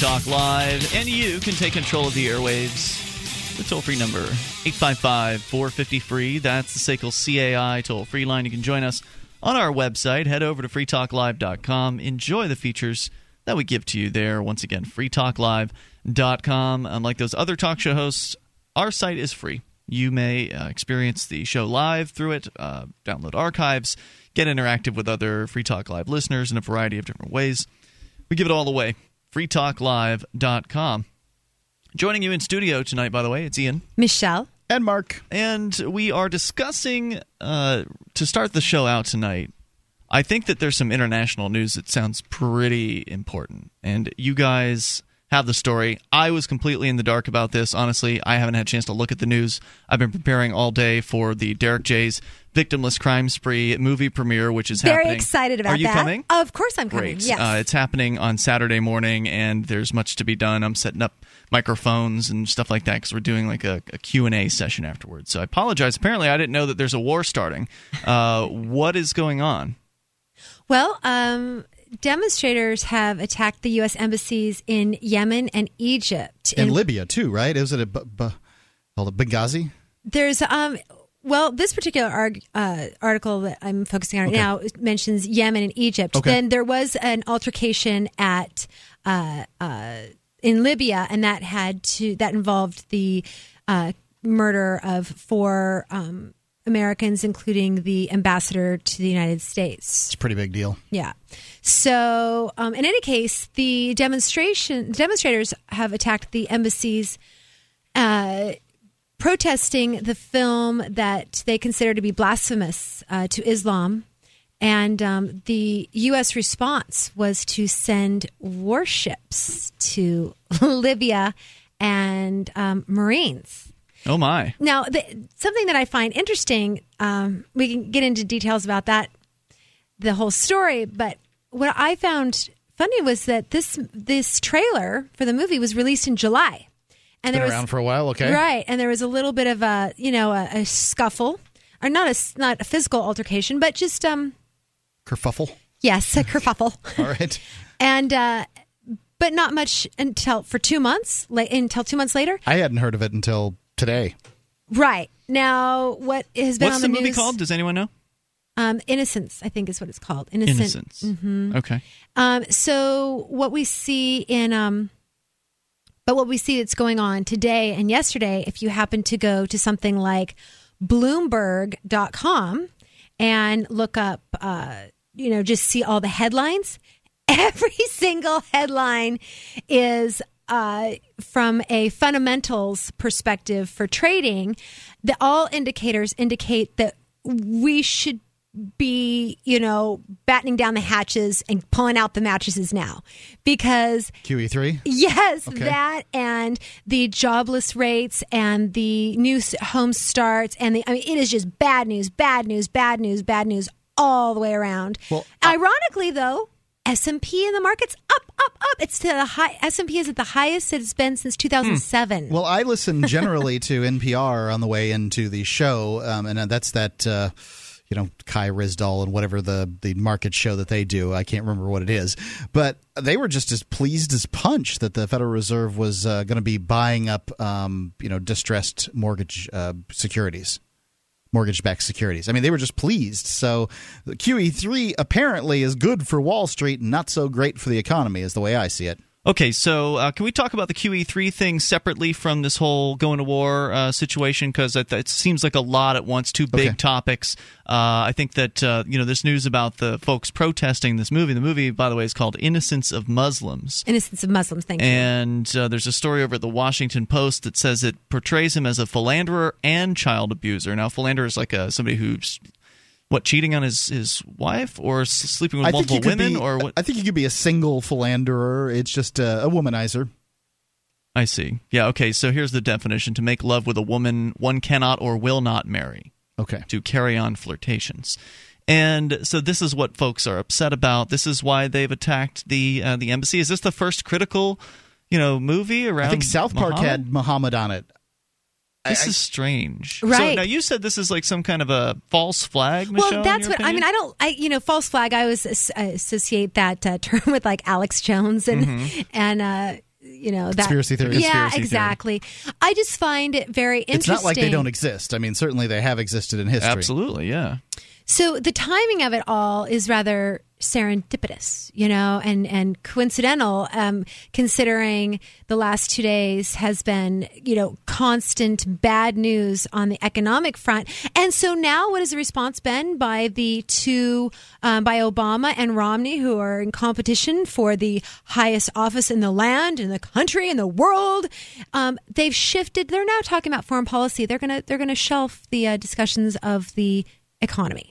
Talk Live, and you can take control of the airwaves. The toll free number, 855 450 free. That's the SACL CAI toll free line. You can join us on our website. Head over to freetalklive.com. Enjoy the features that we give to you there. Once again, freetalklive.com. Unlike those other talk show hosts, our site is free. You may uh, experience the show live through it, uh, download archives, get interactive with other Free Talk Live listeners in a variety of different ways. We give it all away. freetalklive.com. Joining you in studio tonight, by the way, it's Ian. Michelle. And Mark. And we are discussing, uh, to start the show out tonight, I think that there's some international news that sounds pretty important. And you guys have the story. I was completely in the dark about this. Honestly, I haven't had a chance to look at the news. I've been preparing all day for the Derrick J's Victimless Crime Spree movie premiere, which is Very happening. Very excited about Are you that. coming? Of course I'm coming. Great. Yes. Uh, it's happening on Saturday morning, and there's much to be done. I'm setting up microphones and stuff like that because we're doing like a, a Q&A session afterwards. So I apologize. Apparently, I didn't know that there's a war starting. Uh, what is going on? well, um, demonstrators have attacked the U.S. embassies in Yemen and Egypt. And In- Libya, too, right? Is it a B- B- called a Benghazi? There's um well, this particular arg- uh, article that I'm focusing on right now mentions Yemen and Egypt. Okay. Then there was an altercation at uh, uh, in Libya, and that had to that involved the uh, murder of four um, Americans, including the ambassador to the United States. It's a pretty big deal. Yeah. So, um, in any case, the demonstration demonstrators have attacked the embassies, uh, protesting the film that they consider to be blasphemous uh, to Islam. And um, the U.S. response was to send warships to Libya and um, Marines. Oh, my. Now, the, something that I find interesting, um, we can get into details about that, the whole story. But what I found funny was that this this trailer for the movie was released in July, and Been there was around for a while, okay? right, and there was a little bit of a you know a, a scuffle, or not a not a physical altercation, but just um Kerfuffle. yes a kerfuffle, All right. and uh, but not much until for two months, like until two months later. I hadn't heard of it until today. Right now, what has been What's on the, show? What's the, movie news- called? Does anyone know? Um, Innocence, I think, is what it's called. Innocent. Innocence. Okay. Um, so what we see in, um, but what we see that's going on today and yesterday, if you happen to go to something like Bloomberg.com and look up, uh, you know, just see all the headlines. Every single headline is uh, from a fundamentals perspective for trading. The all indicators indicate that we should be, you know, battening down the hatches and pulling out the mattresses now because QE3? Yes, Okay. that and the jobless rates and the new home starts and the I mean it is just bad news, bad news, bad news, bad news all the way around. Well, ironically though, S&P in the market's up up up. It's to the high S&P is at the highest it's been since 2007. Well, I listen generally to NPR on the way into the show, um, and uh, that's that, uh, you know, Kai Ryssdal and whatever the, the market show that they do. I can't remember what it is. But they were just as pleased as punch that the Federal Reserve was uh, going to be buying up, um, you know, distressed mortgage uh, securities. Mortgage backed securities. I mean, they were just pleased. So, QE3 apparently is good for Wall Street and not so great for the economy, is the way I see it. Okay, so uh, can we talk about the QE3 thing separately from this whole going to war uh, situation? Because it, it seems like a lot at once, two big Okay. topics. Uh, I think that uh, you know this news about the folks protesting this movie. The movie, by the way, is called "Innocence of Muslims." Innocence of Muslims, thank you. And uh, there's a story over at the Washington Post that says it portrays him as a philanderer and child abuser. Now, philanderer is like a, somebody who's what cheating on his, his wife or sleeping with I multiple women be, or what? I think you could be a single philanderer. It's just a, a womanizer. I see. Yeah. Okay. So here's the definition: to make love with a woman one cannot or will not marry. Okay. To carry on flirtations. And so this is what folks are upset about. This is why they've attacked the uh, the embassy. Is this the first critical, you know, movie around? I think South Park Muhammad? had Muhammad on it. This I- is strange. So Right. now you said this is like some kind of a false flag, Michelle. well, in that's your what I mean. I don't. I you know, false flag. I always associate that uh, term with like Alex Jones and and uh, you know that Conspiracy theory. Yeah, Conspiracy theory. exactly. I just find it very interesting. It's not like they don't exist. I mean, certainly they have existed in history. Absolutely, yeah. So the timing of it all is rather serendipitous, you know, and and coincidental. Um, considering the last two days has been, you know, constant bad news on the economic front, and so now what has the response been by the two, um, by Obama and Romney, who are in competition for the highest office in the land, in the country, in the world? Um, they've shifted. They're now talking about foreign policy. They're gonna they're gonna shelf the uh, discussions of the economy.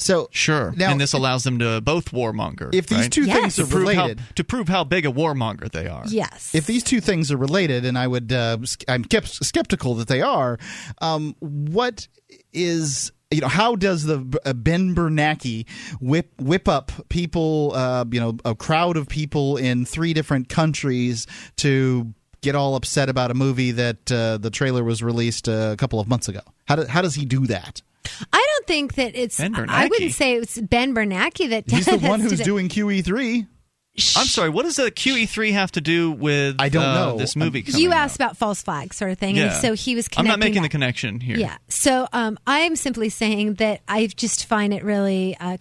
So Sure. Now, and this allows them to both warmonger. if these right? two Yes. things to are prove, how, related, to prove how big a warmonger they are. Yes. if these two things are related, and I would, uh, s- I'm kept skeptical that they are. Um, what is you know how does the uh, Ben Bernanke whip whip up people? Uh, you know, a crowd of people in three different countries to get all upset about a movie that uh, the trailer was released uh, a couple of months ago. How, do, how does he do that? I don't think that it's. Ben Bernanke. I wouldn't say it's Ben Bernanke that. He's the one who's doing QE3. I'm sorry. What does the QE3 have to do with I don't uh, know. this movie? Coming You out? asked about false flag sort of thing, and Yeah. so he was. I'm not connecting making the connection here. Yeah. So um, I'm simply saying that I just find it really uh,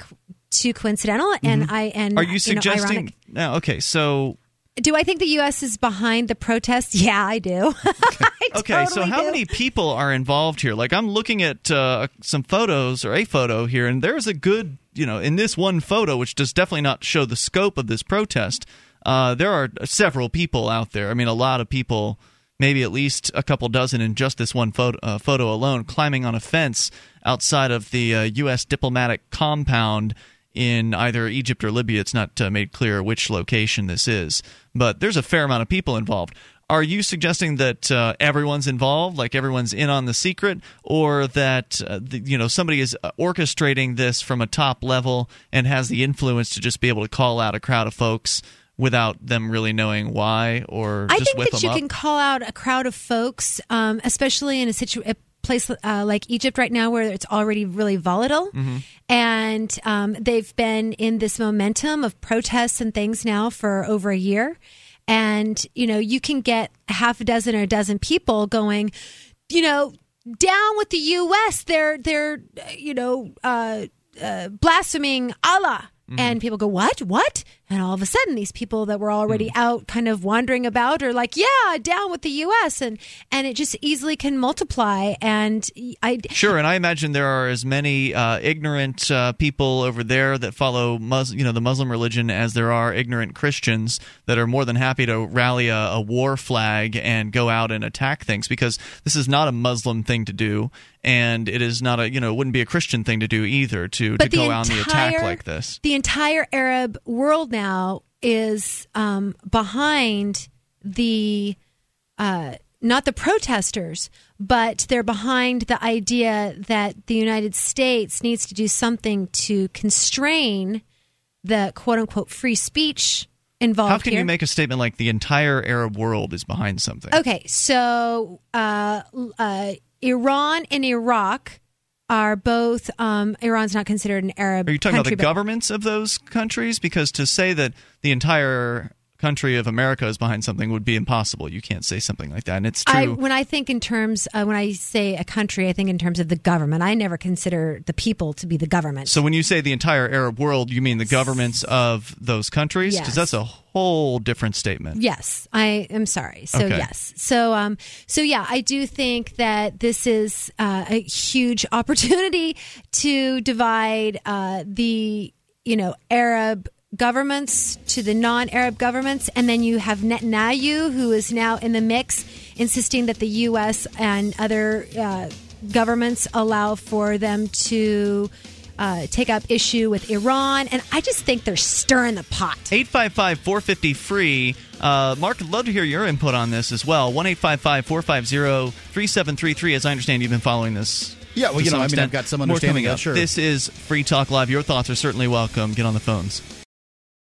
too coincidental, and I and Mm-hmm. Are you know, suggesting? ironic. no. Okay. So Do I think the U.S. is behind the protest? Yeah, I do. I Okay, so how do. many people are involved here? Like, I'm looking at uh, some photos or a photo here, and there's a good, you know, in this one photo, which does definitely not show the scope of this protest. Uh, there are several people out there. I mean, a lot of people, maybe at least a couple dozen in just this one photo, uh, photo alone, climbing on a fence outside of the uh, U.S. diplomatic compound in either Egypt or Libya. It's not uh, made clear which location this is, but there's a fair amount of people involved. Are you suggesting that uh, everyone's involved, like everyone's in on the secret, or that uh, the, you know somebody is uh, orchestrating this from a top level and has the influence to just be able to call out a crowd of folks without them really knowing why, or I think that you up? can call out a crowd of folks, um, especially in a situation. Place uh, like Egypt right now, where it's already really volatile, Mm-hmm. and um, they've been in this momentum of protests and things now for over a year, and you know you can get half a dozen or a dozen people going, you know, down with the U.S. They're they're you know uh, uh, blaspheming Allah. Mm-hmm. And people go, what? What? And all of a sudden, these people that were already Hmm. out kind of wandering about are like, yeah, down with the U.S. And, and it just easily can multiply. And I, Sure, and I imagine there are as many uh, ignorant uh, people over there that follow Mus- you know, the Muslim religion as there are ignorant Christians that are more than happy to rally a, a war flag and go out and attack things because this is not a Muslim thing to do, and it is not a you know it wouldn't be a Christian thing to do either to, to but go out on the attack like this. The entire Arab world now is um, behind the uh, not the protesters, but they're behind the idea that the United States needs to do something to constrain the quote unquote free speech involved How can here. you make a statement like the entire Arab world is behind something? Okay, so uh, uh, Iran and Iraq are both. Um, Iran's not considered an Arab. Are you talking about the governments of those countries? Because to say that the entire country of America is behind something would be impossible. You can't say something like that. And it's true. I, when I think in terms, uh, when I say a country, I think in terms of the government. I never consider the people to be the government. so when you say the entire Arab world, you mean the governments of those countries? Because Yes. that's a whole different statement. Yes, I am sorry. So Okay. yes, so um, so yeah, I do think that this is uh, a huge opportunity to divide uh, the you know Arab governments to the non-Arab governments, and then you have Netanyahu, who is now in the mix, insisting that the U.S. and other uh, governments allow for them to. Uh, take up issue with Iran, and I just think they're stirring the pot. 855 450 free. Uh, Mark, I'd love to hear your input on this as well. 1 450 3733. As I understand, you've been following this. Yeah, well, you know, I mean, I've got some More coming up. sure. This is Free Talk Live. Your thoughts are certainly welcome. Get on the phones.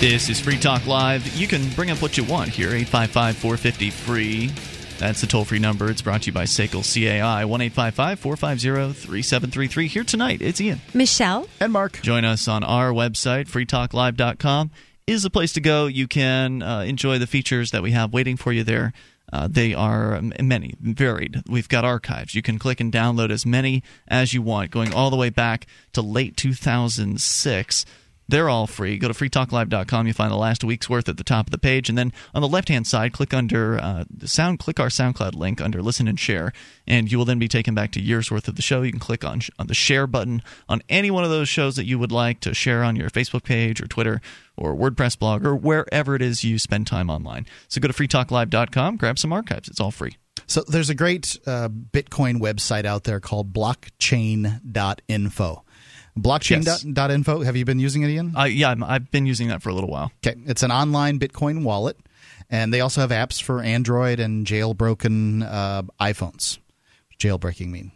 This is Free Talk Live. You can bring up what you want here, 855 450 free. That's the toll free number. It's brought to you by SACL CAI, 1 450 3733. Here tonight, it's Ian. Michelle. And Mark. Join us on our website, freetalklive.com is the place to go. You can uh, enjoy the features that we have waiting for you there. Uh, they are many, varied. We've got archives. You can click and download as many as you want, going all the way back to late 2006. They're all free. Go to freetalklive.com. You find the last week's worth at the top of the page, and then on the left-hand side, click under uh, sound. Click our SoundCloud link under Listen and Share, and you will then be taken back to years worth of the show. You can click on on the share button on any one of those shows that you would like to share on your Facebook page or Twitter or WordPress blog or wherever it is you spend time online. So go to freetalklive.com, grab some archives. It's all free. So there's a great uh, Bitcoin website out there called blockchain.info. Blockchain.info. Yes. Have you been using it, Ian? Uh, yeah, i have been using that for a little while. Okay. It's an online Bitcoin wallet, and they also have apps for Android and jailbroken uh, iPhones. Jailbreaking mean?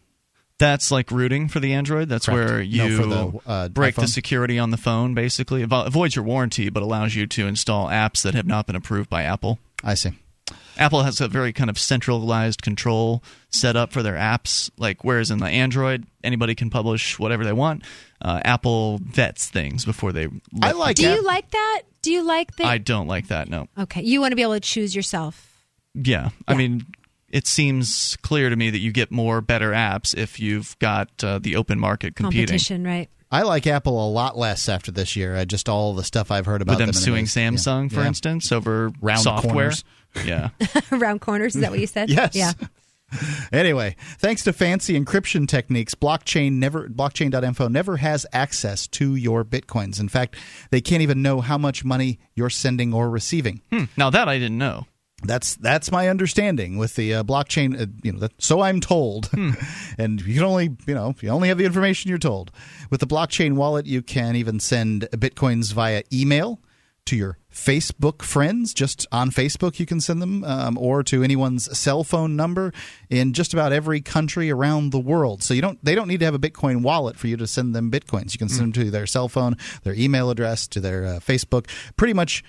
That's like rooting for the Android. That's Correct. where you no, the, uh, break iPhone. the security on the phone, basically. It avoids your warranty, but allows you to install apps that have not been approved by Apple. I see. Apple has a very kind of centralized control set up for their apps. Like whereas in the Android, anybody can publish whatever they want. Uh, Apple vets things before they. I like. That. Do you like that? Do you like that? I don't like that. No. Okay, you want to be able to choose yourself. Yeah, yeah. I mean, it seems clear to me that you get more better apps if you've got uh, the open market competing. Competition, right? I like Apple a lot less after this year. I just all the stuff I've heard about With them, them suing Samsung, yeah. for yeah. instance, over round software. Corners. Yeah, round corners. Is that what you said? yes. Yeah. Anyway, thanks to fancy encryption techniques, blockchain never blockchain.info never has access to your bitcoins. In fact, they can't even know how much money you're sending or receiving. Hmm. Now that I didn't know. That's that's my understanding with the uh, blockchain. Uh, you know, that, so I'm told, hmm. and you can only you know you only have the information you're told. With the blockchain wallet, you can even send bitcoins via email to your Facebook friends. Just on Facebook, you can send them, um, or to anyone's cell phone number in just about every country around the world. So you don't they don't need to have a Bitcoin wallet for you to send them bitcoins. You can send mm. them to their cell phone, their email address, to their uh, Facebook. Pretty much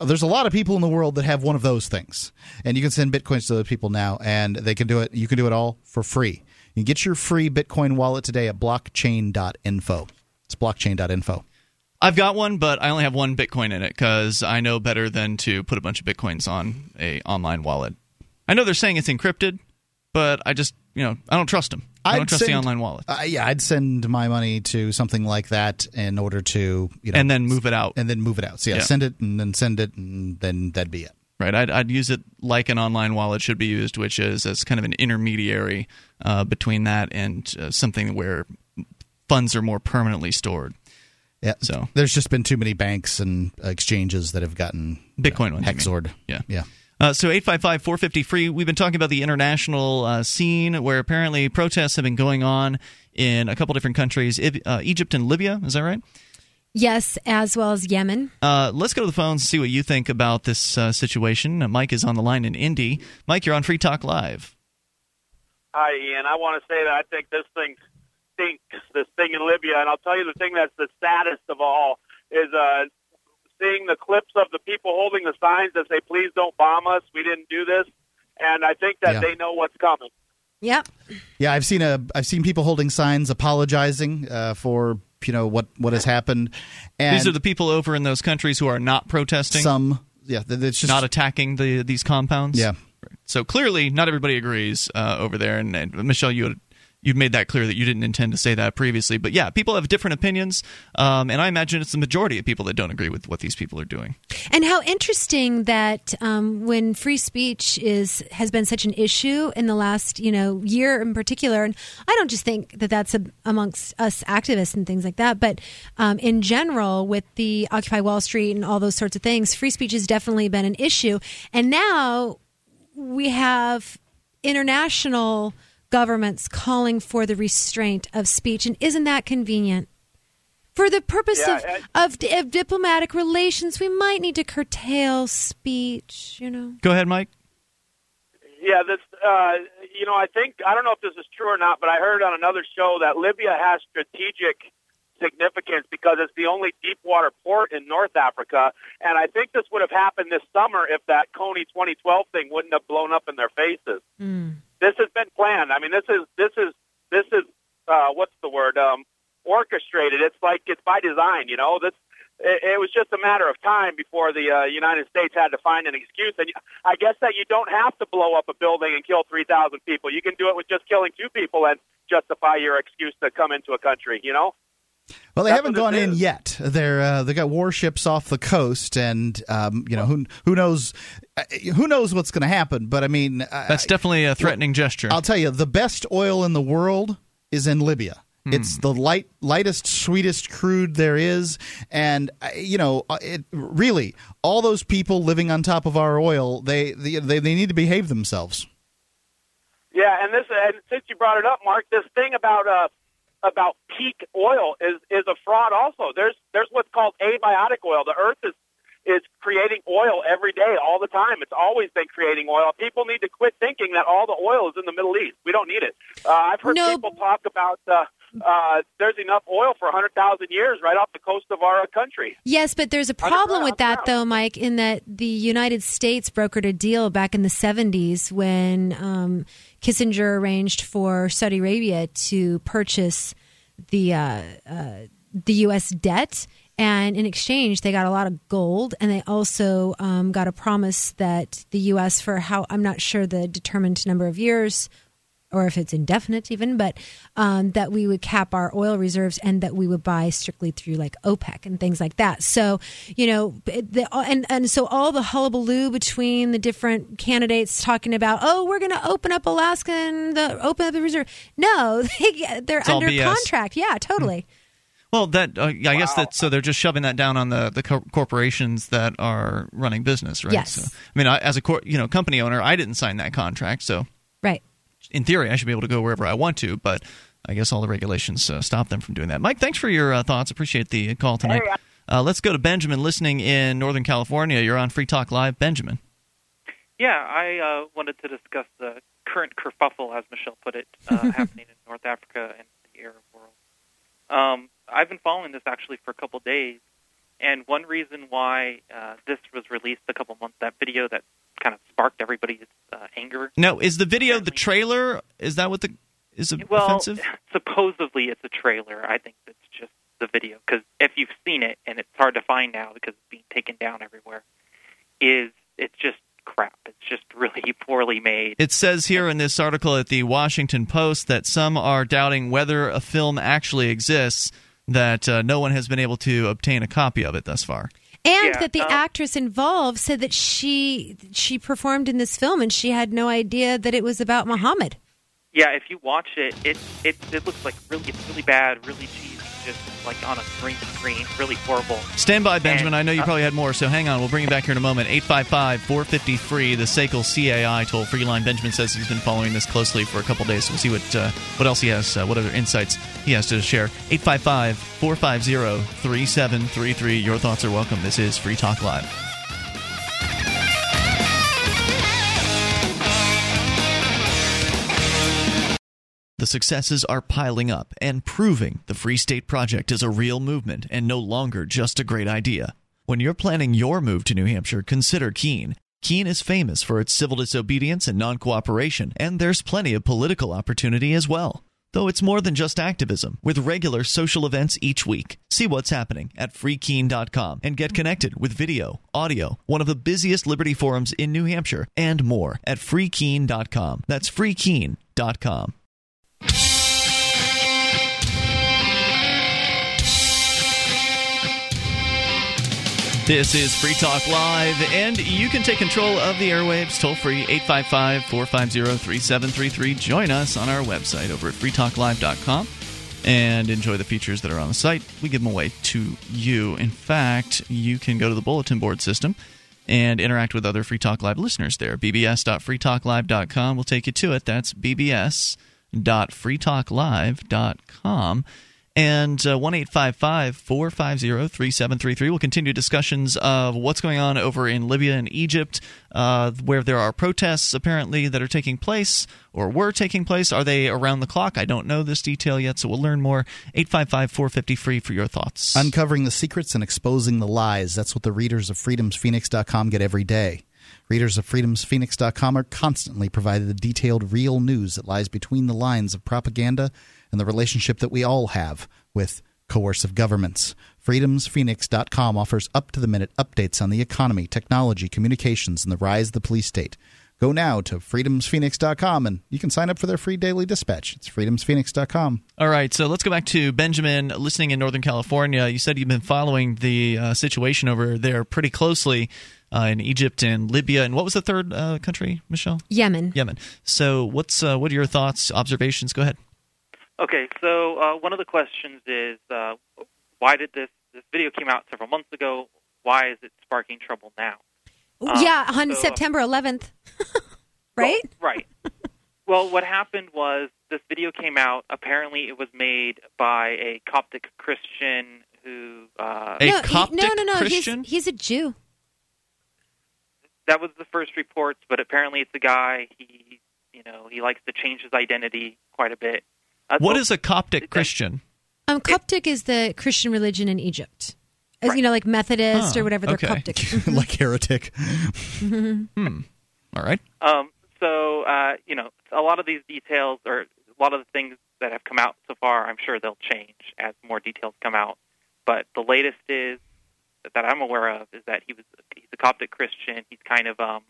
there's a lot of people in the world that have one of those things and you can send bitcoins to those people now and they can do it you can do it all for free you can get your free bitcoin wallet today at blockchain.info it's blockchain.info I've got one, but I only have one Bitcoin in it because I know better than to put a bunch of Bitcoins on a online wallet. I know they're saying it's encrypted, but I just you know I don't trust them. I don't I'd trust send, the online wallet. Uh, yeah, I'd send my money to something like that in order to you know, and then move it out, and then move it out. So yeah, Yeah. send it and then send it, and then that'd be it. right? I'd, I'd use it like an online wallet should be used, which is as kind of an intermediary uh, between that and uh, something where funds are more permanently stored. Yeah. So There's just been too many banks and exchanges that have gotten Bitcoin ones, you mean. hexored. Yeah. Yeah. Uh, so 855 450 free. We've been talking about the international uh, scene where apparently protests have been going on in a couple different countries, Ib- uh, Egypt and Libya. Is that right? Yes, as well as Yemen. Uh, let's go to the phones and see what you think about this uh, situation. Uh, Mike is on the line in Indy. Mike, you're on Free Talk Live. Hi, Ian. I want to say that I think this thing stinks, this thing in Libya. And I'll tell you the thing that's the saddest of all is uh, seeing the clips of the people holding the signs that say, please don't bomb us. We didn't do this. And I think that Yeah. they know what's coming. Yep. Yeah, I've seen a I've seen people holding signs apologizing uh, for you know what what has happened. And These are the people over in those countries who are not protesting, some yeah, th- it's just not attacking the these compounds. Yeah. So clearly, not everybody agrees uh, over there. And, and Michelle, you had you'd made that clear that you didn't intend to say that previously. But yeah, people have different opinions, um, and I imagine it's the majority of people that don't agree with what these people are doing. And how interesting that um, when free speech is has been such an issue in the last you know year in particular, and I don't just think that that's a, amongst us activists and things like that, but um, in general with the Occupy Wall Street and all those sorts of things, free speech has definitely been an issue, and now we have international governments calling for the restraint of speech. And isn't that convenient? For the purpose Yeah, of, and- of, of diplomatic relations, we might need to curtail speech, you know? Go ahead, Mike. Yeah, this. Uh, you know, I think I don't know if this is true or not, but I heard on another show that Libya has strategic significance because it's the only deep water port in North Africa, and I think this would have happened this summer if that Kony 2012 thing wouldn't have blown up in their faces. This has been planned. I mean, this is this is this is uh, what's the word? Um, orchestrated. It's like it's by design. You know, this it, it was just a matter of time before the uh, United States had to find an excuse. And I guess that you don't have to blow up a building and kill 3,000 people. You can do it with just killing two people and justify your excuse to come into a country, you know? Well, they That's haven't gone in yet. They're uh, they got warships off the coast, and um, you know who who knows who knows what's going to happen. But I mean, uh, That's definitely a threatening gesture. I'll tell you, the best oil in the world is in Libya. It's the light, lightest, sweetest crude there is, and uh, you know, uh, it really all those people living on top of our oil, they they they, they need to behave themselves. Yeah, and this and since you brought it up, Mark, this thing about uh about peak oil is is a fraud. Also, there's there's what's called abiotic oil. The Earth is is creating oil every day, all the time. It's always been creating oil. People need to quit thinking that all the oil is in the Middle East. We don't need it. Uh, I've heard No. people talk about uh, uh, there's enough oil for 100,000 years right off the coast of our country. Yes, but there's a problem with that, though, Mike, in that the United States brokered a deal back in the 70s when um, Kissinger arranged for Saudi Arabia to purchase the uh, uh, the U.S. debt. And in exchange, they got a lot of gold, and they also um, got a promise that the U.S. for how I'm not sure the determined number of years or if it's indefinite even, but um, that we would cap our oil reserves and that we would buy strictly through like OPEC and things like that. So, you know, the, and and so all the hullabaloo between the different candidates talking about, oh, we're going to open up Alaska and the open up the reserve. No, they, they're all under contract. Yeah, totally. Well, that uh, I guess that so they're just shoving that down on the the co- corporations that are running business, right? Yes. So, I mean, I, as a cor- you know company owner, I didn't sign that contract, so Right. in theory, I should be able to go wherever I want to, but I guess all the regulations uh, stop them from doing that. Mike, thanks for your uh, thoughts. Appreciate the call tonight. Hey, Uh, let's go to Benjamin, listening in Northern California. You're on Free Talk Live, Benjamin. Yeah, I uh, wanted to discuss the current kerfuffle, as Michelle put it, uh, happening in North Africa and the Arab world. Um, I've been following this actually for a couple days, and one reason why uh, this was released a couple months, that video that kind of sparked everybody's uh, anger. No, is the video the trailer? Is that what the is it Well, offensive? supposedly it's a trailer. I think it's just the video because if you've seen it, and it's hard to find now because it's being taken down everywhere, is it's just crap. It's just really poorly made. It says here in this article at the Washington Post that some are doubting whether a film actually exists, that uh, no one has been able to obtain a copy of it thus far. And Yeah, that the um, actress involved said that she she performed in this film and she had no idea that it was about Muhammad. Yeah, if you watch it, it it it looks like really it's really bad, really cheesy, just like on a green screen, really horrible. Stand by, Benjamin. And, I know you uh, probably had more, so hang on. We'll bring you back here in a moment. 855 450 free, the SACL CAI toll free line. Benjamin says he's been following this closely for a couple days, so we'll see what, uh, what else he has, uh, what other insights he has to share. 855 450 3733. Your thoughts are welcome. This is Free Talk Live. The successes are piling up and proving the Free State Project is a real movement and no longer just a great idea. When you're planning your move to New Hampshire, consider Keene. Keene is famous for its civil disobedience and non cooperation, and there's plenty of political opportunity as well. Though it's more than just activism, with regular social events each week. See what's happening at freekeene.com and get connected with video, audio, one of the busiest Liberty forums in New Hampshire, and more at freekeene.com. That's freekeene.com. This is Free Talk Live, and you can take control of the airwaves toll free 855 450 3733. Join us on our website over at freetalklive.com and enjoy the features that are on the site. We give them away to you. In fact, you can go to the bulletin board system and interact with other Free Talk Live listeners there. bbs.freetalklive.com will take you to it. That's bbs.freetalklive.com. And uh, 1 450 3733 will continue discussions of what's going on over in Libya and Egypt, uh, where there are protests apparently that are taking place or were taking place. Are they around the clock? I don't know this detail yet, so we'll learn more. 855 450 free for your thoughts. Uncovering the secrets and exposing the lies. That's what the readers of freedomsphoenix.com get every day. Readers of freedomsphoenix.com are constantly provided the detailed, real news that lies between the lines of propaganda and the relationship that we all have with coercive governments. FreedomsPhoenix.com offers up to the minute updates on the economy, technology, communications, and the rise of the police state. Go now to freedomsphoenix.com and you can sign up for their free daily dispatch. It's freedomsphoenix.com. All right, so let's go back to Benjamin listening in Northern California. You said you've been following the uh, situation over there pretty closely uh, in Egypt and Libya. And what was the third uh, country, Michelle? Yemen. Yemen. So, what's uh, what are your thoughts, observations? Go ahead. Okay, so uh, one of the questions is uh, why did this this video came out several months ago? Why is it sparking trouble now? Um, yeah, on so, uh, September 11th. right? Well, right. well, what happened was this video came out. Apparently, it was made by a Coptic Christian who. Uh, a no, Coptic he, no, no, no. Christian? He's, he's a Jew. That was the first reports, but apparently it's a guy. He, you know, he likes to change his identity quite a bit. What so- is a Coptic that- Christian? Um, Coptic is the Christian religion in Egypt. As Right. you know, like Methodist Huh, or whatever, they're okay. Coptic. like heretic. All right. Um, so, uh, you know, a lot of these details or a lot of the things that have come out so far, I'm sure they'll change as more details come out. But the latest is that I'm aware of is that he was he's a Coptic Christian. He's kind of um,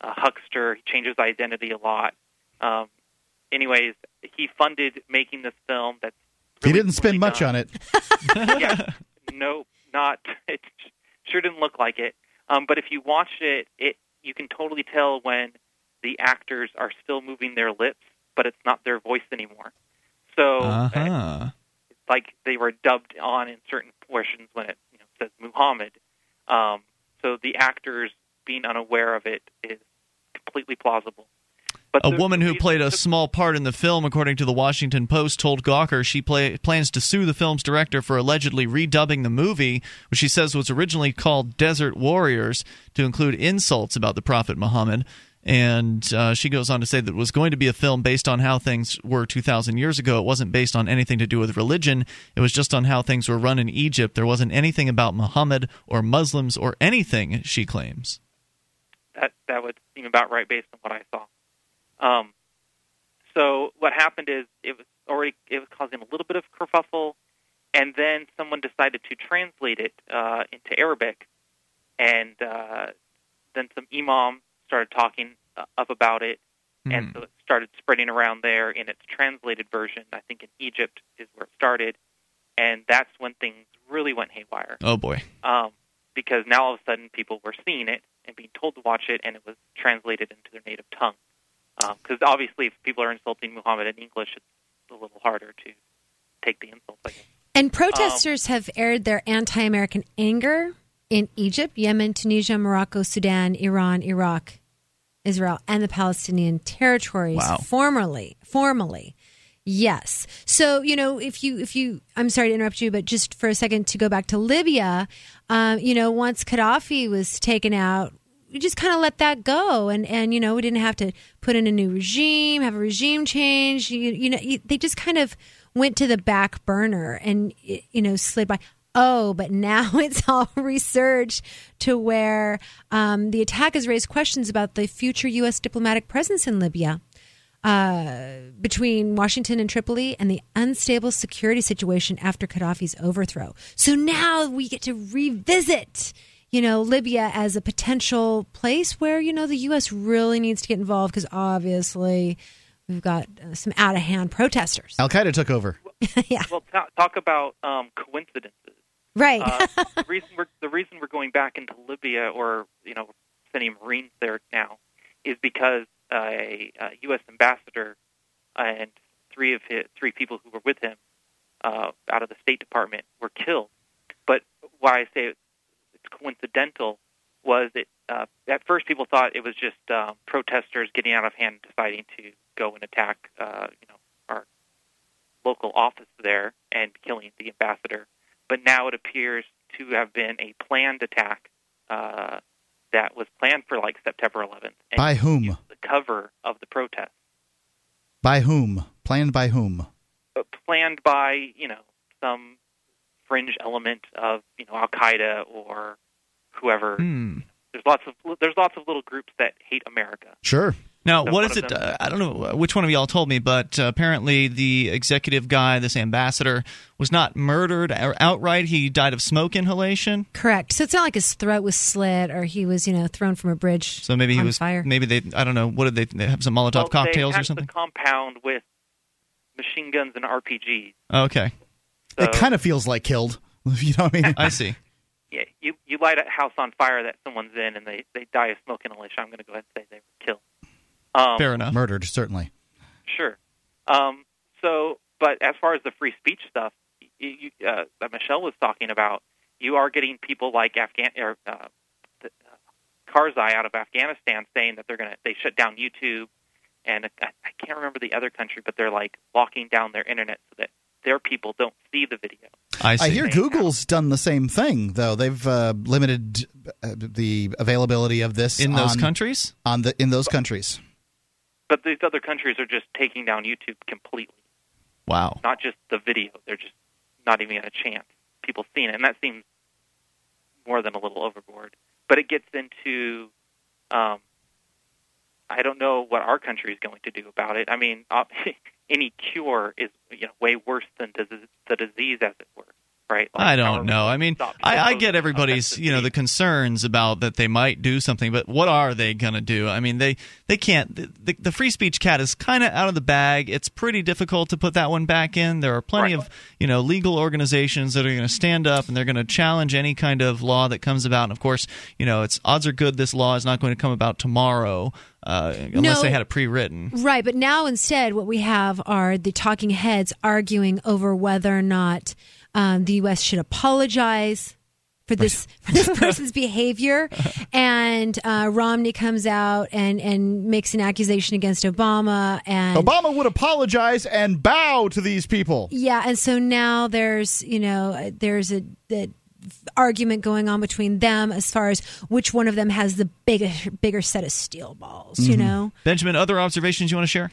a huckster. He changes identity a lot. Um, anyways, he funded making this film. That's he didn't spend much done. on it. yeah, no, not. It sure didn't look like it. Um, but if you watch it, it you can totally tell when the actors are still moving their lips, but it's not their voice anymore. So uh, Uh-huh. it's like they were dubbed on in certain portions when it you know, says Muhammad. Um, so the actors being unaware of it is completely plausible. But A woman who played a small part in the film, according to the Washington Post, told Gawker she play, plans to sue the film's director for allegedly redubbing the movie, which she says was originally called Desert Warriors, to include insults about the Prophet Muhammad. And uh, she goes on to say that it was going to be a film based on how things were 2,000 years ago. It wasn't based on anything to do with religion. It was just on how things were run in Egypt. There wasn't anything about Muhammad or Muslims or anything, she claims. that that would seem about right based on what I saw. Um, so what happened is it was already it was causing a little bit of kerfuffle, and then someone decided to translate it uh, into Arabic, and uh, then some imam started talking uh, up about it, and so it started spreading around there in its translated version. I think in Egypt is where it started, and that's when things really went haywire Oh, boy. um, because now all of a sudden people were seeing it and being told to watch it, and it was translated into their native tongue. Because obviously, if people are insulting Muhammad in English, it's a little harder to take the insults. I guess. And protesters have aired their anti American anger in Egypt, Yemen, Tunisia, Morocco, Sudan, Iran, Iraq, Israel, and the Palestinian territories Wow. formerly. Formally. Yes. So, you know, if you, if you, I'm sorry to interrupt you, but just for a second to go back to Libya, um, you know, once Gaddafi was taken out, we just kind of let that go. And, and, you know, we didn't have to put in a new regime, have a regime change. You, you know, you, they just kind of went to the back burner and, you know, slid by. Oh, but now it's all resurged to where um, the attack has raised questions about the future U.S. diplomatic presence in Libya uh, between Washington and Tripoli and the unstable security situation after Gaddafi's overthrow. So now we get to revisit, you know, Libya as a potential place where, you know, the U.S. really needs to get involved because obviously we've got uh, some out of hand protesters. Al Qaeda took over. yeah. Well, ta- talk about um, coincidences. Right. Uh, the reason we're the reason we're going back into Libya or you know sending Marines there now is because uh, a, a U.S. ambassador and three of his three people who were with him uh, out of the State Department were killed. But why I say it's coincidental was that uh, at first people thought it was just um, protesters getting out of hand, deciding to go and attack, uh, you know, our local office there and killing the ambassador. But now it appears to have been a planned attack uh, that was planned for like September 11th. And By whom? The cover of the protest, By whom? Planned by whom? but planned by you know some fringe element of you know Al Qaeda or whoever. Hmm. There's lots of there's lots of little groups that hate America. Sure. Now, So what one is of it? Uh, I don't know which one of y'all told me, but uh, apparently the executive guy, this ambassador, was not murdered outright. He died of smoke inhalation. Correct. So it's not like his throat was slit or he was, you know, thrown from a bridge. So maybe he on was. fire. Maybe they. I don't know. What did they, they have? Some Molotov well, cocktails or something. The compound with machine guns and RPGs. Okay, So, it kind of feels like killed. You know what I mean? I see. Yeah, you you light a house on fire that someone's in and they they die of smoke inhalation. I'm going to go ahead and say they were killed. Um, Fair enough. Murdered, certainly. Sure. Um, so, but as far as the free speech stuff you, you, uh, that Michelle was talking about, you are getting people like Afghan or uh, the, uh, Karzai out of Afghanistan saying that they're going to they shut down YouTube, and I, I can't remember the other country, but they're like locking down their internet so that their people don't see the video. I see. I hear Google's done the same thing, though. They've uh, limited uh, the availability of this in those countries. on the in those countries. But these other countries are just taking down YouTube completely, Wow. not just the video. They're just not even a chance people seeing it, and that seems more than a little overboard. But it gets into, um, I don't know what our country is going to do about it. I mean, any cure is you know way worse than the disease, as it were. Right? Like, I don't know. I mean, I, I get everybody's, you know, the concerns about that they might do something, but what are they going to do? I mean, they they can't. The, the, the free speech cat is kind of out of the bag. It's pretty difficult to put that one back in. There are plenty Right. of you know legal organizations that are going to stand up and they're going to challenge any kind of law that comes about. And of course, you know, it's odds are good this law is not going to come about tomorrow uh, unless No. they had it pre-written. Right, but now instead, what we have are the talking heads arguing over whether or not um, the U.S. should apologize for this for this person's behavior, and uh, Romney comes out and and makes an accusation against Obama, and Obama would apologize and bow to these people. yeah, and so now there's you know uh, there's a. a argument going on between them as far as which one of them has the bigger bigger set of steel balls you know Benjamin, other observations you want to share?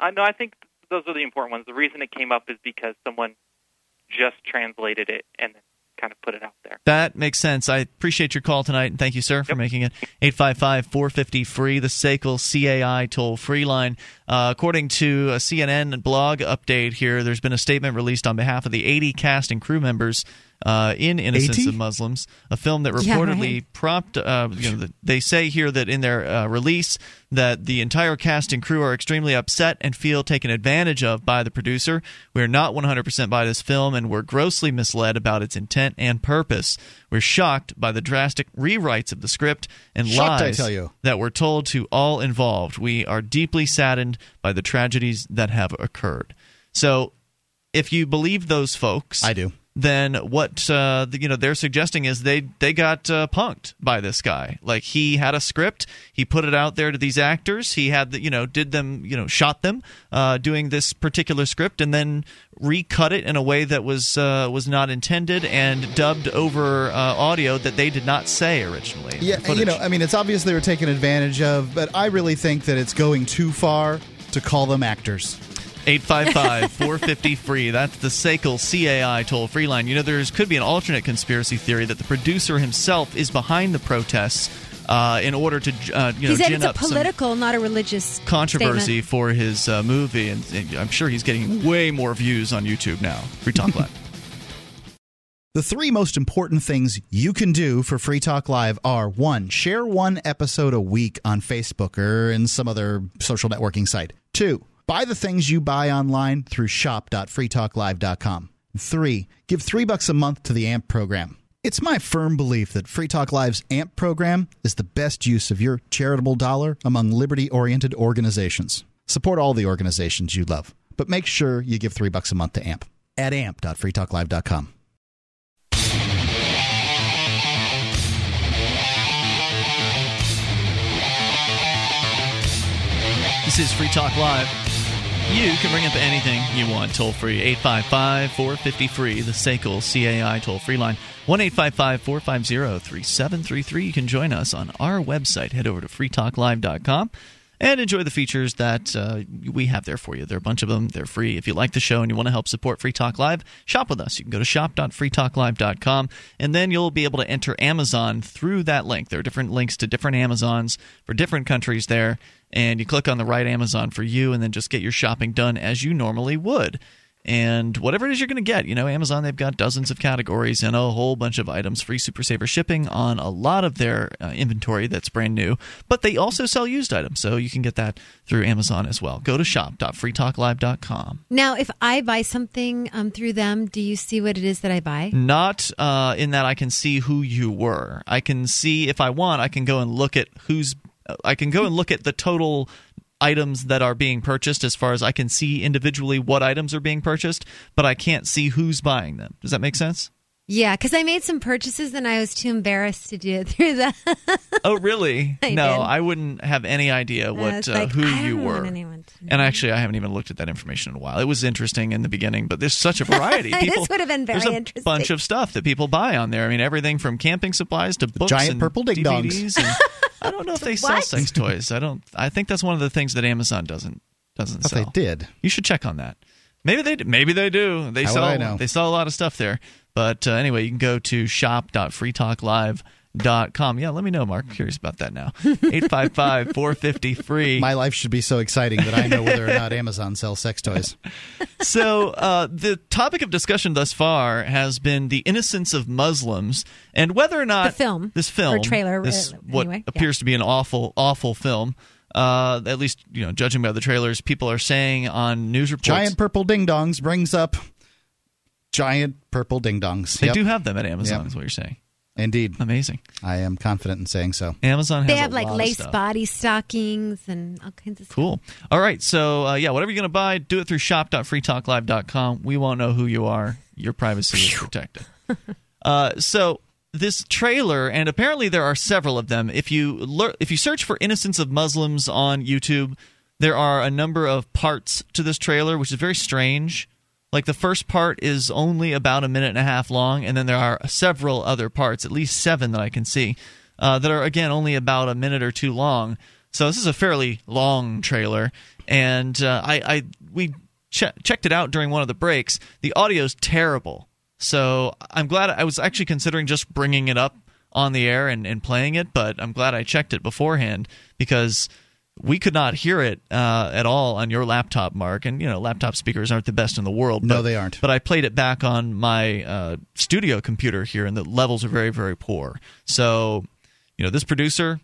Uh, no, I think those are the important ones. The reason it came up is because someone just translated it and then kind of put it out there. That makes sense. I appreciate your call tonight, and thank you, sir, for making it. 855 450 free, the SACL CAI toll free line. Uh, according to a CNN blog update here, there's been a statement released on behalf of the 80 cast and crew members uh, in Innocence 80? of Muslims, a film that Yeah, reportedly right. propped. Uh, you know, they say here that in their uh, release that the entire cast and crew are extremely upset and feel taken advantage of by the producer. We are not 100% by this film, and we're grossly misled about its intent and purpose. We're shocked by the drastic rewrites of the script and Shocked, I lies tell you. that were told to all involved. We are deeply saddened by the tragedies that have occurred. So, if you believe those folks, I do. Then what uh, you know they're suggesting is they they got uh, punked by this guy. Like he had a script, he put it out there to these actors. He had the, you know did them you know shot them uh, doing this particular script, and then recut it in a way that was uh, was not intended and dubbed over uh, audio that they did not say originally. Yeah, you know, I mean, it's obvious they were taken advantage of, but I really think that it's going too far to call them actors. 855 450 free. That's the SACL CAI toll free line. You know, there could be an alternate conspiracy theory that the producer himself is behind the protests uh, in order to, uh, you know, he said gin it's a up some political not a religious controversy statement. for his uh, movie. And, and I'm sure he's getting way more views on YouTube now. Free Talk Live. The three most important things you can do for Free Talk Live are one, share one episode a week on Facebook or in some other social networking site. Two, buy the things you buy online through shop.freetalklive.com. Three, give three bucks a month to the AMP program. It's my firm belief that Free Talk Live's AMP program is the best use of your charitable dollar among liberty oriented organizations. Support all the organizations you love, but make sure you give three bucks a month to AMP at amp.freetalklive.com. This is Free Talk Live. You can bring up anything you want toll free. 855 450 free, the SACL CAI toll free line. 1 855 450 3733. You can join us on our website. Head over to freetalklive.com and enjoy the features that uh, we have there for you. There are a bunch of them. They're free. If you like the show and you want to help support Free Talk Live, shop with us. You can go to shop.freetalklive.com and then you'll be able to enter Amazon through that link. There are different links to different Amazons for different countries there. And you click on the right Amazon for you and then just get your shopping done as you normally would and whatever it is you're going to get. You know, Amazon, they've got dozens of categories and a whole bunch of items, free Super Saver shipping on a lot of their uh, inventory that's brand new, but they also sell used items, so you can get that through Amazon as well. Go to shop.freetalklive.com. Now, if I buy something um, through them, do you see what it is that I buy? Not uh, in that I can see who you were. I can see, if I want, I can go and look at who's. I can go and look at the total items that are being purchased as far as I can see individually what items are being purchased, but I can't see who's buying them. Does that make sense? Yeah, because I made some purchases and I was too embarrassed to do it through that. oh, really? I no, did. I wouldn't have any idea what uh, like, who I you don't were. want anyone to And actually, I haven't even looked at that information in a while. It was interesting in the beginning, but there's such a variety. This People, would have been very there's a interesting. bunch of stuff that people buy on there. I mean, everything from camping supplies to books giant and purple ding dongs. And I don't know if they sell What? sex toys. I don't. I think that's one of the things that Amazon doesn't doesn't But sell. they did. You should check on that. Maybe they maybe they do. They How would sell I know? they sell a lot of stuff there. But uh, anyway, you can go to shop.freetalklive.com. Yeah, let me know, Mark. Curious about that now. 855 450 free. My life should be so exciting that I know whether or not Amazon sells sex toys. so uh, the topic of discussion thus far has been the innocence of Muslims and whether or not The film, this film, or trailer, this uh, what anyway, yeah. appears to be an awful, awful film. Uh, at least you know, judging by the trailers, people are saying on news reports Giant purple ding dongs brings up giant purple ding dongs. they Yep. do have them at Amazon. Yep. Is what you're saying? Indeed. Amazing. I am confident in saying so. Amazon has They a have like lot lace body stockings and all kinds of stuff. Cool. All right. So, uh, yeah, whatever you're going to buy, do it through shop.freetalklive.com. We won't know who you are. Your privacy is protected. uh, so, this trailer, and apparently there are several of them. If you lear- if you search for "Innocence of Muslims" on YouTube, there are a number of parts to this trailer, which is very strange. Like the first part is only about a minute and a half long, and then there are several other parts, at least seven that I can see, uh, that are again only about a minute or two long. So this is a fairly long trailer, and uh, I, I we che- checked it out during one of the breaks. The audio is terrible, so I'm glad I was actually considering just bringing it up on the air and, and playing it, but I'm glad I checked it beforehand because we could not hear it uh, at all on your laptop, Mark. And you know, laptop speakers aren't the best in the world. No, they aren't. But I played it back on my uh, studio computer here, and the levels are very, very poor. So, you know, this producer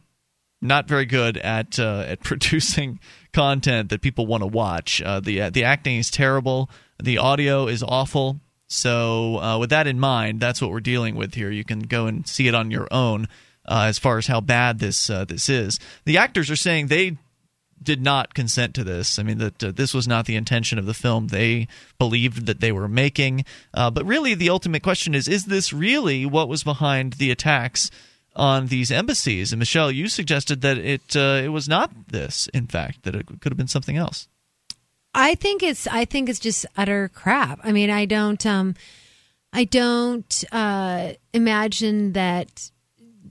not very good at uh, at producing content that people want to watch. Uh, the the acting is terrible. The audio is awful. So, uh, with that in mind, that's what we're dealing with here. You can go and see it on your own uh, as far as how bad this uh, this is. The actors are saying they did not consent to this. I mean, that uh, this was not the intention of the film they believed that they were making. Uh, but really, the ultimate question is: Is this really what was behind the attacks on these embassies? And Michelle, you suggested that it uh, it was not this. In fact, that it could have been something else. I think it's I think it's just utter crap. I mean, I don't um I don't uh imagine that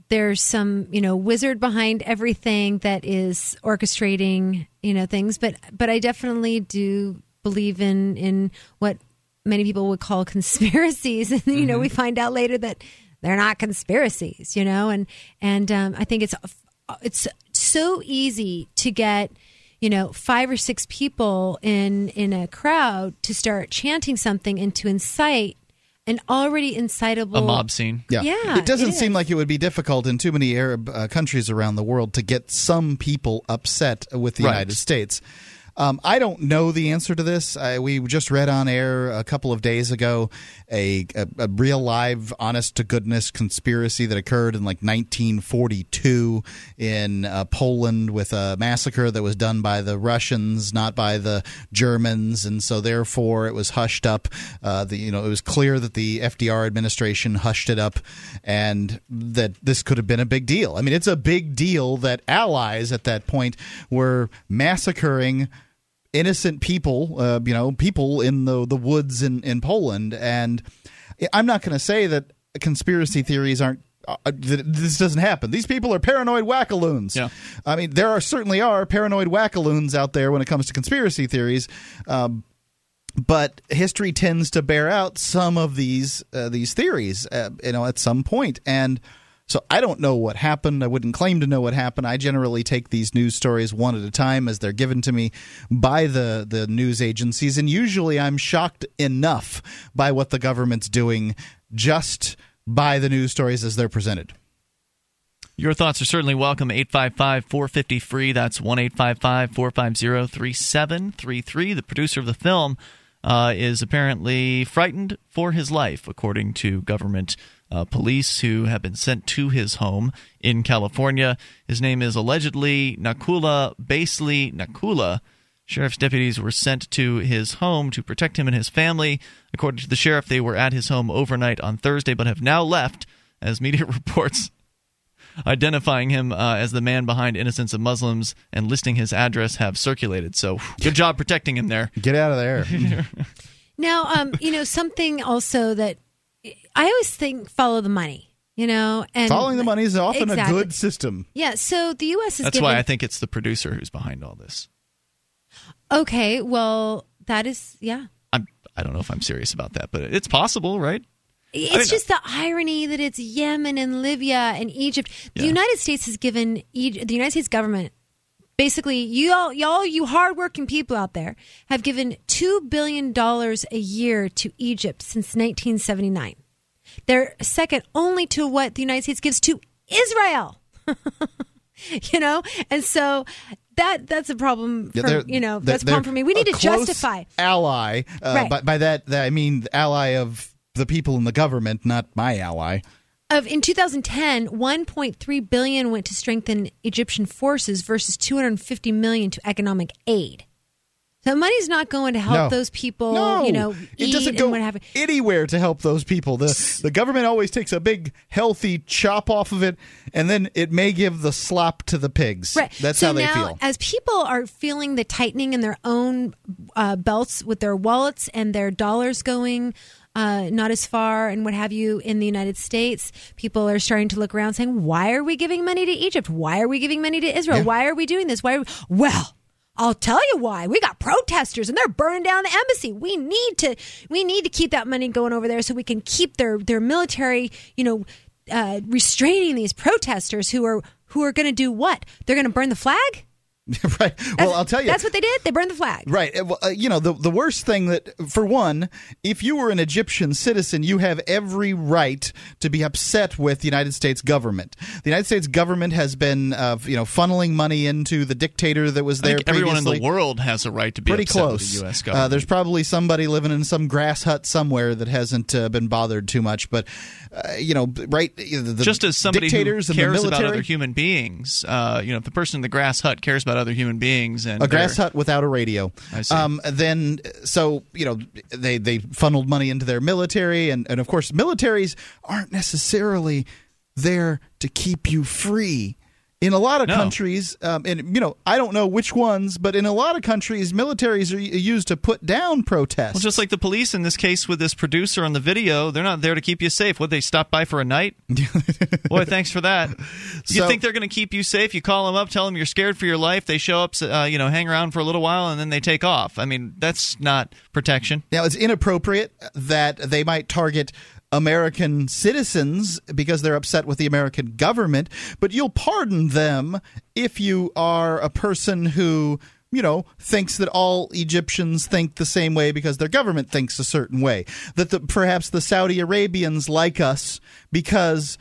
there's some, you know, wizard behind everything that is orchestrating, you know, things, but but I definitely do believe in in what many people would call conspiracies. And you know, we find out later that they're not conspiracies, you know, and and um I think it's it's so easy to get you know five or six people in in a crowd to start chanting something and to incite an already incitable A mob scene. Yeah. Yeah, It doesn't it seem like it would be difficult in too many Arab uh, countries around the world to get some people upset with the Right. United States. Um, I don't know the answer to this. I, we just read on air a couple of days ago a, a, a real live, honest to goodness conspiracy that occurred in like 1942 in uh, Poland with a massacre that was done by the Russians, not by the Germans, and so therefore it was hushed up. Uh, the, you know, it was clear that the FDR administration hushed it up, and that this could have been a big deal. I mean, it's a big deal that allies at that point were massacring innocent people, uh, you know, people in the the woods in in Poland. And I'm not going to say that conspiracy theories aren't. Uh, this doesn't happen. These people are paranoid wackaloons. Yeah. I mean, there are certainly are paranoid wackaloons out there when it comes to conspiracy theories. Um, but history tends to bear out some of these uh, these theories, uh, you know, at some point, and so I don't know what happened. I wouldn't claim to know what happened. I generally take these news stories one at a time as they're given to me by the the news agencies, and usually I'm shocked enough by what the government's doing just by the news stories as they're presented. Your thoughts are certainly welcome. 855 450 free. That's 1 855 450 3733. The producer of the film uh, is apparently frightened for his life, according to government uh, police who have been sent to his home in California. His name is allegedly Nakoula Basseley Nakoula. Sheriff's deputies were sent to his home to protect him and his family. According to the sheriff, they were at his home overnight on Thursday, but have now left, as media reports identifying him uh, as the man behind Innocence of Muslims and listing his address have circulated. So, good job protecting him there. Get out of there. Now, um, you know, something also that I always think follow the money. You know, and Following the money is often Exactly. a good system. Yeah, so the U.S. is That's given, why I think it's the producer who's behind all this. Okay, well, that is yeah. I'm, I don't know if I'm serious about that, but it's possible, right? It's mean, just the irony that it's Yemen and Libya and Egypt. The Yeah. United States has given Egypt, the United States government basically you all y'all you hardworking people out there have given 2 billion dollars a year to Egypt since 1979. They're second only to what the United States gives to Israel. you know? And so that that's a problem for you know, that's a problem for me. We need to justify ally. Uh, Right. by, by that, that, I mean ally of the people in the government, not my ally. of in 2010 1.3 billion went to strengthen egyptian forces versus 250 million to economic aid so money's not going to help No. those people no, you know it doesn't go what have you. anywhere to help those people. The the government always takes a big healthy chop off of it, and then it may give the slop to the pigs. Right. That's so how they now, feel. As people are feeling the tightening in their own uh, belts with their wallets and their dollars going uh, not as far and what have you in the United States, people are starting to look around saying, why are we giving money to Egypt? Why are we giving money to Israel? Yeah. Why are we doing this? Why are we? Well, I'll tell you why. We got protesters and they're burning down the embassy. We need to we need to keep that money going over there so we can keep their their military, you know, uh, restraining these protesters who are who are going to do what? They're going to burn the flag? right. Well, I'll tell you. That's what they did. They burned the flag. Right. Uh, well, uh, you know, the the worst thing that, for one, if you were an Egyptian citizen, you have every right to be upset with the United States government. The United States government has been, uh, you know, funneling money into the dictator that was I there. think everyone in the world has a right to be Pretty upset close. with the U.S. Uh, government. there's probably somebody living in some grass hut somewhere that hasn't uh, been bothered too much, but uh, you know, right? The, just as somebody who dictators and the cares about other human beings, uh, you know, if the person in the grass hut cares about other human beings and a grass hut without a radio. I see. Um, then, so you know, they they funneled money into their military, and and of course, militaries aren't necessarily there to keep you free. In a lot of No. countries, um, and you know, I don't know which ones, but in a lot of countries, militaries are used to put down protests. Well, just like the police in this case with this producer on the video, they're not there to keep you safe. Would they stop by for a night? Boy, thanks for that. You So- think they're going to keep you safe? You call them up, tell them you're scared for your life. They show up, uh, you know, hang around for a little while, and then they take off. I mean, that's not protection. Now, it's inappropriate that they might target American citizens because they're upset with the American government, but you'll pardon them if you are a person who, you know, thinks that all Egyptians think the same way because their government thinks a certain way. That the, perhaps the Saudi Arabians like us because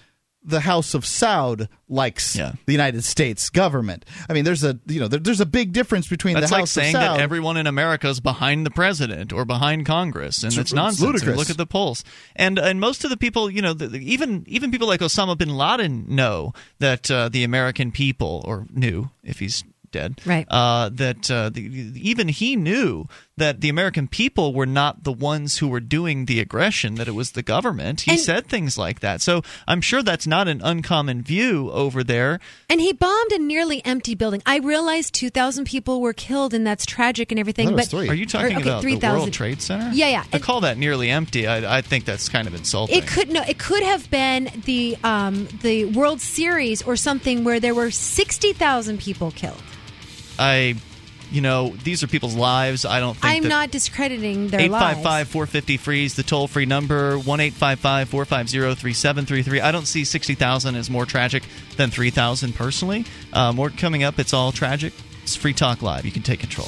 the House of Saud likes Yeah. the United States government. I mean, there's a you know there, there's a big difference between That's the like House saying of Saud. that everyone in America is behind the president or behind Congress, and It's- it's, it's nonsense. ludicrous. Look at the polls, and and most of the people, you know, the, the- even even people like Osama bin Laden know that uh, the American people, or knew if he's dead, Right. Uh, that uh, the, even he knew that the American people were not the ones who were doing the aggression; that it was the government. He And- said things like that, so I'm sure that's not an uncommon view over there. And he bombed a nearly empty building. I realize 2,000 people were killed, and that's tragic and everything. I thought it was but three. Are you talking or, okay, about the 3,000. World Trade Center? Yeah, yeah. I And- call that nearly empty. I, I think that's kind of insulting. It could no. It could have been the um, the World Series or something where there were 60,000 people killed. I, you know, these are people's lives. I don't think I'm not discrediting their 855 lives. 450 freeze the toll free number 1 855 450 3733. I don't see 60,000 as more tragic than 3,000 personally. Uh, more coming up. It's all tragic. It's Free Talk Live. You can take control.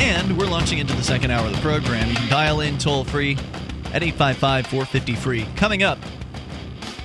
and we're launching into the second hour of the program. You can dial in toll free at 855 450 free. Coming up,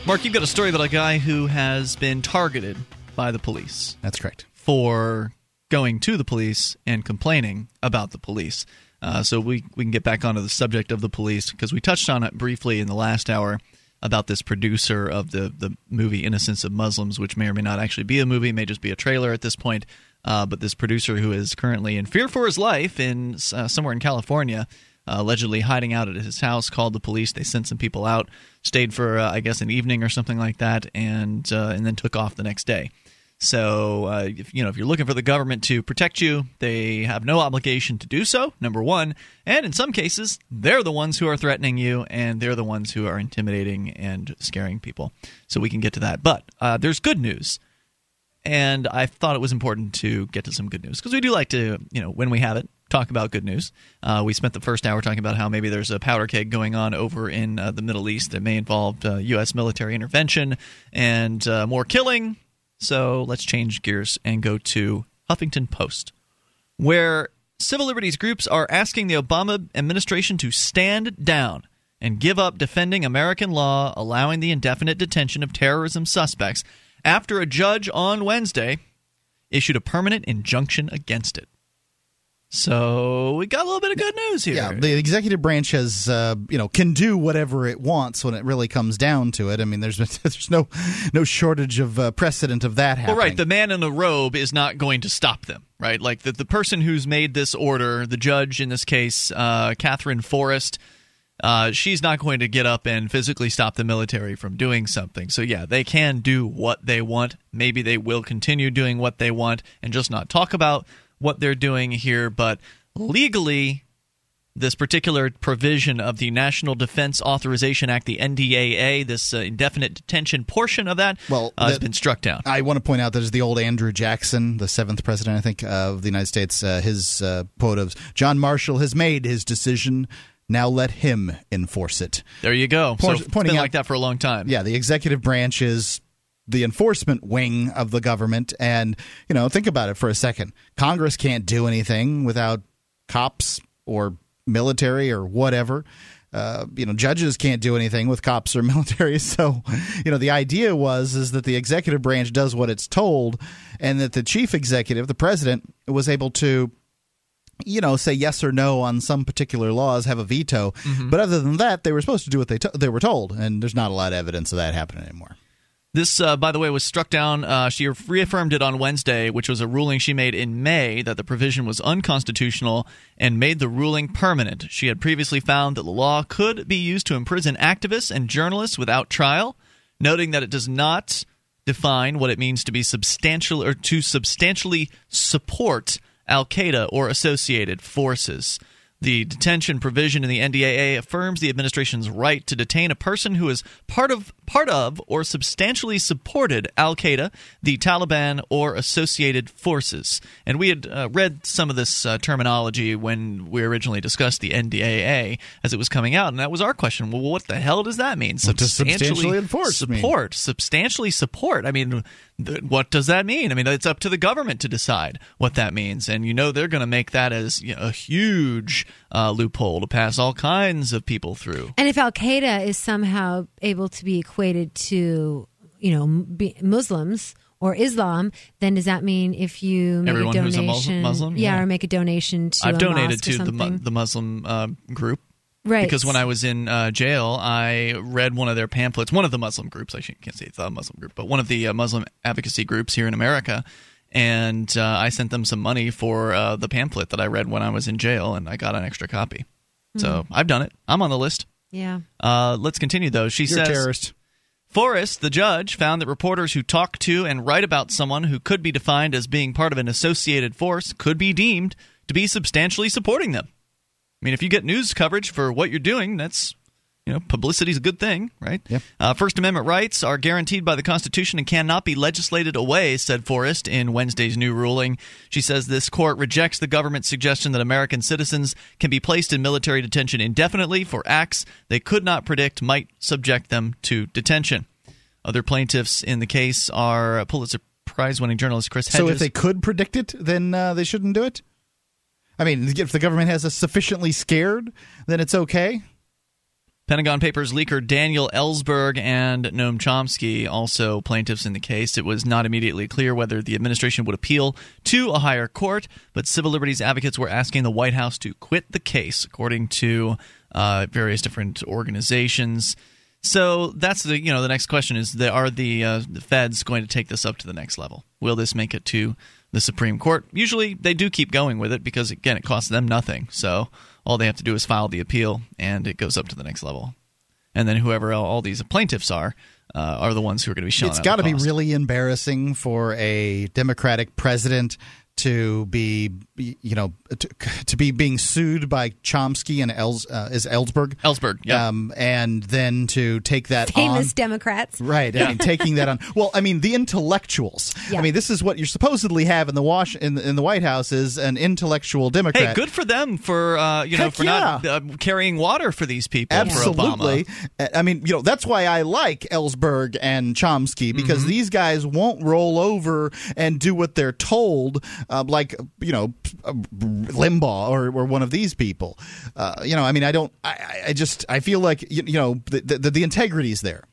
Mark, you've got a story about a guy who has been targeted by the police That's correct. for going to the police and complaining about the police. Uh, so we, we can get back onto the subject of the police because we touched on it briefly in the last hour about this producer of the, the movie Innocence of Muslims, which may or may not actually be a movie, may just be a trailer at this point. Uh, but this producer who is currently in fear for his life in uh, somewhere in California, uh, allegedly hiding out at his house, called the police. They sent some people out, stayed for uh, I guess an evening or something like that, and uh, and then took off the next day. So, uh, if, you know, if you're looking for the government to protect you, they have no obligation to do so. Number one, and in some cases, they're the ones who are threatening you, and they're the ones who are intimidating and scaring people. So we can get to that. But there's good news, and I thought it was important to get to some good news because we do like to, you know, when we have it, talk about good news. Uh, we spent the first hour talking about how maybe there's a powder keg going on over in uh, the Middle East that may involve uh, U.S. military intervention and uh, more killing. So let's change gears and go to Huffington Post, where civil liberties groups are asking the Obama administration to stand down and give up defending American law allowing the indefinite detention of terrorism suspects after a judge on Wednesday issued a permanent injunction against it. So we got a little bit of good news here. Yeah, the executive branch has, uh, you know, can do whatever it wants when it really comes down to it. I mean, there's there's no no shortage of uh, precedent of that happening. Well, right. The man in the robe is not going to stop them, right? Like the, the person who's made this order, the judge in this case, uh, Katherine Forrest, uh, she's not going to get up and physically stop the military from doing something. So, yeah, they can do what they want. Maybe they will continue doing what they want and just not talk about what they're doing here. But legally, this particular provision of the National Defense Authorization Act, the NDAA, this uh, indefinite detention portion of that, Well, uh, has been struck down. I want to point out that is the old Andrew Jackson, the seventh president, I think, of the United States. Uh, his uh, quote of John Marshall has made his decision. Now let him enforce it. There you go. Point- so it's pointing been out- like that for a long time. Yeah, the executive branch is the enforcement wing of the government. And, you know, think about it for a second. Congress can't do anything without cops or military or whatever. uh, you know, judges can't do anything with cops or military. So, you know, the idea was is that the executive branch does what it's told, and that the chief executive, the president, was able to you know, say yes or no on some particular laws, have a veto. Mm-hmm. But other than that, they were supposed to do what they to- they were told, and there's not a lot of evidence of that happening anymore. This, uh, by the way, was struck down. Uh, she reaffirmed it on Wednesday, which was a ruling she made in May that the provision was unconstitutional and made the ruling permanent. She had previously found that the law could be used to imprison activists and journalists without trial, noting that it does not define what it means to be substantial or to substantially support Al Qaeda or associated forces. The detention provision in the NDAA affirms the administration's right to detain a person who is part of part of or substantially supported Al Qaeda, the Taliban, or associated forces. And we had uh, read some of this uh, terminology when we originally discussed the NDAA as it was coming out, and that was our question. Well, what the hell does that mean? What substantially enforce mean? support, substantially support. I mean, th- what does that mean? I mean, it's up to the government to decide what that means, and you know they're going to make that as you know, a huge uh, loophole to pass all kinds of people through. And if Al Qaeda is somehow able to be equated to, you know, be Muslims or Islam, then does that mean if you make Everyone a who's a donation, Muslim? yeah, Yeah. or make a donation to I've a donated mosque or to the mu- the Muslim uh, group. right Because when I was in uh, jail, I read one of their pamphlets. One of the Muslim groups, I can't say the Muslim group, but one of the uh, Muslim advocacy groups here in America. And uh, I sent them some money for uh, the pamphlet that I read when I was in jail, and I got an extra copy. So I've done it. I'm on the list. yeah, Uh, let's continue, though. She You're a says terrorist. Forrest, the judge, found that reporters who talk to and write about someone who could be defined as being part of an associated force could be deemed to be substantially supporting them. I mean, if you get news coverage for what you're doing, that's you know, publicity is a good thing, right? Yep. Uh, First Amendment rights are guaranteed by the Constitution and cannot be legislated away, said Forrest in Wednesday's new ruling. She says this court rejects the government's suggestion that American citizens can be placed in military detention indefinitely for acts they could not predict might subject them to detention. Other plaintiffs in the case are Pulitzer Prize winning journalist Chris Hedges. So if they could predict it, then uh, they shouldn't do it. I mean, if the government has us sufficiently scared, then it's okay. Pentagon Papers leaker Daniel Ellsberg and Noam Chomsky, also plaintiffs in the case. It was not immediately clear whether the administration would appeal to a higher court, but civil liberties advocates were asking the White House to quit the case, according to uh, various different organizations. So that's the you know the next question is the, are the uh, the feds going to take this up to the next level? Will this make it to the Supreme Court? Usually they do keep going with it because again it costs them nothing. So all they have to do is file the appeal and it goes up to the next level. And then whoever all, these plaintiffs are uh, are the ones who are going to be showing. it's got to be really embarrassing for a Democratic president to be, you know, to, to be being sued by Chomsky and Els, uh, is Ellsberg, Ellsberg, yeah. um, and then to take that famous on. Democrats. Right. I mean, taking that on. Well, I mean, the intellectuals. Yeah. I mean, this is what you supposedly have in the Wash in in the White House is an intellectual Democrat. Hey, good for them for uh, you know Heck for not uh, carrying water for these people. Absolutely. For Obama. I mean, you know, that's why I like Ellsberg and Chomsky because Mm-hmm. these guys won't roll over and do what they're told, uh, like, you know, Limbaugh or, or one of these people. Uh, you know, I mean, I don't, I- I, just, I feel like, you, you know, the, the, the integrity is there.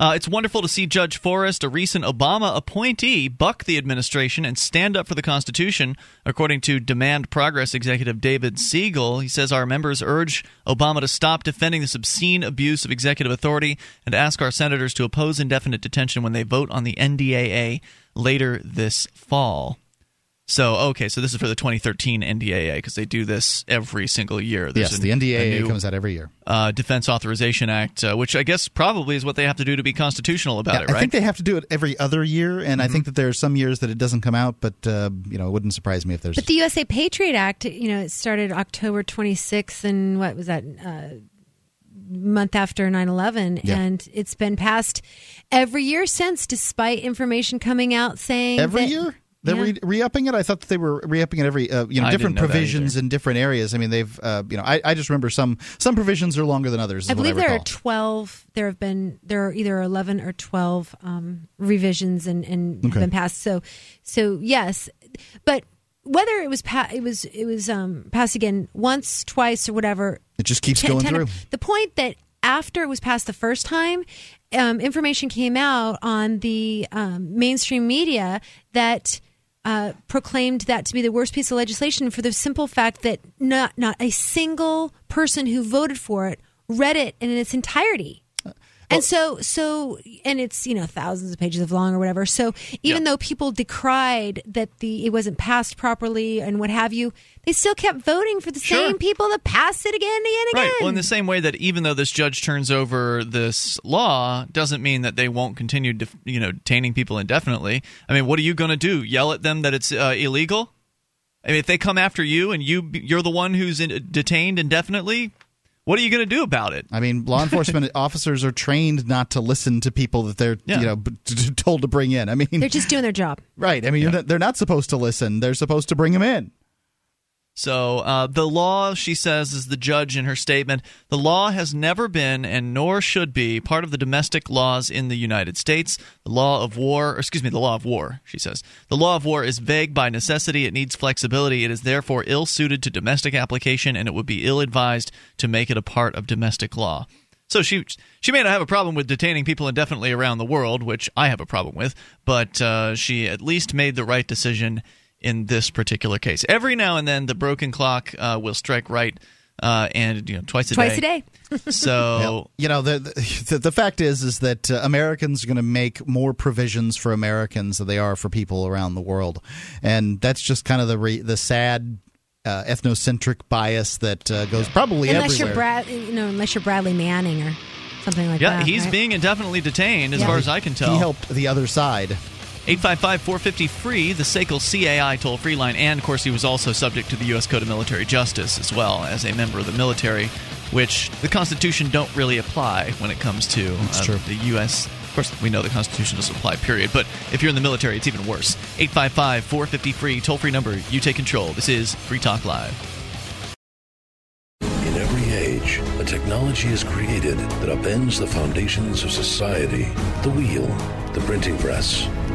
Uh, it's wonderful to see Judge Forrest, a recent Obama appointee, buck the administration and stand up for the Constitution. According to Demand Progress executive David Segal, he says our members urge Obama to stop defending this obscene abuse of executive authority and ask our senators to oppose indefinite detention when they vote on the NDAA later this fall. So, okay, so this is for the 2013 NDAA because they do this every single year. There's yes, a- the NDAA new, comes out every year. uh, Defense Authorization Act, uh, which I guess probably is what they have to do to be constitutional about Yeah, it, right? I think they have to do it every other year, and I think that there are some years that it doesn't come out, but, uh, you know, it wouldn't surprise me if there's. But the USA Patriot Act, you know, it started October 26th, and what was that? Uh, month after 9-11 Yeah. and it's been passed every year since despite information coming out saying every that- year they're Yeah. re- re-upping it. I thought that they were re-upping it every uh, you know I different know provisions in different areas. I mean, they've uh, you know I, I just remember some some provisions are longer than others. I believe there are 12 there have been there are either 11 or 12 um, revisions and, and Okay. been passed so so yes but whether it was pa- it was it was um, passed again once twice or whatever It just keeps ten- going ten- through. The point that after it was passed the first time, um, information came out on the um, mainstream media that uh, proclaimed that to be the worst piece of legislation for the simple fact that not not a single person who voted for it read it in its entirety. And so, so, and it's you know thousands of pages of long or whatever. So even Yeah. though people decried that the it wasn't passed properly and what have you, they still kept voting for the Sure. same people that passed it again and again and again. Right. Well, in the same way that even though this judge turns over this law, doesn't mean that they won't continue, def- you know, detaining people indefinitely. I mean, what are you going to do? Yell at them that it's uh, illegal? I mean, if they come after you and you you're the one who's in, detained indefinitely, what are you going to do about it? I mean, law enforcement officers are trained not to listen to people that they're Yeah. you know b- t- t- told to bring in. I mean, They're just doing their job. right? I mean, you're not, they're not supposed to listen. They're supposed to bring them in. So uh, the law, she says, is the judge in her statement. The law has never been and nor should be part of the domestic laws in the United States. The law of war, or excuse me, the law of war, she says. The law of war is vague by necessity. It needs flexibility. It is therefore ill suited to domestic application, and it would be ill advised to make it a part of domestic law. So she she may not have a problem with detaining people indefinitely around the world, which I have a problem with, but uh, she at least made the right decision in this particular case. Every now and then, the broken clock uh, will strike right, uh, and you know twice a Twice day. Twice a day. So you know, the the, the fact is is that uh, Americans are going to make more provisions for Americans than they are for people around the world, and that's just kind of the re- the sad. Uh, ethnocentric bias that uh, goes probably unless everywhere. you're Brad, you know, unless you're Bradley Manning or something like yeah, that. he's right? being indefinitely detained, as Yeah. far as I can tell. he helped the other side. 855 450 free, the SACL CAI toll free line. And, of course, he was also subject to the U.S. Code of Military Justice as well as a member of the military, which the Constitution don't really apply when it comes to uh, true. the U.S. Of course, we know the Constitution doesn't apply, period. But if you're in the military, it's even worse. 855 450 free, toll free number. You take control. This is Free Talk Live. In every age, a technology is created that upends the foundations of society the wheel, the printing press,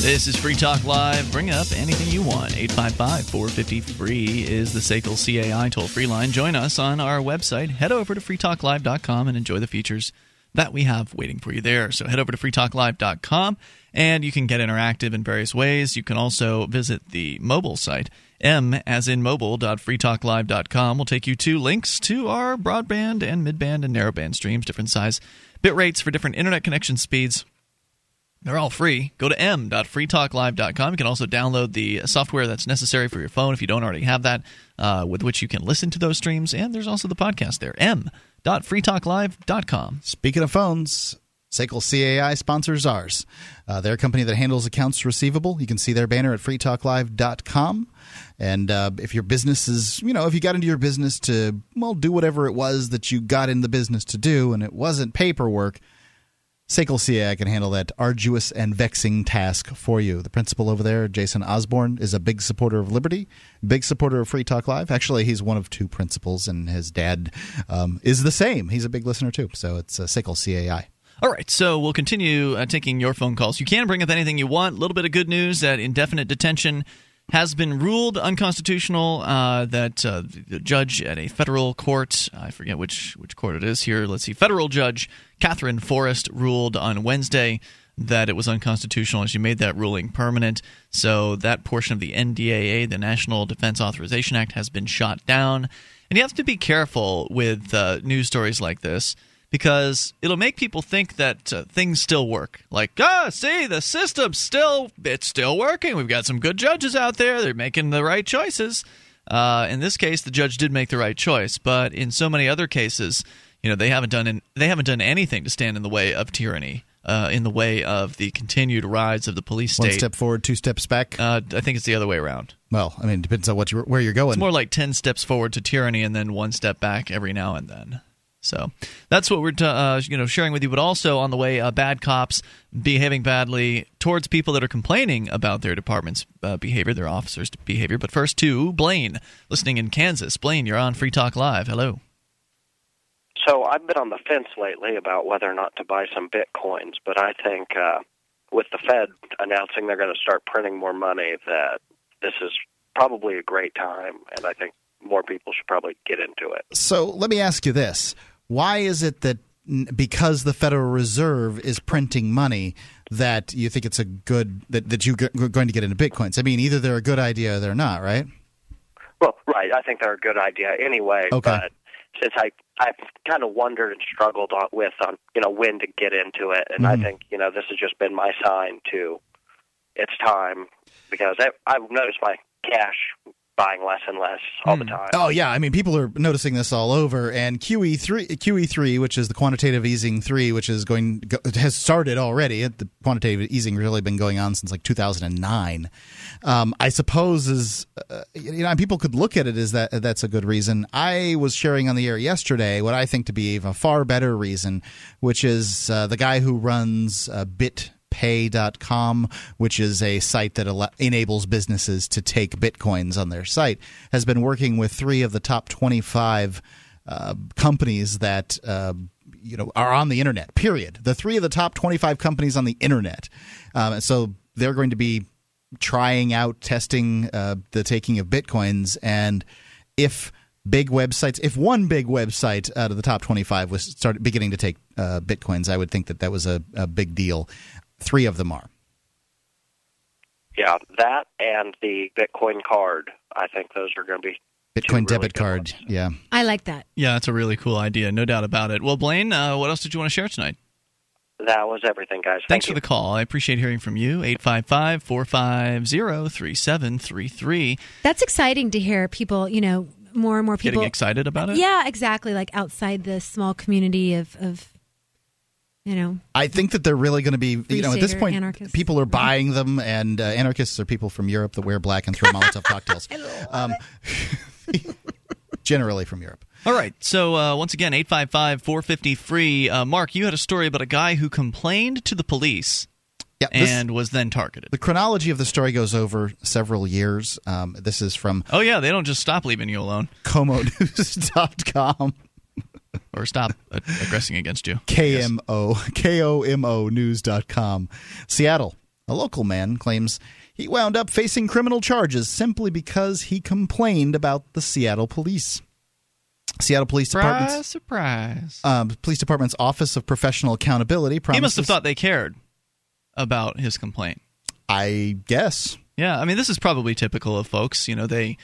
This is Free Talk Live. Bring up anything you want. 855 450 free is the SACL CAI toll free line. Join us on our website. Head over to freetalklive.com and enjoy the features that we have waiting for you there. So head over to freetalklive.com and you can get interactive in various ways. You can also visit the mobile site. M as in mobile.freetalklive.com will take you to links to our broadband and midband and narrowband streams, different size bit rates for different internet connection speeds. They're all free. Go to m.freetalklive.com. You can also download the software that's necessary for your phone if you don't already have that, uh, with which you can listen to those streams. And there's also the podcast there. m.freetalklive.com. Speaking of phones, Sequel CAI sponsors ours. Uh, they're a company that handles accounts receivable. You can see their banner at freetalklive.com. And uh, if your business is, you know, if you got into your business to, well, do whatever it was that you got in the business to do and it wasn't paperwork, Sequel CAI can handle that arduous and vexing task for you. The principal over there, Jason Osborne, is a big supporter of liberty, big supporter of Free Talk Live. Actually, he's one of two principals, and his dad um, is the same. He's a big listener, too. So it's uh, Sequel CAI. All right, so we'll continue uh, taking your phone calls. You can bring up anything you want. A little bit of good news that indefinite detention has been ruled unconstitutional. Uh, that uh, the judge at a federal court, I forget which which court it is here. Let's see, federal judge Katherine Forrest ruled on Wednesday that it was unconstitutional, and she made that ruling permanent. So that portion of the NDAA, the National Defense Authorization Act, has been shot down. And you have to be careful with uh, news stories like this because it'll make people think that uh, things still work. Like, ah, see, the system's still it's still working. We've got some good judges out there. They're making the right choices. Uh, in this case, the judge did make the right choice, but in so many other cases, you know, they haven't done in, they haven't done anything to stand in the way of tyranny. Uh, in the way of the continued rise of the police state, One step forward, two steps back. uh, I think it's the other way around. well, I mean, it depends on what you where you're going. It's more like ten steps forward to tyranny and then one step back every now and then. So that's what we're t- uh, you know sharing with you. But also on the way, uh, bad cops behaving badly towards people that are complaining about their department's uh, behavior, their officers' behavior. But first, to Blaine, listening in Kansas. Blaine, you're on Free Talk Live. Hello. So I've been on the fence lately about whether or not to buy some bitcoins, but I think uh, with the Fed announcing they're going to start printing more money, that this is probably a great time, and I think more people should probably get into it. So let me ask you this: Why is it that because the Federal Reserve is printing money, that you think it's a good that that you're going to get into bitcoins? I mean, either they're a good idea or they're not, right? Well, right. I think they're a good idea anyway. Okay. But since I I've kind of wondered and struggled on, with on you know when to get into it, and Mhm. I think you know this has just been my sign to it's time because I, I've noticed my cash buying less and less all the time. Oh yeah, I mean people are noticing this all over, and QE three, QE three, which is the quantitative easing three, which is going has started already. The quantitative easing really been going on since like 2009. Um, I suppose is uh, you know people could look at it as that that's a good reason. I was sharing on the air yesterday what I think to be a far better reason, which is uh, the guy who runs uh, Bit pay.com which is a site that enables businesses to take bitcoins on their site has been working with three of the top 25 uh, companies that uh, you know are on the internet period. The three of the top 25 companies on the internet. Um, so they're going to be trying out testing uh, the taking of bitcoins. And if big websites if one big website out of the top 25 was started beginning to take uh, bitcoins i would think that that was a, a big deal three of them are Yeah, that and the Bitcoin card. I think those are going to be bitcoin debit card yeah I like that. Yeah, that's a really cool idea, no doubt about it. Well, Blaine, uh, what else did you want to share tonight? that was everything, guys. Thanks Thank for you. the call. I appreciate hearing from you. 855 450 3733. That's exciting to hear people, you know, more and more people Getting excited about it? Yeah, exactly. Like outside the small community of, of you know, I think that they're really going to be, you know, at this point, anarchists. people are buying them, and uh, anarchists are people from Europe that wear black and throw Molotov cocktails. Um, generally from Europe. All right. So, uh, once again, 855 450 free. Uh, Mark, you had a story about a guy who complained to the police Yeah, this- and was then targeted. The chronology of the story goes over several years. Um, this is from Oh, yeah, they don't just stop leaving you alone KomoNews.com. or stop aggressing against you. KMO, K-O-M-O News.com. Seattle. A local man claims he wound up facing criminal charges simply because he complained about the Seattle police. Seattle Police Department's Surprise, surprise. um, Police Department's Office of Professional Accountability promises. He must have thought they cared about his complaint. I guess. Yeah, I mean, this is probably typical of folks. You know, they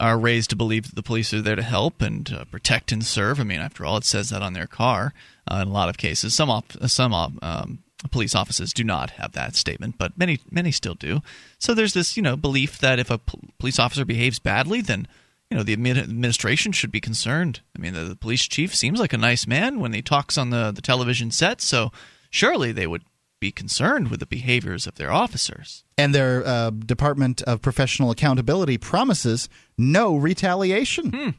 are raised to believe that the police are there to help and uh, protect and serve. I mean, after all, it says that on their car uh, in a lot of cases. Some op- some op- um, police offices do not have that statement, but many many still do. So there's this you know belief that if a police officer behaves badly, then you know the admin- administration should be concerned. I mean, the, the police chief seems like a nice man when he talks on the the television set, so surely they would be concerned with the behaviors of their officers. And their uh, Department of Professional Accountability promises no retaliation.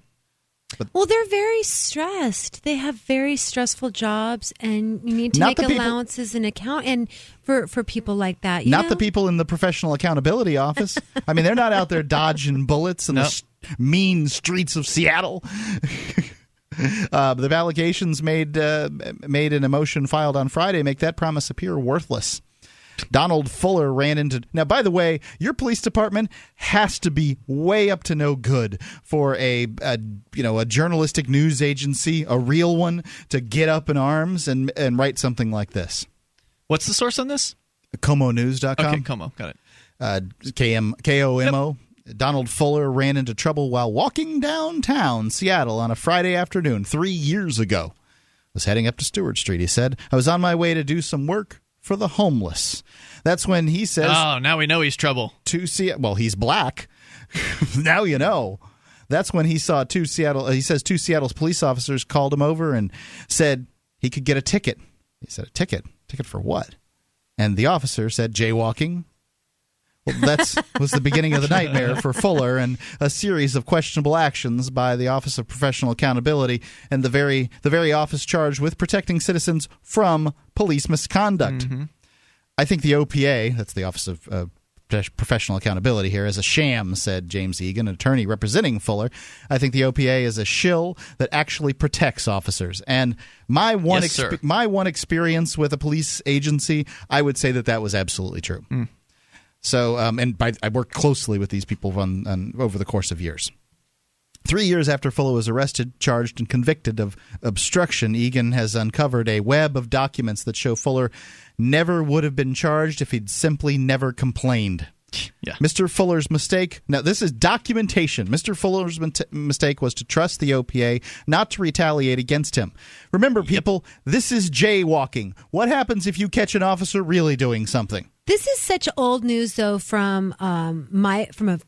well, they're very stressed. They have very stressful jobs, and you need to make the people- allowances and account and for for people like that. You Not know? the people in the Professional Accountability Office. I mean, they're not out there dodging bullets in the Nope. s- mean streets of Seattle. uh, the allegations made uh, made in a motion filed on Friday make that promise appear worthless. Donald Fuller ran into now. By the way, your police department has to be way up to no good for a, a you know a journalistic news agency, a real one, to get up in arms and and write something like this. What's the source on this? KomoNews.com. Okay, Como, got it. uh, KM, KOMO. Donald Fuller ran into trouble while walking downtown Seattle on a Friday afternoon three years ago. Was heading up to Stewart Street, he said. I was on my way to do some work for the homeless. That's when he says Oh, now we know he's trouble. to see well he's black now you know that's when he saw two seattle he says two seattle's police officers called him over and said he could get a ticket he said a ticket ticket for what and the officer said jaywalking Well, that was the beginning of the nightmare for Fuller and a series of questionable actions by the Office of Professional Accountability and the very the very office charged with protecting citizens from police misconduct. I think the OPA, that's the Office of uh, Professional Accountability here, is a sham, said James Egan, an attorney representing Fuller. I think the OPA is a shill that actually protects officers. And my one Yes, sir. my one experience with a police agency, I would say that that was absolutely true. So, um, and by, I worked closely with these people on, on, over the course of years. Three years after Fuller was arrested, charged, and convicted of obstruction, Egan has uncovered a web of documents that show Fuller never would have been charged if he'd simply never complained. Yeah. Mr. Fuller's mistake. Now, this is documentation. Mr. Fuller's mit- mistake was to trust the OPA, not to retaliate against him. Remember, people, this is jaywalking. What happens if you catch an officer really doing something? This is such old news, though, from um, my from a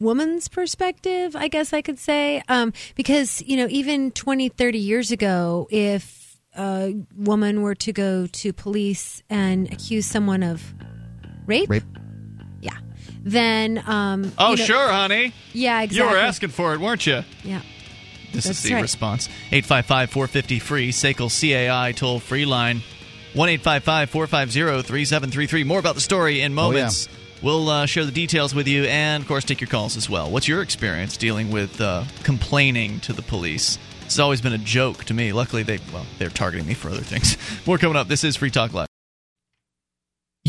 woman's perspective, I guess I could say, um, because you know, even 20, 30 years ago, if a woman were to go to police and accuse someone of rape, Rape. Yeah, then um, Oh, you know- sure, honey. yeah, exactly. You were asking for it, weren't you? yeah. This That's is the right. response. 855 450 free, SACL CAI toll free line. 1 855 450 3733. More about the story in moments. We'll uh, share the details with you and, of course, take your calls as well. What's your experience dealing with uh, complaining to the police? It's always been a joke to me. Luckily, they well, they're targeting me for other things. More coming up. This is Free Talk Live.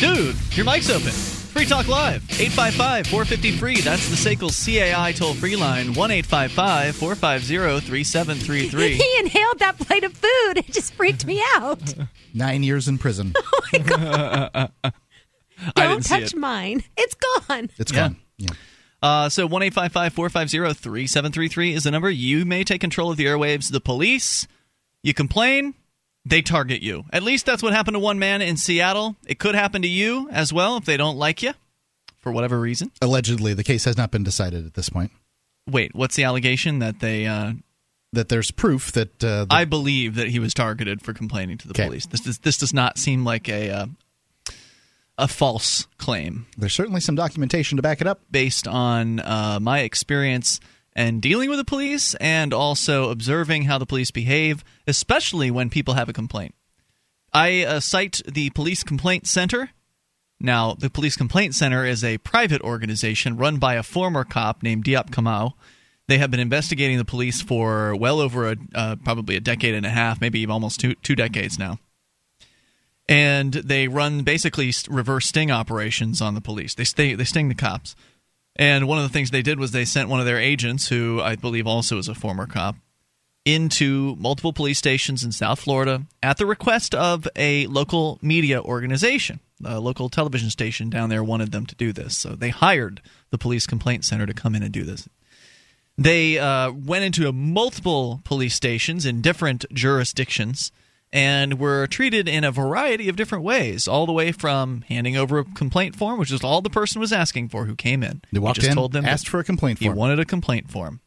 Dude, your mic's open. Free Talk Live. 855 450 free. That's the SACL CAI toll free line. 1 855 450 3733. he inhaled that plate of food. It just freaked me out. Nine years in prison. I Don't didn't see touch it. mine. It's gone. It's Yeah. gone. Yeah. Uh, so 1 855 450 3733 is the number. You may take control of the airwaves. The police, you complain, they target you. At least that's what happened to one man in Seattle. It could happen to you as well if they don't like you for whatever reason. Allegedly, the case has not been decided at this point. Wait, what's the allegation that they. Uh, That there's proof that uh, the I believe that he was targeted for complaining to the Okay. police. This does, this does not seem like a uh, a false claim there's certainly some documentation to back it up. based on uh, my experience and dealing with the police and also observing how the police behave, especially when people have a complaint. I uh, cite the Police Complaint Center. Now, the Police Complaint Center is a private organization run by a former cop named Diop Kamau. They have been investigating the police for well over a, uh, probably a decade and a half, maybe almost two, two decades now. And they run basically reverse sting operations on the police. They, stay, they sting the cops. And one of the things they did was they sent one of their agents, who I believe also is a former cop, into multiple police stations in South Florida at the request of a local media organization. A local television station down there wanted them to do this. So they hired the police complaint center to come in and do this. They uh, went into multiple police stations in different jurisdictions and were treated in a variety of different ways, all the way from handing over a complaint form, which is all the person was asking for who came in. They walked in, told them asked for a complaint form. he wanted a complaint form.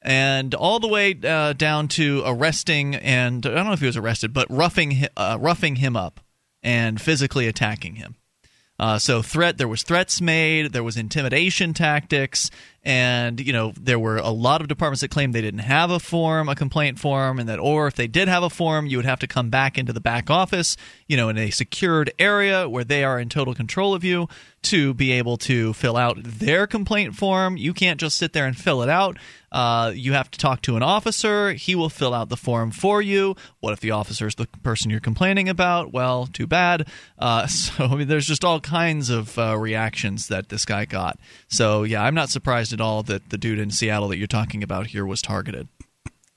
And all the way uh, down to arresting and I don't know if he was arrested, but roughing uh, roughing him up and physically attacking him. Uh, so threat, there was threats made, there was intimidation tactics, and you know there were a lot of departments that claimed they didn't have a form, a complaint form, and that or if they did have a form, you would have to come back into the back office, you know, in a secured area where they are in total control of you to be able to fill out their complaint form. You can't just sit there and fill it out. Uh, you have to talk to an officer. He will fill out the form for you. What if the officer is the person you're complaining about? Well, too bad. Uh, so I mean, there's just all kinds of uh, reactions that this guy got. So yeah, I'm not surprised at all that the dude in Seattle that you're talking about here was targeted.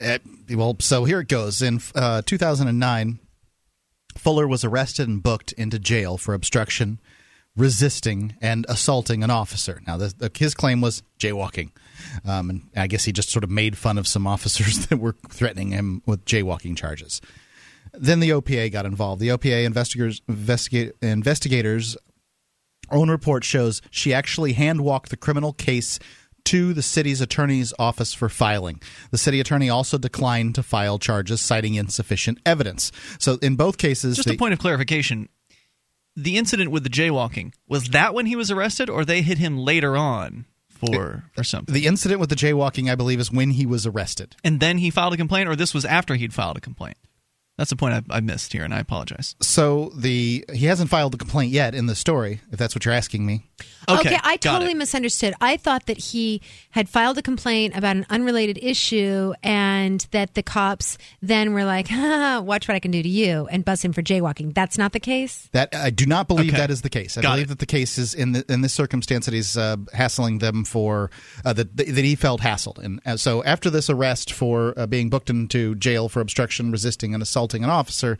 Uh, well, so here it goes. In uh, 2009, Fuller was arrested and booked into jail for obstruction, resisting, and assaulting an officer. Now, his claim was jaywalking. Um, and I guess he just sort of made fun of some officers that were threatening him with jaywalking charges. Then the OPA got involved. The OPA investigators, investigate, investigators' own report shows she actually hand walked the criminal case to the city's attorney's office for filing. The city attorney also declined to file charges, citing insufficient evidence. So, in both cases, Just the, a point of clarification. The incident with the jaywalking, was that when he was arrested or they hit him later on for for something? the incident with the jaywalking, I believe, is when he was arrested. And then he filed a complaint or this was after he'd filed a complaint? That's the point I, I missed here and I apologize. So the he hasn't filed the complaint yet in the story, if that's what you're asking me. Okay, I totally it. misunderstood. I thought that he had filed a complaint about an unrelated issue and that the cops then were like, "Ha, watch what I can do to you and bust him for jaywalking. That's not the case? That I do not believe Okay. that is the case. I Got believe it. that the case is in the, in this circumstance that he's uh, hassling them for uh, that that he felt hassled, and uh, so after this arrest for uh, being booked into jail for obstruction, resisting, and assaulting an officer.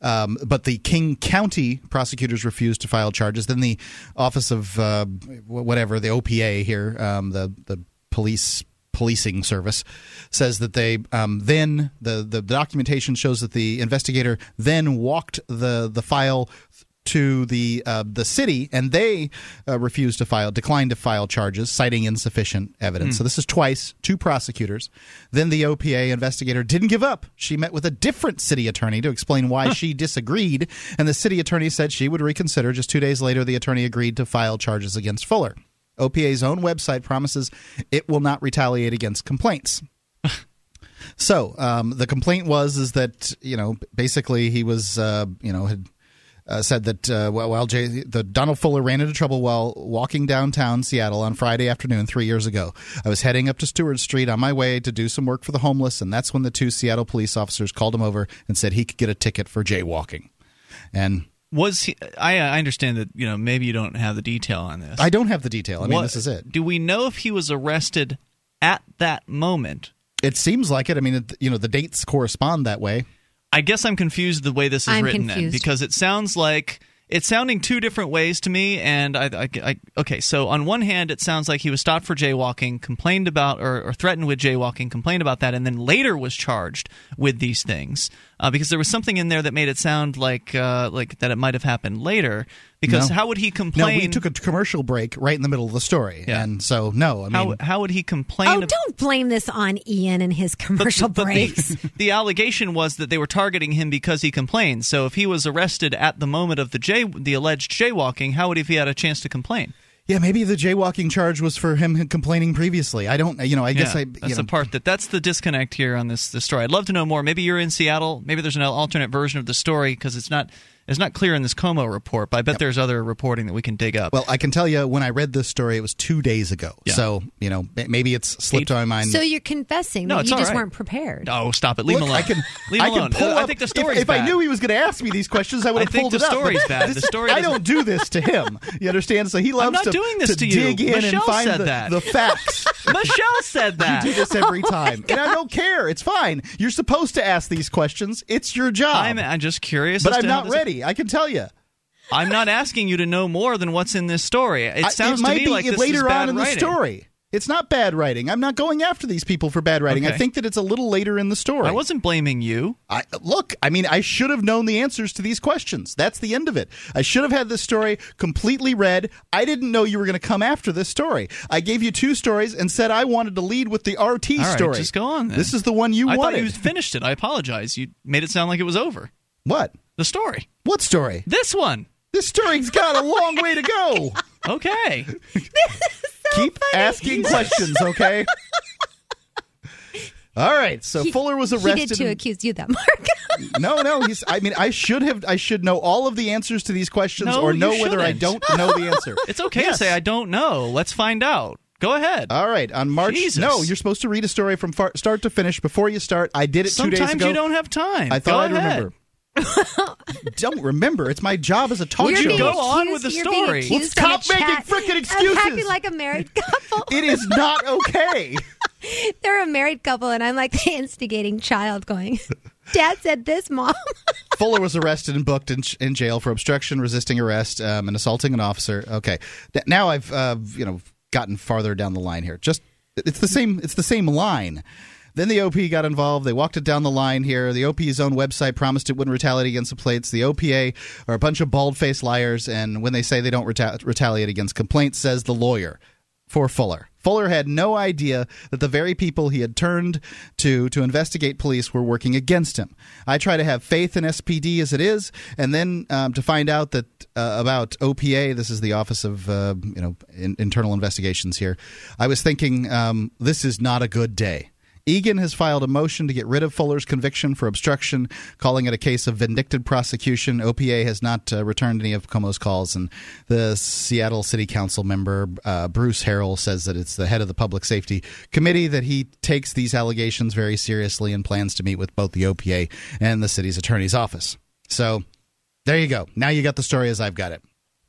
Um, but the King County prosecutors refused to file charges. Then the Office of uh, whatever the OPA here, um, the the police policing service says that they um, then the the documentation shows that the investigator then walked the the file to the uh, the city and they uh, refused to file declined to file charges citing insufficient evidence. So this is twice two prosecutors. Then the OPA investigator didn't give up. She met with a different city attorney to explain why she disagreed and the city attorney said she would reconsider. Just 2 days later the attorney agreed to file charges against Fuller. OPA's own website promises it will not retaliate against complaints. so um, the complaint was is that you know basically he was uh, you know had uh, said that uh, while Jay, the Donald Fuller ran into trouble while walking downtown Seattle on Friday afternoon three years ago. I was heading up to Stewart Street on my way to do some work for the homeless, and that's when the two Seattle police officers called him over and said he could get a ticket for jaywalking. And Was he I I understand that, you know, maybe you don't have the detail on this. I don't have the detail. I mean, What- this is it. Do we know if he was arrested at that moment? It seems like it. I mean, it, you know, the dates correspond that way. I guess I'm confused the way this is I'm written then, because it sounds like it's sounding two different ways to me. And I, I, I- okay, so on one hand, it sounds like he was stopped for jaywalking, complained about or, or threatened with jaywalking, complained about that, and then later was charged with these things uh, because there was something in there that made it sound like uh, like that it might have happened later. Because No. how would he complain? No, complain? we took a commercial break right in the middle of the story, Yeah. and so no. I mean, how how would he complain? Oh, ab- don't blame this on Ian and his commercial but breaks. The, the allegation was that they were targeting him because he complained. So if he was arrested at the moment of the jay, the alleged jaywalking, how would he have had a chance to complain? Yeah, maybe the jaywalking charge was for him complaining previously. I don't. You know, I guess I. that's you know, the part that that's the disconnect here on this this story. I'd love to know more. Maybe you're in Seattle. Maybe there's an alternate version of the story because it's not it's not clear in this KOMO report. But I bet there's other reporting that we can dig up. Well, I can tell you when I read this story, it was two days ago. Yeah. So you know, maybe it's slipped Eight- my mind. so you're confessing No, that you just right. weren't prepared. oh, stop it! Leave Look, him alone. I can. leave I him can alone. pull I up- think the if- story's If, I knew he was going to ask me these questions, I would have think pulled the it up. story's bad. The this is- story I don't do this to him. You understand? So he loves not to, doing this to to you. dig in Michelle and find said the, that. the facts. Michelle said that. You do this every oh time, and I don't care. It's fine. You're supposed to ask these questions. It's your job. I'm, I'm just curious, but I'm not this- I can tell you. I'm not asking you to know more than what's in this story. It I- sounds it might to me be like this later is bad on in writing. the story. It's not bad writing. I'm not going after these people for bad writing. I think that it's a little later in the story. I wasn't blaming you. I, look, I mean, I should have known the answers to these questions. That's the end of it. I should have had this story completely read. I didn't know you were going to come after this story. I gave you two stories and said I wanted to lead with the RT All right, story. just go on. Then. This is the one you I wanted. thought you finished it. I apologize. You made it sound like it was over. what? The story. What story? This one. This story's got a oh long way to go. Okay. So Keep asking questions, okay? All right. So He- Fuller was He arrested. did too and- accuse you that, Mark. no, no. He's. I mean, I should have. I should know all of the answers to these questions, No, or you know whether I shouldn't. don't know the answer. It's okay Yes. to say I don't know. Let's find out. Go ahead. All right, on March. Jesus. No, you're supposed to read a story from far, start to finish before you start. I did it two days Sometimes ago. you don't have time. I Go thought I'd ahead. remember. don't remember. It's my job as a talk You're show. being host. Go on with the story. accused Well, stop making chat frickin' of excuses. acting like a married couple. It is not okay. They're a married couple, and I'm like the instigating child going. Dad said this, Mom. Fuller was arrested and booked in, in jail for obstruction, resisting arrest, um, and assaulting an officer. Okay, now I've uh, you know gotten farther down the line here. Just it's the same. It's the same line. Then the OP got involved. They walked it down the line here. The OP's own website promised it wouldn't retaliate against complaints. The OPA are a bunch of bald faced liars, and when they say they don't reta- retaliate against complaints, says the lawyer for Fuller. Fuller had no idea that the very people he had turned to to investigate police were working against him. I try to have faith in SPD as it is, and then um, to find out that uh, about OPA, this is the Office of uh, you know in, Internal Investigations here. I was thinking um, this is not a good day. Egan has filed a motion to get rid of Fuller's conviction for obstruction, calling it a case of vindictive prosecution. OPA has not uh, returned any of KOMO's calls, and the Seattle City Council member uh, Bruce Harrell says that it's the head of the Public Safety Committee that he takes these allegations very seriously and plans to meet with both the OPA and the city's attorney's office. So there you go. Now you got the story as I've got it.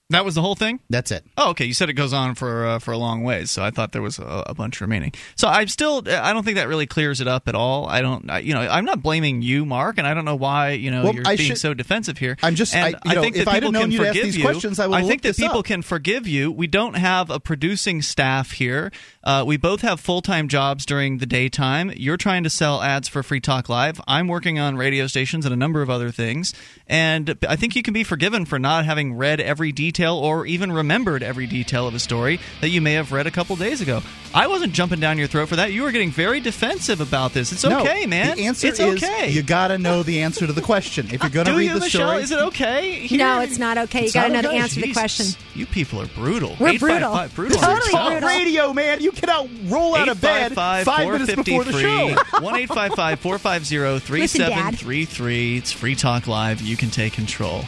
That was the whole thing. That's it. Oh, okay. You said it goes on for uh, for a long ways, so I thought there was a, a, bunch remaining. So I'm still, I don't think that really clears it up at all. I don't, I, you know, I'm not blaming you, Mark, and I don't know why you know well, you're I being should, so defensive here. I'm just, and I, you know, think that I people can forgive these you. questions, I. I think that people up. can forgive you. We don't have a producing staff here. Uh, we both have full time jobs during the daytime. You're trying to sell ads for Free Talk Live. I'm working on radio stations and a number of other things, and I think you can be forgiven for not having read every detail or even remembered every detail of a story that you may have read a couple days ago. I wasn't jumping down your throat for that. You were getting very defensive about this. It's okay, no, man. The answer it's is okay. you got to know the answer to the question. If you're going to read you, the Michelle? story, Is it okay? Here? No, it's not okay. You got to not know the okay. answer to the question. You people are brutal. We're brutal. 855 brutal. Totally Talk brutal. radio, man. You cannot roll out of bed five minutes before the show. 1 855 450 3733. It's Free Talk Live. You can take control.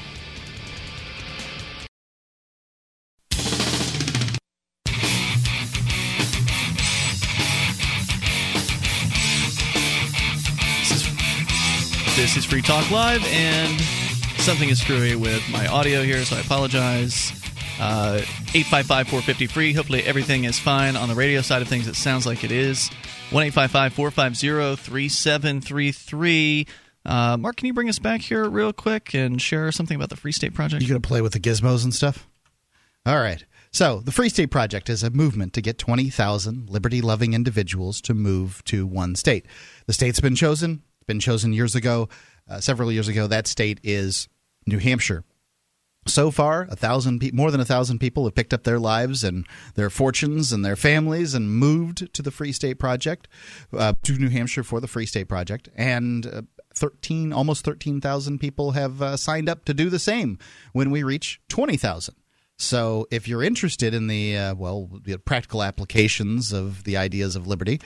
This is Free Talk Live, and something is screwy with my audio here, so I apologize. Uh, 855 450 free. Hopefully, everything is fine on the radio side of things. It sounds like it is. 1 855 450 3733. Uh, Mark, can you bring us back here real quick and share something about the Free State Project? You going to play with the gizmos and stuff? All right. So, the Free State Project is a movement to get 20,000 liberty loving individuals to move to one state. The state's been chosen, been chosen years ago, uh, several years ago. That state is New Hampshire. So far, a thousand pe- more than a thousand people have picked up their lives and their fortunes and their families and moved to the Free State Project, uh, to New Hampshire for the Free State Project, and uh, thirteen, almost thirteen thousand people have uh, signed up to do the same. When we reach twenty thousand. So, if you're interested in the uh, well, the practical applications of the ideas of liberty,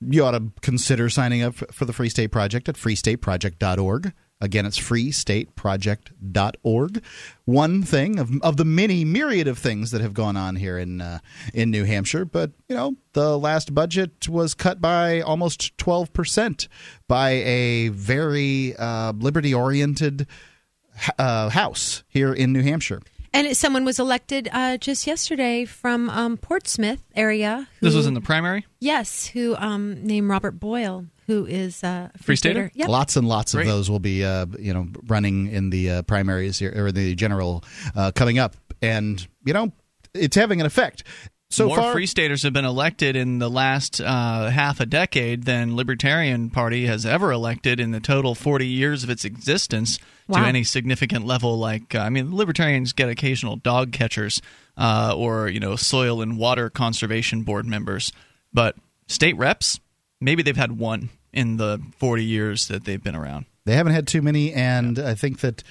you ought to consider signing up for the Free State Project at freestateproject.org. Again, it's freestateproject.org. One thing of, of the many myriad of things that have gone on here in uh, in New Hampshire, but you know, the last budget was cut by almost twelve percent by a very uh, liberty oriented uh, house here in New Hampshire. And someone was elected uh, just yesterday from um, Portsmouth area. Who, this was in the primary? Yes, who um, named Robert Boyle, who is uh, a Free Stater? Yep. Lots and lots Great. of those will be, uh, you know, running in the uh, primaries here, or the general uh, coming up, and you know, it's having an effect. So More far, Free Staters have been elected in the last uh, half a decade than Libertarian Party has ever elected in the total 40 years of its existence Wow. to any significant level. Like, uh, I mean, Libertarians get occasional dog catchers uh, or, you know, soil and water conservation board members. But state reps, maybe they've had one in the 40 years that they've been around. they haven't had too many, and I think that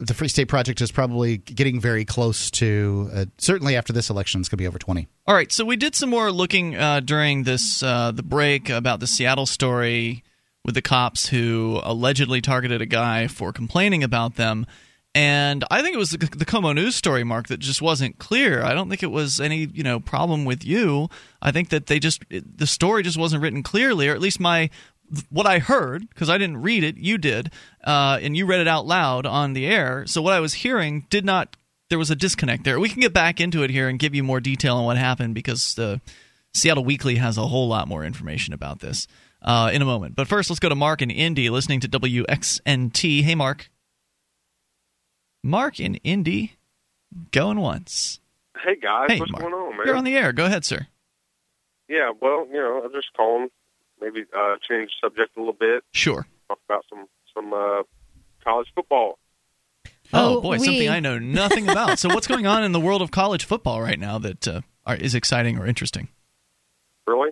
the Free State Project is probably getting very close to. Uh, certainly, after this election, it's going to be over twenty. All right, so we did some more looking uh, during this uh, the break about the Seattle story with the cops who allegedly targeted a guy for complaining about them. And I think it was the, the KOMO News story, Mark, that just wasn't clear. I don't think it was any you know problem with you. I think that they just it, the story just wasn't written clearly, or at least my what I heard because I didn't read it, you did, uh, and you read it out loud on the air. So what I was hearing did not. There was a disconnect there. We can get back into it here and give you more detail on what happened because the Seattle Weekly has a whole lot more information about this. uh, in a moment. But first, let's go to Mark in Indy, listening to WXNT. Hey, Mark. Mark in Indy, going once. Hey guys, Hey, what's Mark. going on, man? You're on the air. Go ahead, sir. yeah, well, you know, I'm just calling, maybe uh, change the subject a little bit, Sure. talk about some some uh, college football. Oh, Oh, boy, we- something I know nothing about. so, what's going on in the world of college football right now that uh, are, is exciting or interesting? Really,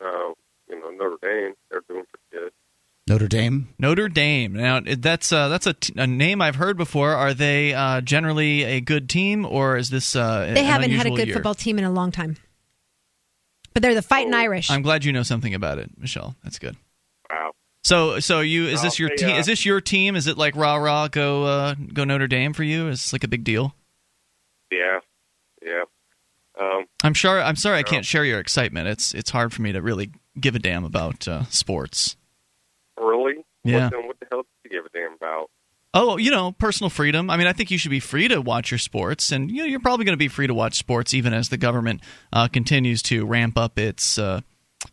uh, you know, Notre Dame, they're doing pretty good. Notre Dame. Notre Dame. Now, that's uh, that's a, t- a name I've heard before. Are they uh, generally a good team, or is this uh, They an haven't had a good year? football team in a long time. But they're the fighting Oh, Irish. I'm glad you know something about it, Michelle. That's good. Wow. So, so you is this your they, team? uh, Is this your team? Is it like rah rah go uh, go Notre Dame for you? Is this like a big deal? Yeah, yeah. Um, I'm sure. I'm sorry I can't share your excitement. It's it's hard for me to really give a damn about uh, sports. really? Yeah. What, then what the hell do you give a damn about? Oh, you know, personal freedom. I mean, I think you should be free to watch your sports, and you know, you're probably going to be free to watch sports even as the government uh, continues to ramp up its uh,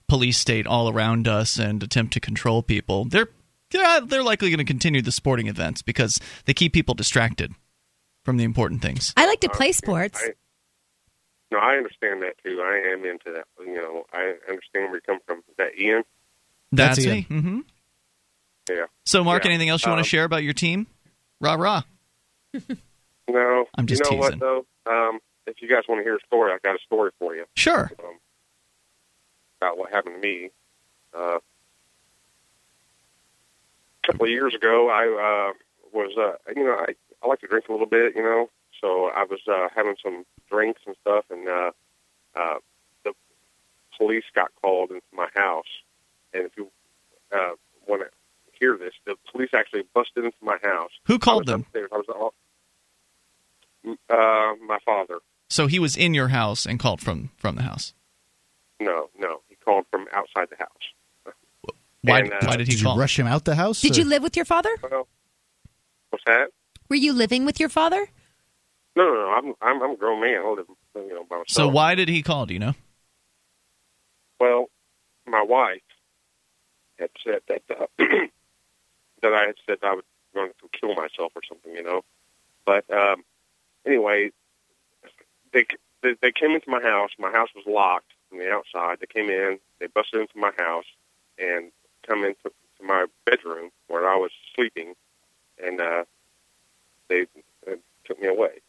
police state all around us and attempt to control people. They're they're, they're likely going to continue the sporting events because they keep people distracted from the important things. I like to play sports. I, no, I understand that too. I am into that. You know, I understand where you come from. Is that Ian? That's, That's me. hmm Yeah. So, Mark, Yeah. anything else you want Um, to share about your team? Rah rah. No, I'm just you know teasing. what though? Um, if you guys want to hear a story, I got a story for you Sure. um, about what happened to me. Uh, a couple of years ago, I uh, was, uh, you know, I, I like to drink a little bit, you know, so I was uh, having some drinks and stuff, and uh, uh, the police got called into my house. And if you uh, want to hear this, the police actually busted into my house. Who called was them? Upstairs. I was all, uh, my father. So he was in your house and called from from the house. No, no, he called from outside the house. Why? And, uh, why did he Did call? you rush him out the house? Did or- you live with your father? Well, what's that? Were you living with your father? No, no, no. I'm I'm, I'm a grown man. I live, you know, by myself. so why did he call? Do you know? Well, my wife had said that uh, that I had said I was going to kill myself or something, you know. But um, anyway, they, they they came into my house. My house was locked from the outside. They came in. They busted into my house and come into to my bedroom where I was sleeping, and uh, they uh, took me away.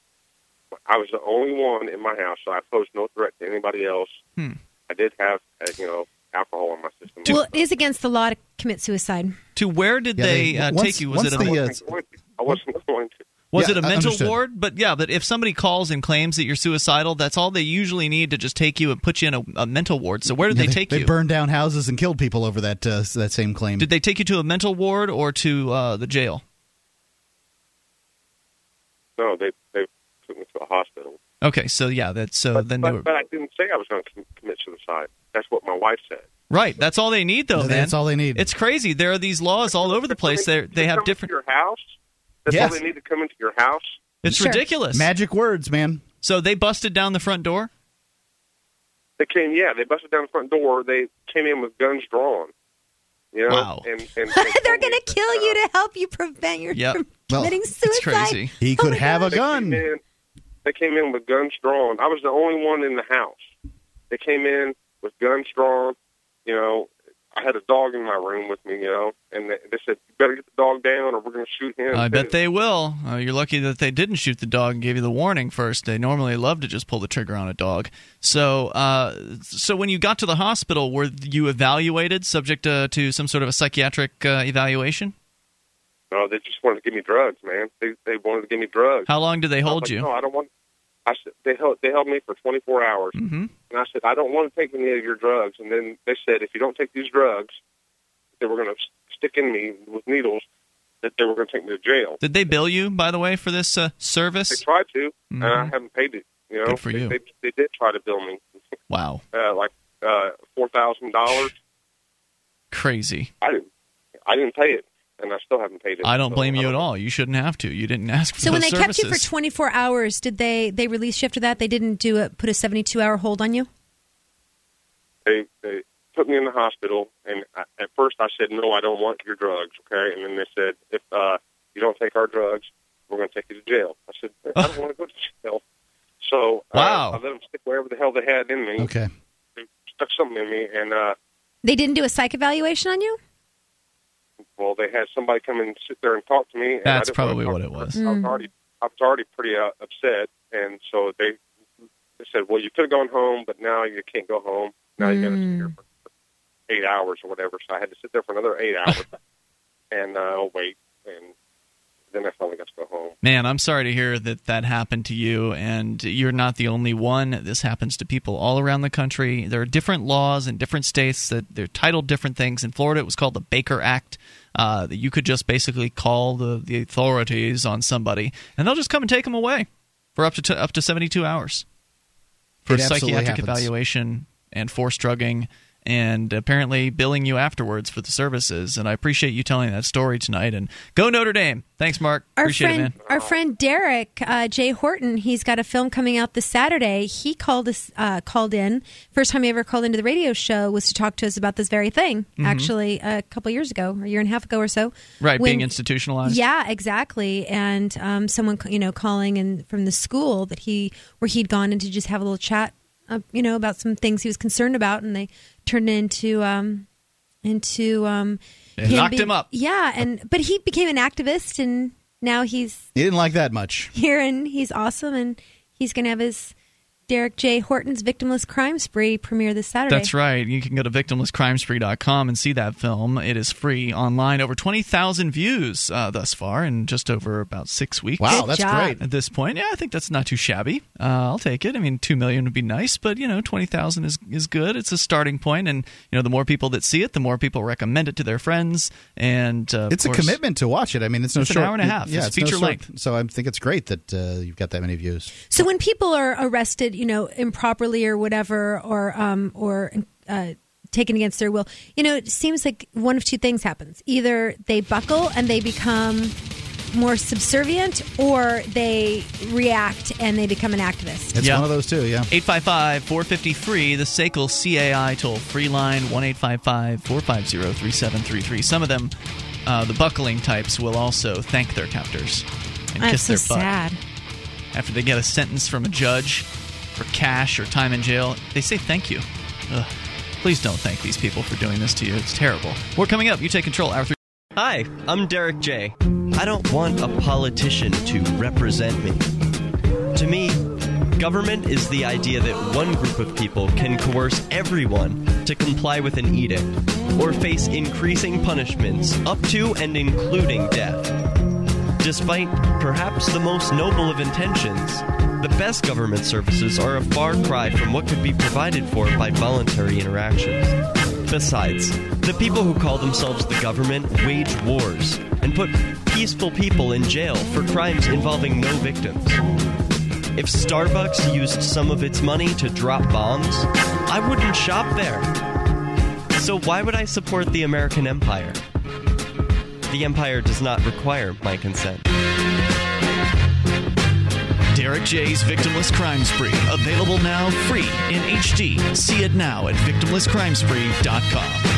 I was the only one in my house, so I posed no threat to anybody else. Hmm. I did have, uh, you know, alcohol in my system. Well, it is against the law to commit suicide. To where did Yeah, they, they- uh, once- take you? Was it a the, I uh, wasn't going to. I wasn't going to. Was Yeah, it a I mental understood. ward? But yeah, but if somebody calls and claims that you're suicidal, that's all they usually need to just take you and put you in a, a mental ward. So where did Yeah, they take They you? They burned down houses and killed people over that uh, that same claim. Did they take you to a mental ward or to uh, the jail? No, they they took me to a hospital. Okay, so yeah, that's so but, then but, they were but I didn't say I was going to commit suicide. That's what my wife said. right. That's all they need, though, No, man. that's all they need. It's crazy. There are these laws all over the place. They they have come different. Into your house. That's Yes. all they need to come into your house. It's Sure. ridiculous. Magic words, man. So they busted down the front door. They came, yeah. They busted down the front door. They came in with guns drawn. You know, Wow. and, and, and They're going to kill you to help you prevent your Yep. from Well, committing It's suicide. crazy. He Oh could my have a They gun. came in. They came in with guns drawn. I was the only one in the house. They came in with guns drawn. You know, I had a dog in my room with me. You know, and they, said, "You better get the dog down, or we're going to shoot him." I bet they will. Uh, you're lucky that they didn't shoot the dog and gave you the warning first. They normally love to just pull the trigger on a dog. So, uh, so when you got to the hospital, were you evaluated, subject uh, to some sort of a psychiatric uh, evaluation? No, they just wanted to give me drugs, man. They they wanted to give me drugs. How long did they was hold like, you? No, I don't want. I they held they held me for 24 hours, hmm and I said I don't want to take any of your drugs. And then they said if you don't take these drugs, they were going to stick in me with needles. That they were going to take me to jail. Did they bill you, by the way, for this uh, service? They tried to, and I Mhm. haven't paid it. You know, Good for they, you. They, they did try to bill me Wow, uh, like uh, four thousand dollars. crazy. I didn't. I didn't pay it, and I still haven't paid it. I don't So, blame you at don't- all. You shouldn't have to. You didn't ask for the thing. So when they those kept you for 24 hours, did they they release you after that? They didn't do a put a 72 hour hold on you? They they put me in the hospital, and I, at first I said, "No, I don't want your drugs." Okay, and then they said, "If uh, you don't take our drugs, we're going to take you to jail." I said, "I don't want to go to jail." So uh, Wow. I let them stick wherever the hell they had in me. Okay. They stuck something in me, and uh, They didn't do a psych evaluation on you? Well, they had somebody come and sit there and talk to me. And That's probably what it them. was. I was already, I was already pretty uh, upset, and so they, they said, "Well, you could have gone home, but now you can't go home. Now you got to sit here for eight hours or whatever." So I had to sit there for another eight hours and uh, wait, and then I finally got to go home. Man, I'm sorry to hear that that happened to you, and you're not the only one. This happens to people all around the country. There are different laws in different states that they're titled different things. In Florida, it was called the Baker Act. Uh, that you could just basically call the, the authorities on somebody, and they'll just come and take them away for up to t- up to 72 hours for It psychiatric evaluation and forced drugging, and apparently billing you afterwards for the services. And I appreciate you telling that story tonight. And go Notre Dame! Thanks, Mark. Our appreciate friend, it, man. our friend Derrick uh, Jay Horton, he's got a film coming out this Saturday. He called us, uh, called in. First time he ever called into the radio show was to talk to us about this very thing. Mhm. Actually, a couple years ago, or a year and a half ago or so. Right, when- being institutionalized. Yeah, exactly. And um, someone, you know, calling in from the school that he where he'd gone in to just have a little chat, uh, you know, about some things he was concerned about, and they turned into um, into um, knocked being- him up. Yeah, and but he became an activist, and now he's He didn't like that much. here, and he's awesome, and he's going to have his Derrick J. Horton's Victimless Crime Spree premiere this Saturday. That's right. You can go to victimlesscrimespree.com and see that film. It is free online. Over 20,000 views uh, thus far in just over about six weeks. Wow, Good that's job. great. At this point, yeah, I think that's not too shabby. Uh, I'll take it. I mean, 2 million would be nice, but, you know, 20,000 is, is good. It's a starting point, And, you know, the more people that see it, the more people recommend it to their friends. And uh, of It's a commitment to watch it. I mean, it's no It's an short. hour and a half. Yeah, It's it's no feature short- length. So I think it's great that uh, you've got that many views. So when people are arrested, you know, improperly or whatever, or um, or uh, taken against their will, you know, it seems like one of two things happens: either they buckle and they become more subservient, or they react and they become an activist. It's one of those two, yeah. 855 450 free, the SACL CAI toll free line, 1 855 450 3733. Some of them, uh, the buckling types, will also thank their captors and That's kiss so their butt. sad. After they get a sentence from a judge for cash or time in jail, they say thank you. Ugh. Please don't thank these people for doing this to you. It's terrible. More coming up. You take control. Hour three. Hi, I'm Derrick J. I don't want a politician to represent me. To me, government is the idea that one group of people can coerce everyone to comply with an edict or face increasing punishments up to and including death. Despite perhaps the most noble of intentions, the best government services are a far cry from what could be provided for by voluntary interactions. Besides, the people who call themselves the government wage wars and put peaceful people in jail for crimes involving no victims. If Starbucks used some of its money to drop bombs, I wouldn't shop there. So why would I support the American empire? The empire does not require my consent. Derrick J's Victimless Crime Spree. Available now free in HD. See it now at victimlesscrimespree.com.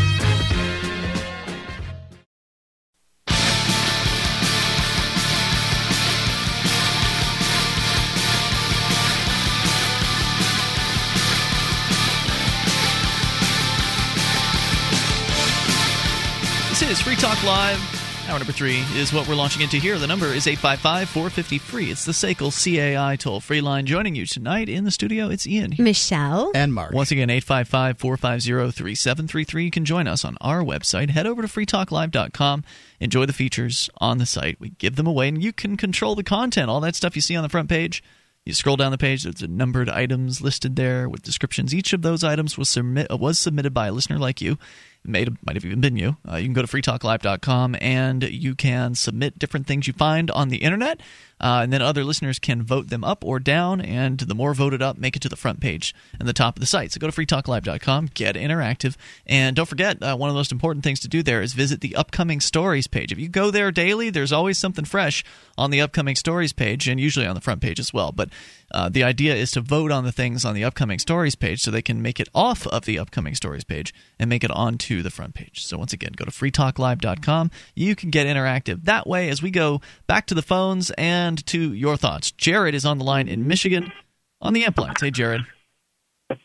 This is Free Talk Live. Hour number three is what we're launching into here. The number is 855 450 free. It's the SACL CAI toll free line. Joining you tonight in the studio, it's Ian. Michelle. And Mark. Once again, 855 450 3733. You can join us on our website. Head over to freetalklive.com. Enjoy the features on the site. We give them away, and you can control the content. All that stuff you see on the front page. You scroll down the page, there's a numbered items listed there with descriptions. Each of those items was, submit, was submitted by a listener like you. May, might have even been you. Uh, you can go to freetalklive.com and you can submit different things you find on the internet. Uh, and then other listeners can vote them up or down. And the more voted up, make it to the front page and the top of the site. So go to freetalklive.com, get interactive. And don't forget, uh, one of the most important things to do there is visit the upcoming stories page. If you go there daily, there's always something fresh on the upcoming stories page and usually on the front page as well. But Uh, the idea is to vote on the things on the upcoming stories page so they can make it off of the upcoming stories page and make it onto the front page. So once again, go to freetalklive.com. You can get interactive that way as we go back to the phones and to your thoughts. Jared is on the line in Michigan on the amp lines. Hey, Jared.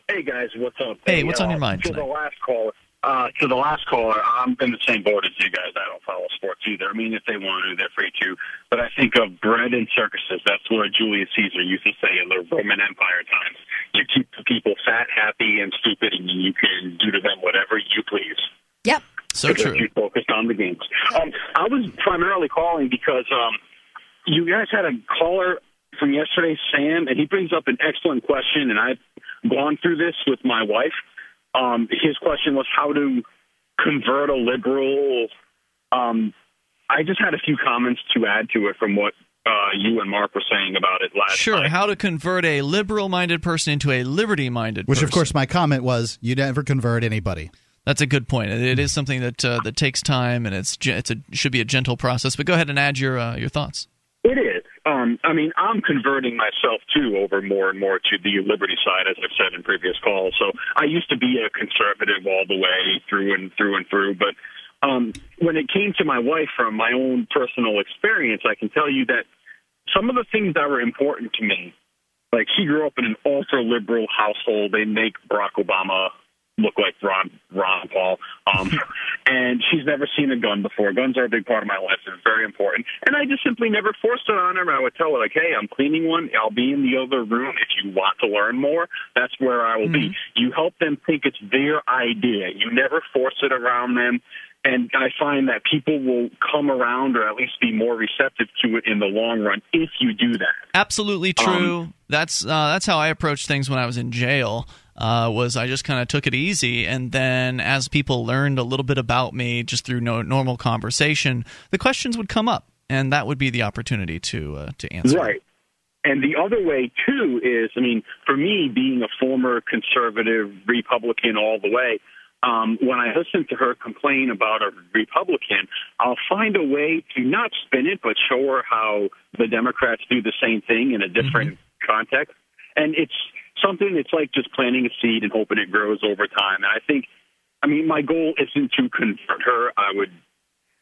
Hey guys, what's up? Hey, what's on your uh, mind To the last caller, uh, to the last caller, I'm in the same boat as you guys. I don't follow sports either. I mean, if they want to, they're free to. But I think of bread and circuses. That's what Julius Caesar used to say in the Roman Empire times. You keep the people fat, happy, and stupid, and you can do to them whatever you please. Yep. So because true. You focused on the games. Um, I was primarily calling because um, you guys had a caller from yesterday, Sam, and he brings up an excellent question, and I've gone through this with my wife. Um, his question was how to convert a liberal. Um, I just had a few comments to add to it from what uh, you and Mark were saying about it last Sure. How to convert a liberal minded person into a liberty minded person Which, person. of course, my comment was you never convert anybody. That's a good point. It is something that uh, that takes time, and it's ge- it's a should be a gentle process. But go ahead and add your uh, your thoughts. It is. Um, I mean, I'm converting myself too over more and more to the liberty side, as I've said in previous calls. So I used to be a conservative all the way through and through and through, but um, when it came to my wife, from my own personal experience, I can tell you that some of the things that were important to me, like she grew up in an ultra liberal household. They make Barack Obama look like Ron Ron Paul. Um, and she's never seen a gun before. Guns are a big part of my life. They're very important. And I just simply never forced it on her. I would tell her like, "Hey, I'm cleaning one. I'll be in the other room if you want to learn more. That's where I will be." You help them think it's their idea. You never force it around them. And I find that people will come around or at least be more receptive to it in the long run if you do that. Absolutely true. that's uh, that's how I approached things when I was in jail. Uh, was I just kind of took it easy, and then as people learned a little bit about me just through no, normal conversation, the questions would come up, and that would be the opportunity to uh, to answer. Right. And the other way too is, I mean, for me, being a former conservative Republican all the way, um, when I listen to her complain about a Republican, I'll find a way to not spin it, but show her how the Democrats do the same thing in a different context. And it's something. It's like just planting a seed and hoping it grows over time. And I think, I mean, my goal isn't to convert her. I would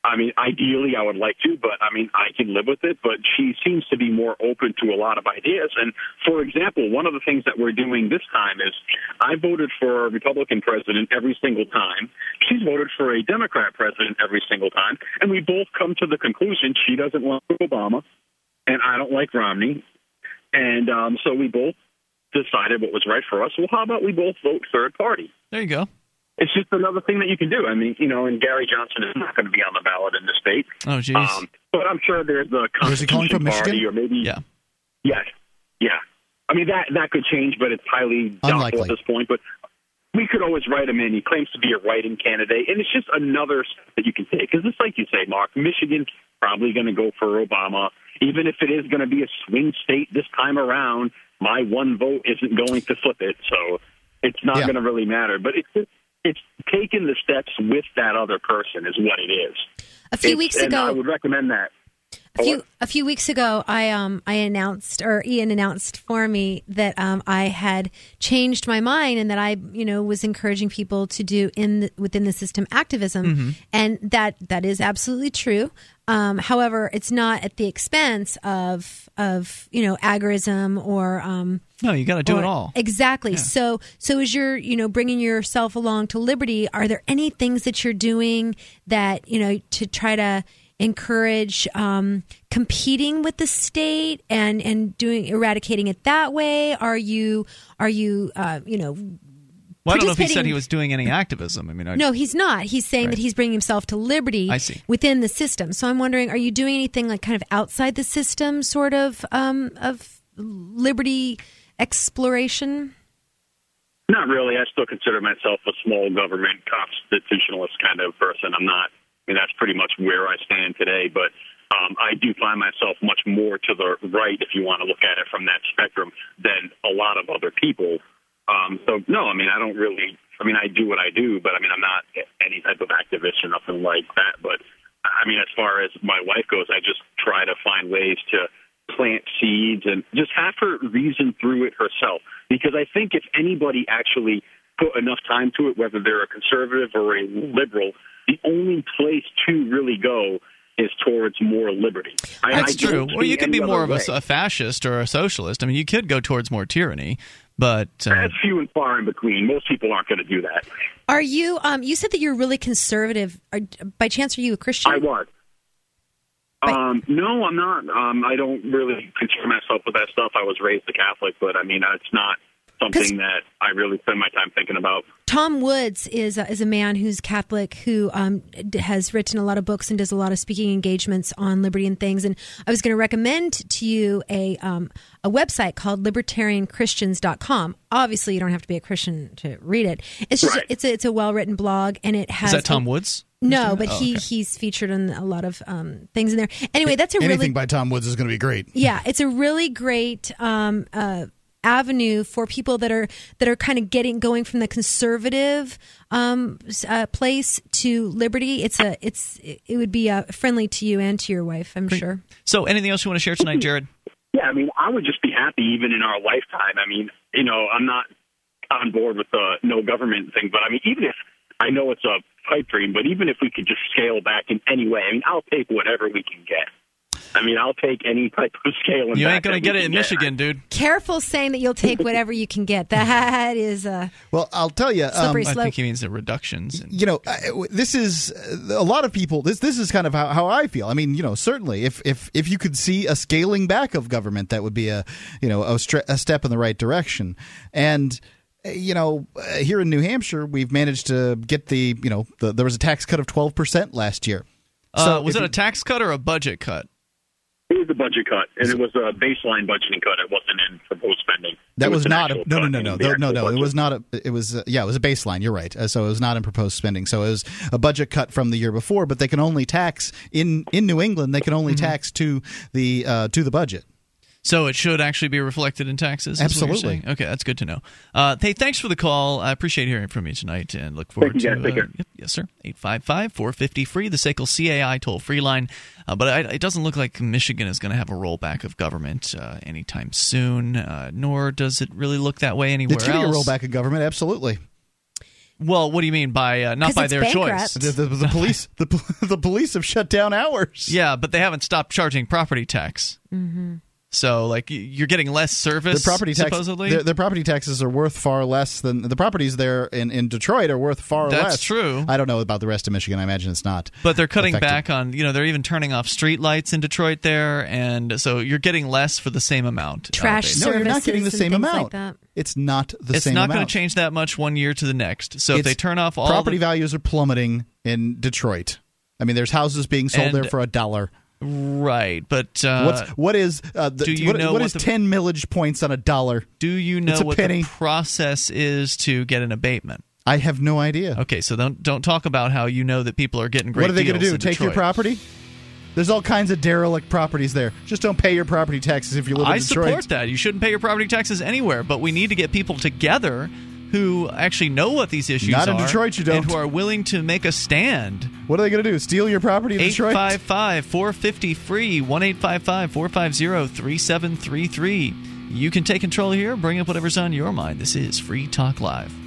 I mean, ideally, I would like to, but I mean, I can live with it. But she seems to be more open to a lot of ideas. And for example, one of the things that we're doing this time is I voted for a Republican president every single time. She's voted for a Democrat president every single time. And we both come to the conclusion she doesn't like Obama, and I don't like Romney. And um, so we both decided what was right for us. Well, how about we both vote third party? There you go. It's just another thing that you can do. I mean, you know, and Gary Johnson is not going to be on the ballot in the state. Oh, jeez. Um, but I'm sure there's the Where's he calling Constitution Party, or maybe yeah, yes, yeah. I mean that that could change, but it's highly doubtful Unlikely. at this point. But we could always write him in. He claims to be a writing candidate, and it's just another step that you can take. Because it's like you say, Mark, Michigan's probably going to go for Obama, even if it is going to be a swing state this time around. My one vote isn't going to flip it, so it's not Yeah. going to really matter. But it's it's taking the steps with that other person is what it is. A few It's- weeks and I would recommend that. a few a few weeks ago, I um I announced or Ian announced for me that um I had changed my mind and that I you know was encouraging people to do in the, within the system activism, and that that is absolutely true. Um, however, it's not at the expense of of you know agorism or um, no, you got to do it all. Exactly. So, so as you're, you know, bringing yourself along to liberty, are there any things that you're doing that you know to try to encourage um, competing with the state and and doing eradicating it that way? Are you are you uh, you know? Well, I don't know if he said he was doing any activism. I mean, I, No, he's not. He's saying that he's bringing himself to liberty I see. within the system. So I'm wondering, are you doing anything like kind of outside the system, sort of um, of liberty exploration? Not really. I still consider myself a small government constitutionalist kind of person. I'm not. I mean, that's pretty much where I stand today. But um, I do find myself much more to the right, if you want to look at it from that spectrum, than a lot of other people. Um, so no, I mean, I don't really. I mean, I do what I do, but I mean, I'm not any type of activist or nothing like that. But I mean, as far as my wife goes, I just try to find ways to plant seeds and just have her reason through it herself. Because I think if anybody actually put enough time to it, whether they're a conservative or a liberal, the only place to really go is towards more liberty. I, That's I true. Well, you could be more of a, a fascist or a socialist. I mean, you could go towards more tyranny, but uh, That's few and far in between. Most people aren't going to do that. Are you? Um, you said that you're really conservative. Are, by chance, are you a Christian? I was. Um, no, I'm not. Um, I don't really concern myself with that stuff. I was raised a Catholic, but I mean, it's not something that I really spend my time thinking about. Tom Woods is a, is a man who's Catholic who um, has written a lot of books and does a lot of speaking engagements on liberty and things. And I was going to recommend to you a um, a website called libertarianchristians.com. Obviously, you don't have to be a Christian to read it. It's just it's a, it's a well written blog, and it has is that Tom a- Woods? No, but Oh, he okay. he's featured in a lot of um, things in there. Anyway, that's a really Anything really by Tom Woods is going to be great. yeah, it's a really great um, uh, avenue for people that are that are kind of getting going from the conservative um, uh, place to liberty. It's a it's it would be uh, friendly to you and to your wife, I'm sure. So, anything else you want to share tonight, Jared? Yeah, I mean, I would just be happy even in our lifetime. I mean, you know, I'm not on board with the no government thing, but I mean, even if I know it's a pipe dream, but even if we could just scale back in any way, I mean, I'll take whatever we can get. I mean, I'll take any type of scaling. You ain't going to get it in can Michigan, dude. Careful saying that you'll take whatever you can get. That is a Well, I'll tell you. Slippery I think he means the reductions. you know I- this is a lot of people this this is kind of how, how i feel i mean you know certainly if if if you could see a scaling back of government that would be a you know a, stre- a step in the right direction and uh, you know uh, here in new hampshire we've managed to get the you know the, there was a tax cut of 12% last year Uh, was it you- a tax cut or a budget cut? It was a budget cut, and it was a baseline budgeting cut. It wasn't in proposed spending. That It was an not a no no no no no no no. It was not a. It was uh, yeah. It was a baseline. You're right. Uh, so it was not in proposed spending. So it was a budget cut from the year before. But they can only tax in in New England. They can only Mm-hmm. tax to the uh, to the budget. So it should actually be reflected in taxes. is what you're Absolutely. Okay, that's good to know. Uh, hey, thanks for the call. I appreciate hearing from you tonight, and look forward you, to. guys. Take uh, care. yep, yes, sir. Eight five five four fifty free. The SACL CAI toll free line. Uh, but I, it doesn't look like Michigan is going to have a rollback of government uh, anytime soon. Uh, nor does it really look that way anywhere It's going to be a else. rollback of government. Absolutely. Well, what do you mean by uh, not 'Cause by it's their bankrupt. choice? The, the, the police the, the police have shut down hours. Yeah, but they haven't stopped charging property tax. Mm-hmm. So, like, you're getting less service. The property tax, supposedly. their, their property taxes are worth far less than the properties there in, in Detroit are worth far That's less. That's true. I don't know about the rest of Michigan. I imagine it's not. But they're cutting affected. back on, you know, they're even turning off street lights in Detroit there, and so you're getting less for the same amount. uh, Trash basically. No, you're not getting the same things like amount. It's not the it's same It's not going to change that much one year to the next. So if they turn off all property the, values are plummeting in Detroit. I mean, there's houses being sold And- there for a dollar. Right, but uh, What's what is uh, the, do you what- know what what is the- ten millage points on a dollar? do you know what penny. the process is to get an abatement? I have no idea. Okay, so don't don't talk about how you know that people are getting great. what are they going to do? Take your property? There's all kinds of derelict properties there. Just don't pay your property taxes if you live in I Detroit. support that. You shouldn't pay your property taxes anywhere, but we need to get people together who actually know what these issues Not are. in Detroit, you don't. And who are willing to make a stand. What are they going to do? Steal your property in Detroit? 855 450 free, 1 855 450 3733. You can take control here, bring up whatever's on your mind. This is Free Talk Live.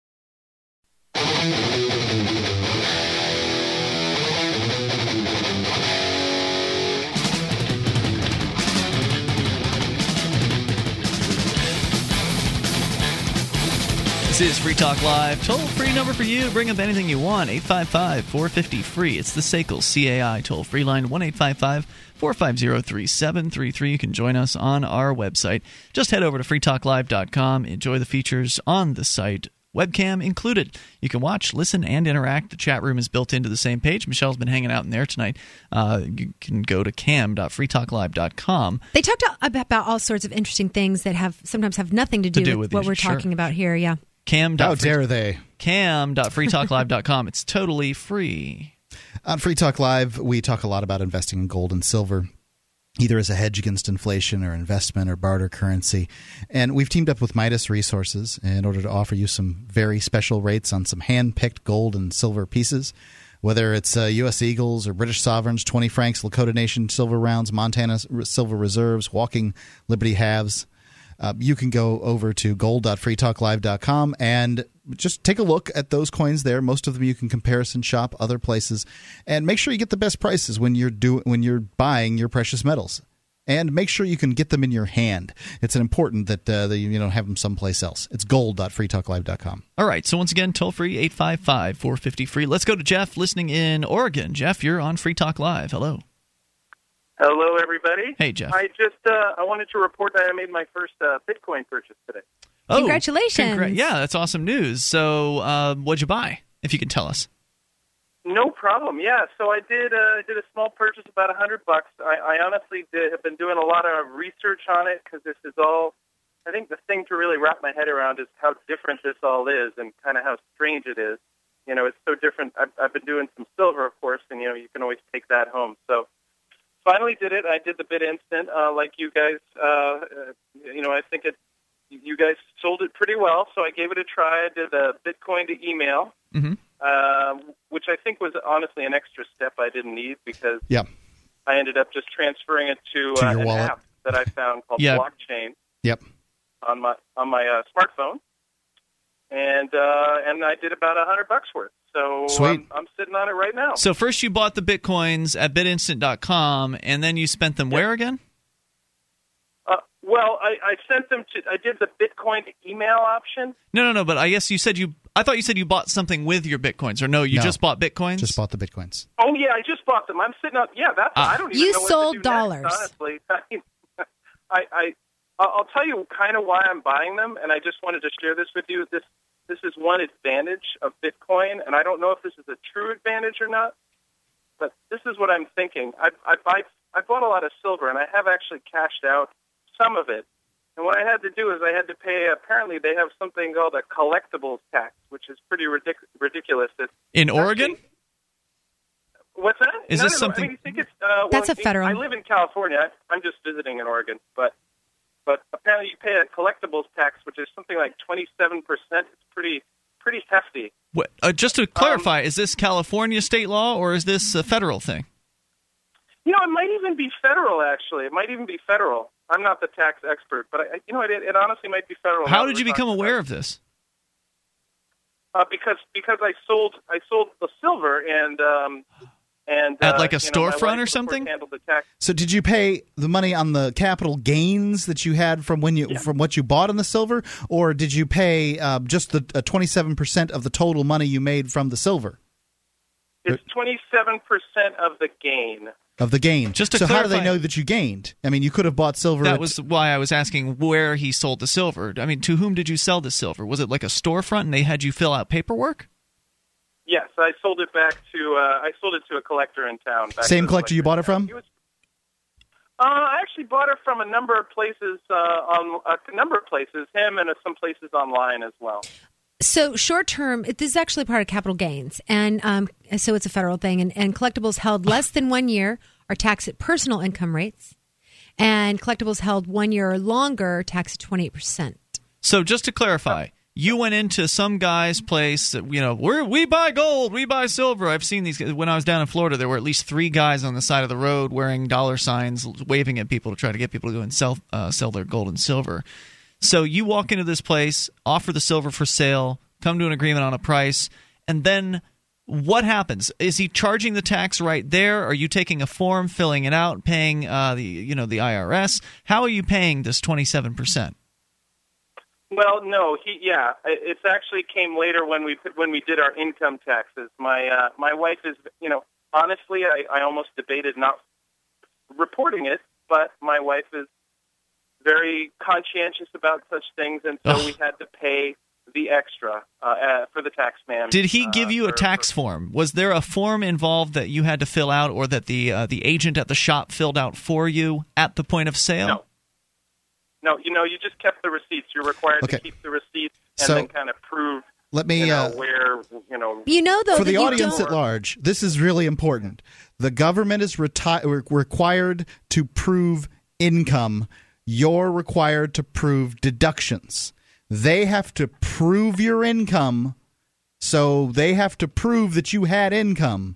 This is Free Talk Live. Toll free number for you. Bring up anything you want. 855 450 free. It's the SACL CAI toll free line 1 855 450 3733. You can join us on our website. Just head over to freetalklive.com. Enjoy the features on the site webcam included. You can watch, listen, and interact. The chat room is built into the same page. Michelle's been hanging out in there tonight. Uh, you can go to cam.freetalklive.com. They talked about all sorts of interesting things that have sometimes have nothing to do, do with, with what we're sure. talking about here. Yeah. Cam. How dare they? Cam.freetalklive.com. It's totally free. On Free Talk Live, we talk a lot about investing in gold and silver. Either as a hedge against inflation or investment or barter currency. And we've teamed up with Midas Resources in order to offer you some very special rates on some hand picked gold and silver pieces. Whether it's uh, U.S. Eagles or British Sovereigns, 20 francs, Lakota Nation silver rounds, Montana silver reserves, walking Liberty halves, uh, you can go over to gold.freetalklive.com and just take a look at those coins there. Most of them you can comparison shop other places, and make sure you get the best prices when you're do when you're buying your precious metals. And make sure you can get them in your hand. It's important that, uh, that you don't have them someplace else. It's gold.freetalklive.com. All right. So once again, toll free 855 450 free. Let's go to Jeff listening in Oregon. Jeff, you're on Free Talk Live. Hello. Hello, everybody. Hey, Jeff. I just uh, I wanted to report that I made my first uh, Bitcoin purchase today. Oh, Congratulations. congra- yeah, that's awesome news. So, uh, what'd you buy, if you can tell us? No problem. Yeah, so I did uh, did a small purchase, about a hundred bucks. I, I honestly did, have been doing a lot of research on it because this is all. I think the thing to really wrap my head around is how different this all is and kind of how strange it is. You know, it's so different. I've, I've been doing some silver, of course, and you know you can always take that home. So finally did it. I did the BitInstant, uh, like you guys. Uh, uh, you know, I think it. You guys sold it pretty well, so I gave it a try. I did a Bitcoin to email, mm-hmm. uh, which I think was honestly an extra step I didn't need because Yeah. I ended up just transferring it to, To uh, an wallet. app that I found called Yeah. Blockchain Yep. on my on my uh, smartphone, and uh, and I did about a hundred bucks worth. So Sweet. I'm, I'm sitting on it right now. So, first you bought the Bitcoins at bitinstant.com, and then you spent them where again? Uh, well, I, I sent them to. I did the Bitcoin email option. No, no, no, but I guess you said you. I thought you said you bought something with your Bitcoins, or no, you No. just bought Bitcoins? Just bought the Bitcoins. Oh yeah, I just bought them. I'm sitting up. Yeah, that's. Ah. I don't even You know what sold to do dollars. Next, honestly, I, mean, I, I, I'll tell you kind of why I'm buying them, and I just wanted to share this with you. This, this is one advantage of Bitcoin, and I don't know if this is a true advantage or not, but this is what I'm thinking. I, I buy, I bought a lot of silver, and I have actually cashed out some of it. And what I had to do is I had to pay. Apparently, they have something called a collectibles tax, which is pretty ridic- ridiculous. It's In Oregon? What's that? Is No, this no, no. something- I mean, I think it's, uh, well, That's a federal. I live in California. I- I'm just visiting in Oregon, but but apparently you pay a collectibles tax, which is something like 27 percent. It's pretty pretty hefty. What, uh, just to clarify, is this California state law or is this a federal thing? You know, it might even be federal. Actually, it might even be federal. I'm not the tax expert, but I, you know, it, it honestly might be federal. How did you become aware about of this? Uh, because because I sold I sold the silver and um and At uh, like a you storefront wife, or something? Handled the tax. So did you pay the money on the capital gains that you had from when you from what you bought in the silver, or did you pay uh, just the twenty seven percent of the total money you made from the silver It's 27 percent of the gain. of the gain? Just to so how do they know that you gained? I mean, you could have bought silver. That at- was why I was asking where he sold the silver. I mean, to whom did you sell the silver? Was it like a storefront and they had you fill out paperwork? Yes, I sold it back to. Uh, I sold it to a collector in town. Back same collector you bought it from. Uh, I actually bought it from a number of places. Uh, on a number of places, him and uh, some places online as well. So short term, this is actually part of capital gains, and um, so it's a federal thing. And, and collectibles held less than one year are taxed at personal income rates, and collectibles held one year or longer are taxed at twenty eight percent. So just to clarify, you went into some guy's place. That, you know, we we buy gold, we buy silver. I've seen these. When I was down in Florida, there were at least three guys on the side of the road wearing dollar signs, waving at people to try to get people to go and sell uh, sell their gold and silver. So you walk into this place, offer the silver for sale, come to an agreement on a price, and then what happens? Is he charging the tax right there? Are you taking a form, filling it out, paying uh, the you know the IRS? How are you paying this twenty seven percent? Well, no, he yeah, it it's actually came later when we when we did our income taxes. My uh, my wife is you know honestly, I, I almost debated not reporting it, but my wife is very conscientious about such things, and so Ugh. we had to pay the extra uh, uh, for the tax man. Did he give uh, you a for- tax form? Was there a form involved that you had to fill out, or that the uh, the agent at the shop filled out for you at the point of sale? No. No, you know, you just kept the receipts. You're required Okay. to keep the receipts and So- then kind of prove, Let me you know, uh, where, you know. You know, though, for the audience at large, this is really important. The government is reti- required to prove income. You're required to prove deductions. They have to prove your income, so they have to prove that you had income.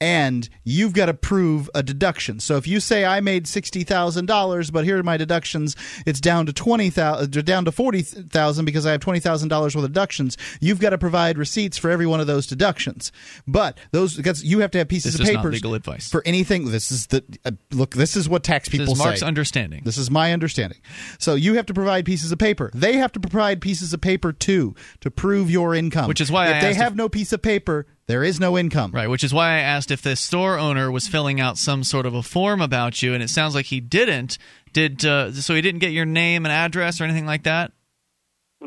And you've got to prove a deduction. So if you say I made sixty thousand dollars, but here are my deductions, it's down to twenty thousand, down to forty thousand because I have twenty thousand dollars worth of deductions. You've got to provide receipts for every one of those deductions. But those because you have to have pieces This of papers legal advice. for anything. This is the uh, look. This is what tax This people is Mark's say. understanding. This is my understanding. So you have to provide pieces of paper. They have to provide pieces of paper too to prove your income. Which is why if I they have no piece of paper, there is no income. Right, which is why I asked if the store owner was filling out some sort of a form about you, and it sounds like he didn't. Did uh, so? He didn't get your name and address or anything like that.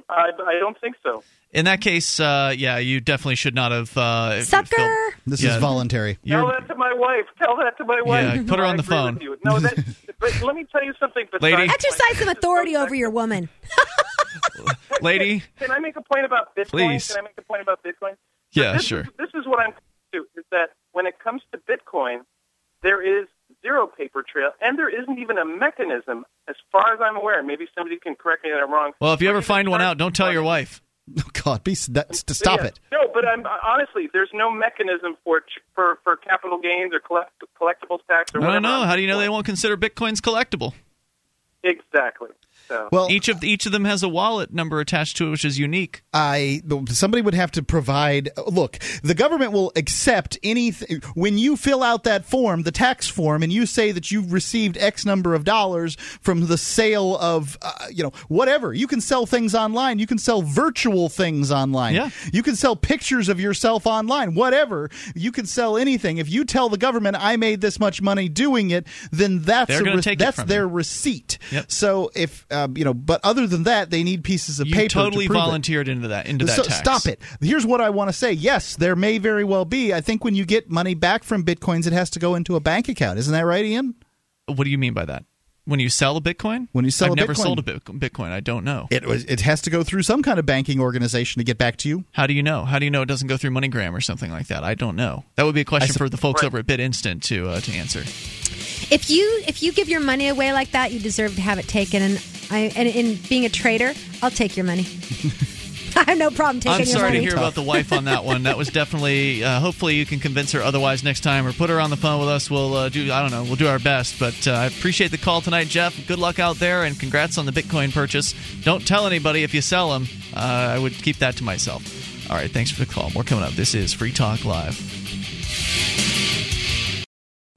I, I don't think so. In that case, uh, yeah, you definitely should not have. Uh, Sucker! filled- This Yeah. is voluntary. Tell that to my wife. Tell that to my wife. Yeah, put her I on the phone. No, that. but let me tell you something. Besides Lady. Exercise some authority over your woman. Lady, Can I make a point about Bitcoin? Please. Can I make a point about Bitcoin? Yeah, this sure. Is, this is what I'm to is that when it comes to Bitcoin, there is zero paper trail, and there isn't even a mechanism, as far as I'm aware. Maybe somebody can correct me that I'm wrong. well, if you ever find one out, don't tell your wife. Oh God, be that's, to stop Yeah. it. No, but I'm honestly, there's no mechanism for for for capital gains or collect, collectibles tax or I don't know. How do you know they won't consider bitcoins collectible? Exactly. So Well, Each of each of them has a wallet number attached to it, which is unique. I somebody would have to provide. Look, the government will accept anything when you fill out that form, the tax form, and you say that you've received X number of dollars from the sale of, uh, you know, whatever. You can sell things online. You can sell virtual things online. Yeah. You can sell pictures of yourself online. Whatever. You can sell anything. If you tell the government I made this much money doing it, then that's They're a gonna re- take that's their you. receipt. Yep. So if um, you know, but other than that, they need pieces of You paper. totally to prove it. volunteered into that into that tax. stop it. Here's what I want to say. Yes, there may very well be. I think when you get money back from bitcoins, it has to go into a bank account. Isn't that right, Ian? What do you mean by that? When you sell a bitcoin? When you sell I've a never Bitcoin. sold a Bit- bitcoin. I don't know. It was. It has to go through some kind of banking organization to get back to you. How do you know? How do you know it doesn't go through MoneyGram or something like that? I don't know. That would be a question sup- for the folks over at BitInstant to uh, to answer. If you if you give your money away like that, you deserve to have it taken. And I and in being a trader, I'll take your money. I have no problem taking I'm sorry to hear about the wife on that one. That was definitely. Uh, hopefully, you can convince her otherwise next time, or put her on the phone with us. We'll uh, do. I don't know. We'll do our best. But uh, I appreciate the call tonight, Jeff. Good luck out there, and congrats on the Bitcoin purchase. Don't tell anybody if you sell them. Uh, I would keep that to myself. All right. Thanks for the call. More coming up. This is Free Talk Live.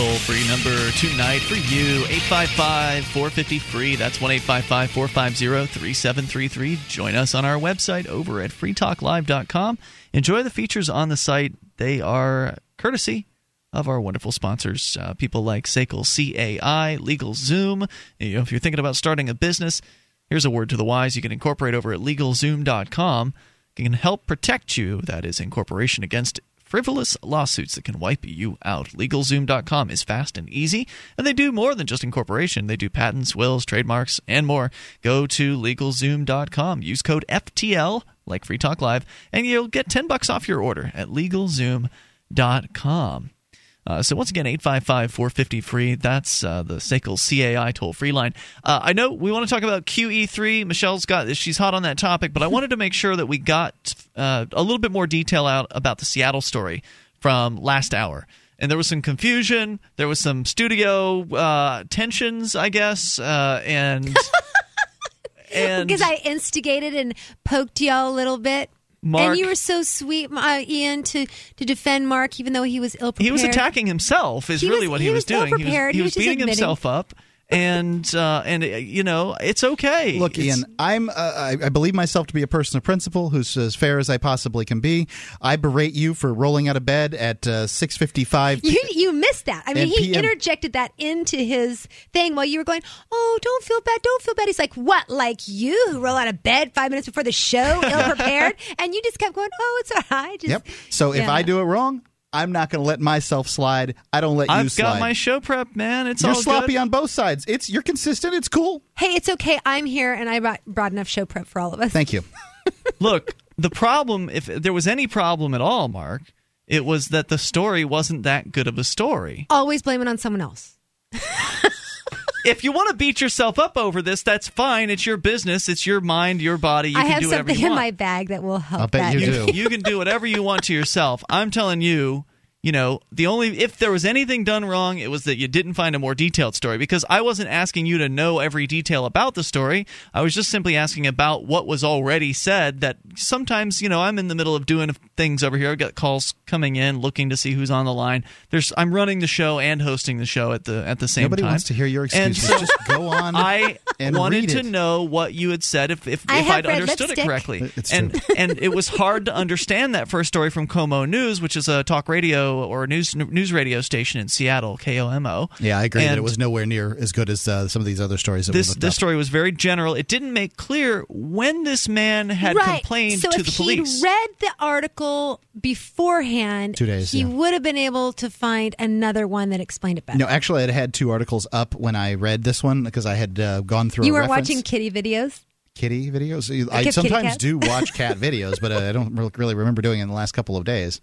Toll free number tonight for you 855 450 free. That's 1 855 450 3733. Join us on our website over at freetalklive.com. Enjoy the features on the site. They are courtesy of our wonderful sponsors, uh, people like Sekel CAI, LegalZoom. You know, if you're thinking about starting a business, here's a word to the wise you can incorporate over at LegalZoom.com. Can help protect you, that is, incorporation against frivolous lawsuits that can wipe you out. LegalZoom.com is fast and easy, and they do more than just incorporation. They do patents, wills, trademarks, and more. Go to LegalZoom.com. Use code FTL, like Free Talk Live, and you'll get 10 bucks off your order at LegalZoom.com. Uh, so once again, 855 450 free. That's uh, the SACL CAI toll free line. Uh, I know we want to talk about QE3. Michelle's got she's hot on that topic, but I wanted to make sure that we got uh, a little bit more detail out about the Seattle story from last hour. And there was some confusion. There was some studio uh, tensions, I guess, uh, and and because I instigated and poked y'all a little bit. Mark- and you were so sweet, uh, Ian, to, to defend Mark, even though he was ill prepared. he was attacking himself. Is He really was- what he, he was, was doing. He was, he He was was beating admitting- himself up, and uh, and uh, you know it's okay. Look, It's- Ian, I'm uh, I, I believe myself to be a person of principle who's as fair as I possibly can be. I berate you for rolling out of bed at uh, 6:55. You you missed that. I mean, he PM interjected that into his thing while you were going, "Oh, don't feel bad, don't feel bad." He's like, "What? Like you who roll out of bed five minutes before the show, ill prepared?" and you just kept going, "Oh, it's all right." Just, Yep. So if I do it wrong, I'm not going to let myself slide. I don't let you slide. I've got my show prep, man. It's all You're all sloppy good. on both sides. It's you're consistent. It's cool. Hey, it's okay. I'm here, and I brought, brought enough show prep for all of us. Thank you. Look, the problem, if there was any problem at all, Mark, it was that the story wasn't that good of a story. Always blame it on someone else. If you want to beat yourself up over this, that's fine. It's your business. It's your mind, your body. You I can have do whatever something you in want. my bag that will help. I'll bet that. you do. you can do whatever you want to yourself. I'm telling you, you know, the only if there was anything done wrong, it was that you didn't find a more detailed story because I wasn't asking you to know every detail about the story. I was just simply asking about what was already said that sometimes, you know, I'm in the middle of doing things over here. I've got calls coming in looking to see who's on the line. There's I'm running the show and hosting the show at the at the same Nobody time. wants to hear your And excuses. so Just go on. I and wanted read to it. know what you had said if if, I if I'd understood lipstick. it correctly. It's and and it was hard to understand that first story from KOMO News, which is a talk radio or a news news radio station in Seattle, KOMO. Yeah, I agree that it was nowhere near as good as uh, some of these other stories. That This looked this up. story was very general. It didn't make clear when this man had right. complained so to if the police. he'd read the article beforehand, Two days, he yeah. would have been able to find another one that explained it better. No, actually, I had two articles up when I read this one because I had uh, gone through. you a weren't reference. watching kitty videos. kitty videos. I kitty sometimes cats? do watch cat videos, but uh, I don't really remember doing it in the last couple of days.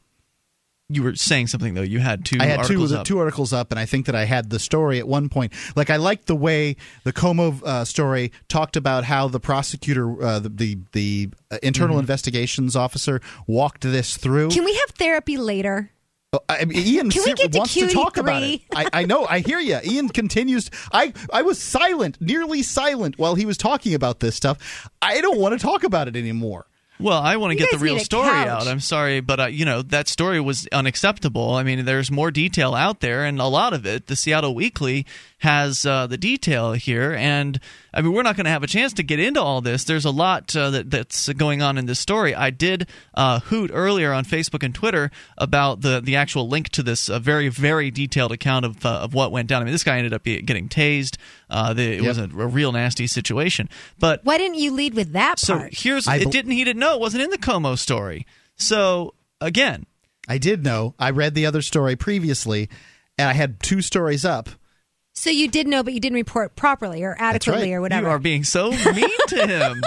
You were saying something though. You had two I had two articles up. two articles up, and I think that I had the story at one point. Like I liked the way the KOMO uh, story talked about how the prosecutor, uh, the the, the uh, internal Mm-hmm. investigations officer, walked this through. Can we have therapy later? Oh, I mean, Ian Can we get to wants to talk about it. I, I know. I hear you. Ian continues. I I was silent, nearly silent, while he was talking about this stuff. I don't want to talk about it anymore. Well, I want to get the real story couch. out. I'm sorry, but uh, you know that story was unacceptable. I mean, there's more detail out there, and a lot of it, the Seattle Weekly has uh, the detail here. And I mean, we're not going to have a chance to get into all this. There's a lot uh, that, that's going on in this story. I did uh, hoot earlier on Facebook and Twitter about the the actual link to this uh, very very detailed account of uh, of what went down. I mean, this guy ended up getting tased. Uh, the, it Yep. was a, a real nasty situation, but Why didn't you lead with that so part? here's I it bel- didn't he didn't know it wasn't in the KOMO story. So again, I did know. I read the other story previously, and I had two stories up. So you did know, but you didn't report properly or adequately right. or whatever. you are being so mean to him.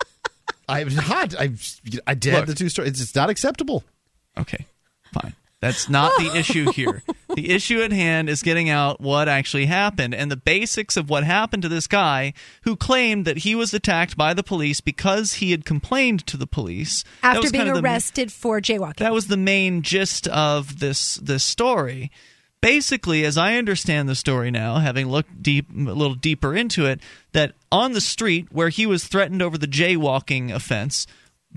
I was not. I I did Look. the two stories. It's, it's not acceptable. Okay, fine. That's not the issue here. The issue at hand is getting out what actually happened and the basics of what happened to this guy who claimed that he was attacked by the police because he had complained to the police After being kind of the- arrested for jaywalking. That was the main gist of this this story. Basically, as I understand the story now, having looked deep a little deeper into it, that on the street where he was threatened over the jaywalking offense,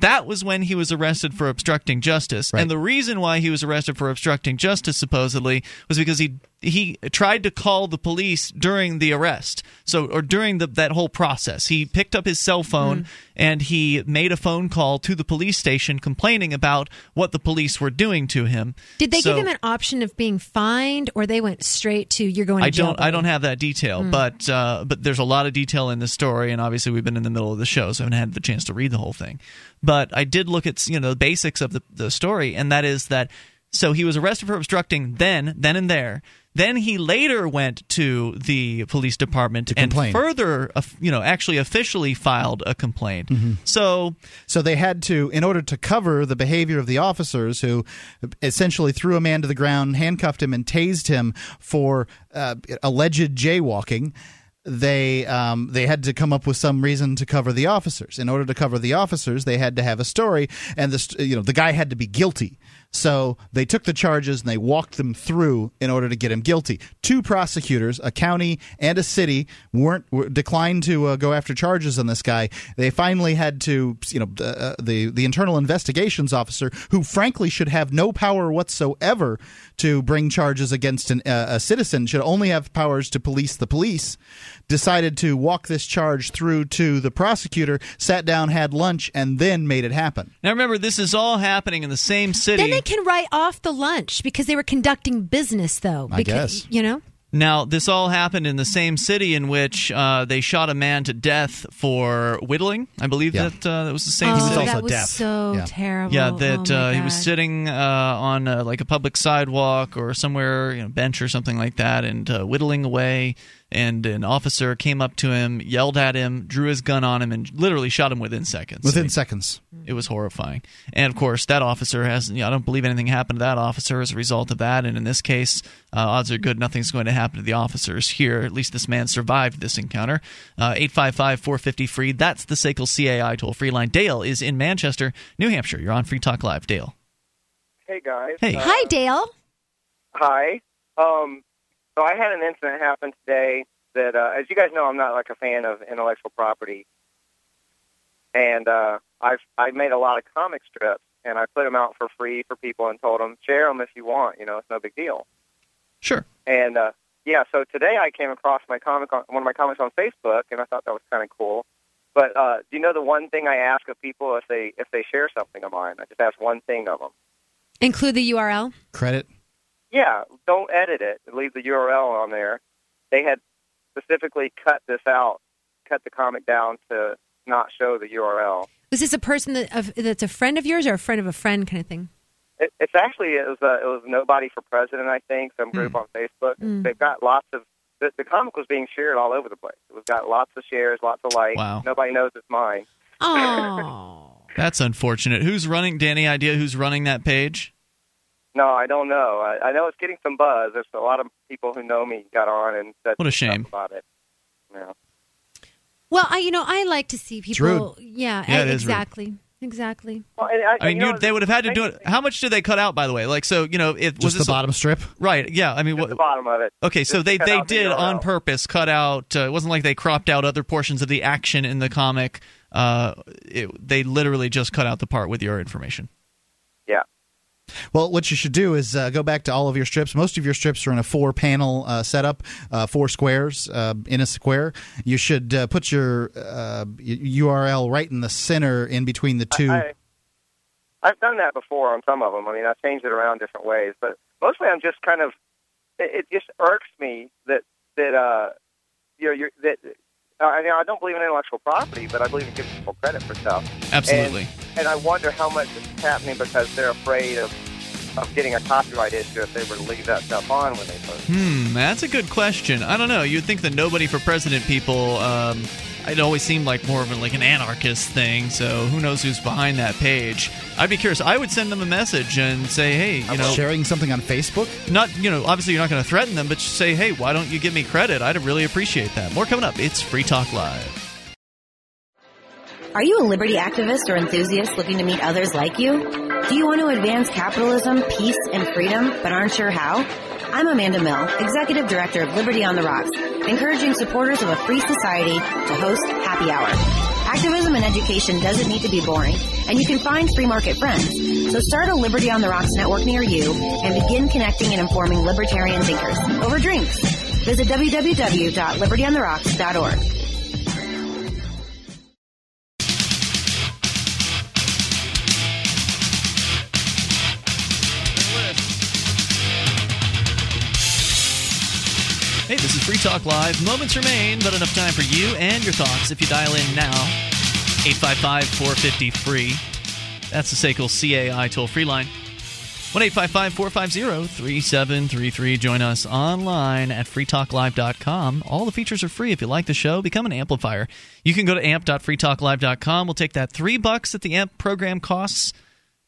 that was when he was arrested for obstructing justice. Right. And the reason why he was arrested for obstructing justice supposedly was because he he tried to call the police during the arrest. So or during the, that whole process. He picked up his cell phone and he made a phone call to the police station complaining about what the police were doing to him. Did they So- give him an option of being fined, or they went straight to you're going to I jail? don't. I don't have that detail, Hmm. but uh, but there's a lot of detail in this story, and obviously we've been in the middle of the show, so I haven't had the chance to read the whole thing. But I did look at you know the basics of the the story, and that is that so he was arrested for obstructing then then and there. Then he later went to the police department and complain. further, uh, you know, actually officially filed a complaint. So, so they had to, in order to cover the behavior of the officers who essentially threw a man to the ground, handcuffed him, and tased him for uh, alleged jaywalking. They um, they had to come up with some reason to cover the officers. In order to cover the officers, they had to have a story, and the you know the guy had to be guilty. So they took the charges and they walked them through in order to get him guilty. Two prosecutors, a county and a city, weren't were, declined to uh, go after charges on this guy. They finally had to, you know, uh, the the internal investigations officer, who frankly should have no power whatsoever to bring charges against an, uh, a citizen, should only have powers to police the police. Decided to walk this charge through to the prosecutor, sat down, had lunch, and then made it happen. now remember, this is all happening in the same city. Then they can write off the lunch because they were conducting business, though. I because, guess. You know? Now, this all happened in the same city in which uh, they shot a man to death for whittling. I believe that uh, that was the same oh, city. that was so terrible. Yeah, that Oh, uh, he was sitting uh, on uh, like a public sidewalk or somewhere, you know, bench or something like that, and uh, whittling away. And an officer came up to him, yelled at him, drew his gun on him, and literally shot him within seconds. Within seconds. It was horrifying. And of course, that officer has, you know, I don't believe anything happened to that officer as a result of that. And in this case, uh, odds are good nothing's going to happen to the officers here. At least this man survived this encounter. Uh, 855 450 free. That's the SACL CAI toll free line. Dale is in Manchester, New Hampshire. You're on Free Talk Live. Dale. Hey guys. Hey. Uh, Hi, Dale. Hi. Um, so I had an incident happen today that, uh, as you guys know, I'm not like a fan of intellectual property, and uh, I've I made a lot of comic strips and I put them out for free for people and told them share them if you want. You know, it's no big deal. Sure. And uh, yeah, so today I came across my comic on one of my comics on Facebook, and I thought that was kind of cool. But uh, do you know the one thing I ask of people if they if they share something of mine? I just ask one thing of them. Include the URL. Credit. Yeah, don't edit it. Leave the URL on there. They had specifically cut this out, cut the comic down to not show the URL. Was this a person that of, that's a friend of yours or a friend of a friend kind of thing? It, it's actually it was uh, it was nobody for president. I think some group on Facebook. Mm. They've got lots of the, the comic was being shared all over the place. It was got lots of shares, lots of likes. Wow. Nobody knows it's mine. Oh. That's unfortunate. Who's running? Do you have any idea who's running that page? No, I don't know. I, I know it's getting some buzz. There's a lot of people who know me got on and said What a shame. about it. Yeah. Well, I you know I like to see people. rude. Yeah, Yeah, I- it is rude. exactly, exactly. Well, and I, I mean, you know, they would have had to do it. How much did they cut out, by the way? Like, so you know, it was Just the this a- bottom strip. Right. Yeah. I mean, what, the bottom of it. Okay, so Just they they out the did on purpose cut out. Uh, it wasn't like they cropped out other portions of the action in the comic. Uh, it, they literally just cut out the part with your information. Well, what you should do is uh, go back to all of your strips. Most of your strips are in a four panel uh, setup, uh, four squares uh, in a square. You should uh, put your uh, URL right in the center in between the two. I, I've done that before on some of them. I mean, I've changed it around different ways, but mostly I'm just kind of. It, it just irks me that that uh, you know, you're, that. Uh, I mean, I don't believe in intellectual property, but I believe in giving people credit for stuff. Absolutely. And, and I wonder how much this is happening because they're afraid of of getting a copyright issue if they were to leave that stuff on when they post. Hmm, that's a good question. I don't know. You'd think the nobody for president people. Um, it always seemed like more of a, like an anarchist thing. So who knows who's behind that page? I'd be curious. I would send them a message and say, hey, you know, sharing something on Facebook. Not you know, obviously you're not going to threaten them, but just say, hey, why don't you give me credit? I'd really appreciate that. More coming up. It's Free Talk Live. Are you a liberty activist or enthusiast looking to meet others like you? Do you want to advance capitalism, peace, and freedom, but aren't sure how? I'm Amanda Mill, Executive Director of Liberty on the Rocks, encouraging supporters of a free society to host Happy Hour. Activism and education doesn't need to be boring, and you can find free market friends. So start a Liberty on the Rocks network near you and begin connecting and informing libertarian thinkers over drinks. Visit www.libertyontherocks.org. Hey, this is Free Talk Live. Moments remain, but enough time for you and your thoughts if you dial in now. 855 450 free. That's the SACL CAI toll free line. 1 450 3733. Join us online at freetalklive.com. All the features are free. If you like the show, become an amplifier. You can go to amp.freetalklive.com. We'll take that three bucks that the AMP program costs,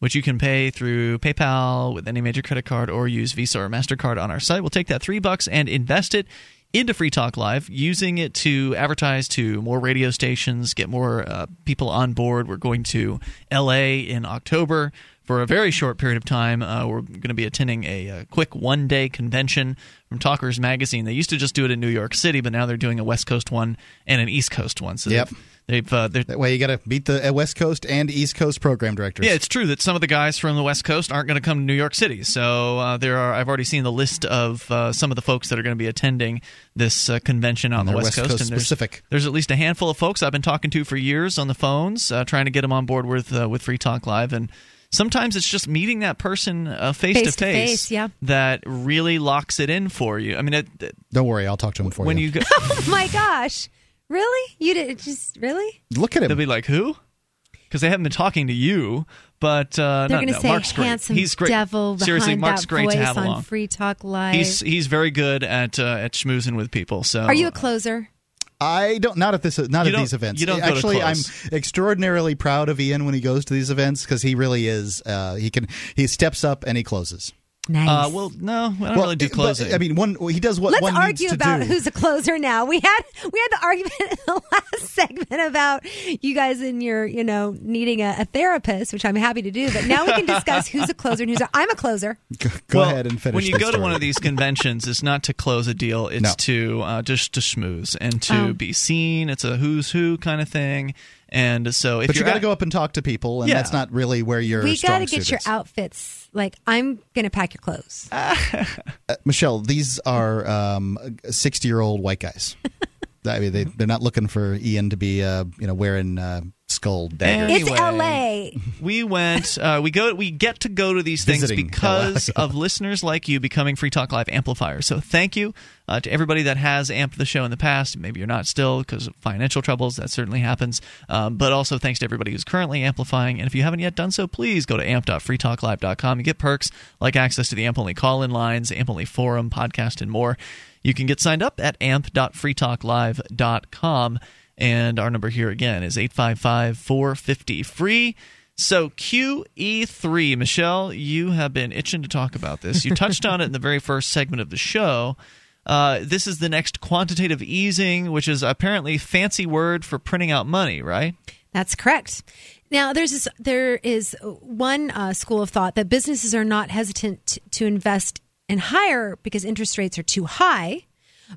which you can pay through PayPal with any major credit card or use Visa or MasterCard on our site. We'll take that three bucks and invest it into Free Talk Live, using it to advertise to more radio stations, get more uh, people on board. We're going to LA in October for a very short period of time. Uh, we're going to be attending a, a quick one day convention from Talkers Magazine. They used to just do it in New York City, but now they're doing a West Coast one and an East Coast one. So Yep. they've, uh, That way, you got to beat the uh, West Coast and East Coast program directors. yeah, it's true that some of the guys from the West Coast aren't going to come to New York City. So uh, there are. I've already seen the list of uh, some of the folks that are going to be attending this uh, convention on the West, West Coast and there's, specific. There's at least a handful of folks I've been talking to for years on the phones, uh, trying to get them on board with uh, with Free Talk Live and. Sometimes it's just meeting that person uh, face to Face-to-face, yeah. that really locks it in for you. I mean, it, it- Don't worry, I'll talk to him for when you. you go, oh my gosh. Really? You did just really? Look at him. they'll be like, "Who?" Because they haven't been talking to you, but uh, They're going to no, say Mark's great. handsome He's great. devil Seriously, Mark's that great voice to have on along. Free Talk Live. He's he's very good at uh, at schmoozing with people. So Are you a closer? I don't not at this not You at these events. you don't Actually, I'm extraordinarily proud of Ian when he goes to these events because he really is. Uh, he can he steps up and he closes. Nice. Uh, well, no, I don't Well, really do but, closing. I mean, one he does what Let's one argue needs to about do. who's a closer now. We had we had the argument in the last segment about you guys and your you know needing a, a therapist, which I'm happy to do. But now we can discuss who's a closer and who's a. I'm a closer. Go Well, ahead and finish. When you the go to one of these conventions, it's not to close a deal; it's No. to uh, just to schmooze and to Oh. be seen. It's a who's who kind of thing. And so, if but you you're got to go up and talk to people, and Yeah. that's not really where your we got to get your outfits. Like I'm gonna pack your clothes. Uh, Michelle, these are um, sixty-year-old white guys. I mean, they they're not looking for Ian to be uh, you know wearing uh, skull daggers. It's L.A. we went uh, we go we get to go to these things Visiting because LA. of listeners like you becoming free talk live amplifiers. So thank you uh, to everybody that has amped the show in the past. Maybe you're not still because of financial troubles. That certainly happens. Um, but also thanks to everybody who's currently amplifying. And if you haven't yet done so please go to amp.freetalklive.com you get perks like access to the amp only call-in lines amp only forum podcast and more. You can get signed up at amp.freetalklive.com and our number here again is 855 450 free. So, QE3, Michelle, you have been itching to talk about this. You touched on it in the very first segment of the show. Uh, this is the next quantitative easing, which is apparently fancy word for printing out money, right? That's correct. Now, there's this, there is one uh, school of thought that businesses are not hesitant to invest and hire because interest rates are too high,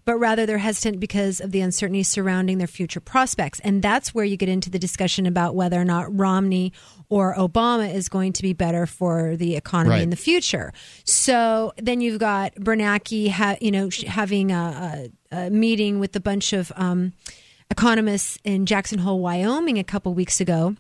but rather they're hesitant because of the uncertainty surrounding their future prospects. And that's where you get into the discussion about whether or not Romney or Obama is going to be better for the economy Right. in the future. So then you've got Bernanke, ha- you know, sh- having a, a, a meeting with a bunch of um, economists in Jackson Hole, Wyoming, a couple weeks ago,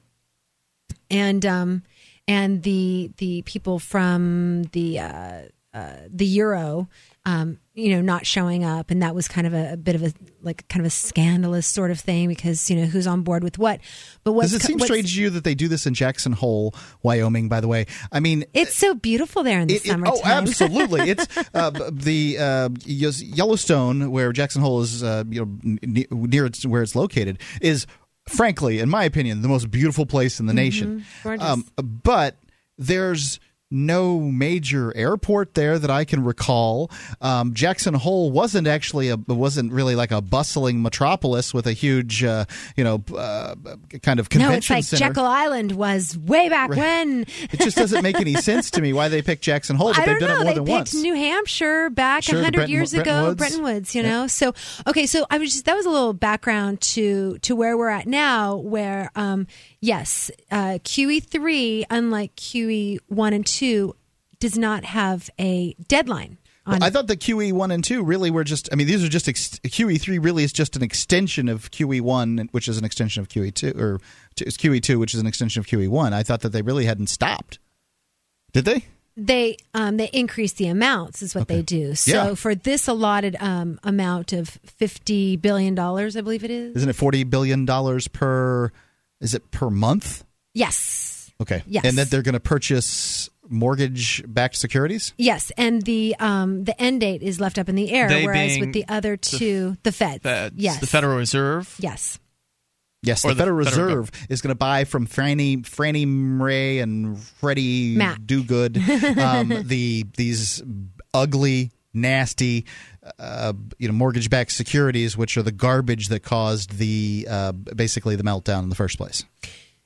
and um, and the the people from the uh, uh, the euro, um, you know, not showing up, and that was kind of a, a bit of a like kind of a scandalous sort of thing because you know who's on board with what. But what's Does it seem strange to you that they do this in Jackson Hole, Wyoming? By the way, I mean It's so beautiful there in the It- it- oh, absolutely! It's uh, the uh, Yellowstone, where Jackson Hole is, uh, you know, n- near its, where it's located, is frankly, in my opinion, the most beautiful place in the nation. Mhm. Um, but there's no major airport there that I can recall. Um, Jackson Hole wasn't actually a wasn't really like a bustling metropolis with a huge, uh, you know, uh, kind of convention no, it's like center. Jekyll Island was way back Right. when. It just doesn't make any sense to me why they picked Jackson Hole, but I they've don't done know. it more they than picked once. New Hampshire back Sure, hundred Bretton- years Bretton ago, Woods. Bretton Woods. You Yeah. know, so okay. So I was just that was a little background to to where we're at now. Where um yes, uh, QE three, unlike QE one and two, does not have a deadline. On Well, I thought the QE one and two really were just. I mean, these are just ex- QE three. Really, is just an extension of QE one, which is an extension of QE two, or QE two, which is an extension of QE one. I thought that they really hadn't stopped. Did they? they um they increase the amounts is what they do. So Yeah. for this allotted um amount of fifty billion dollars, I believe it is. Isn't it forty billion dollars per? Is it per month? Yes. Okay. Yes. And that they're going to purchase mortgage-backed securities. Yes, and the um, the end date is left up in the air, They whereas being with the other two, the, Fed, Feds, yes, the Federal Reserve. yes, Yes, Or the the Federal federal Reserve is going to buy from Franny Franny Ray and Freddie Mac. Do Good um, the these ugly, nasty, uh, you know, mortgage-backed securities, which are the garbage that caused the uh, basically the meltdown in the first place.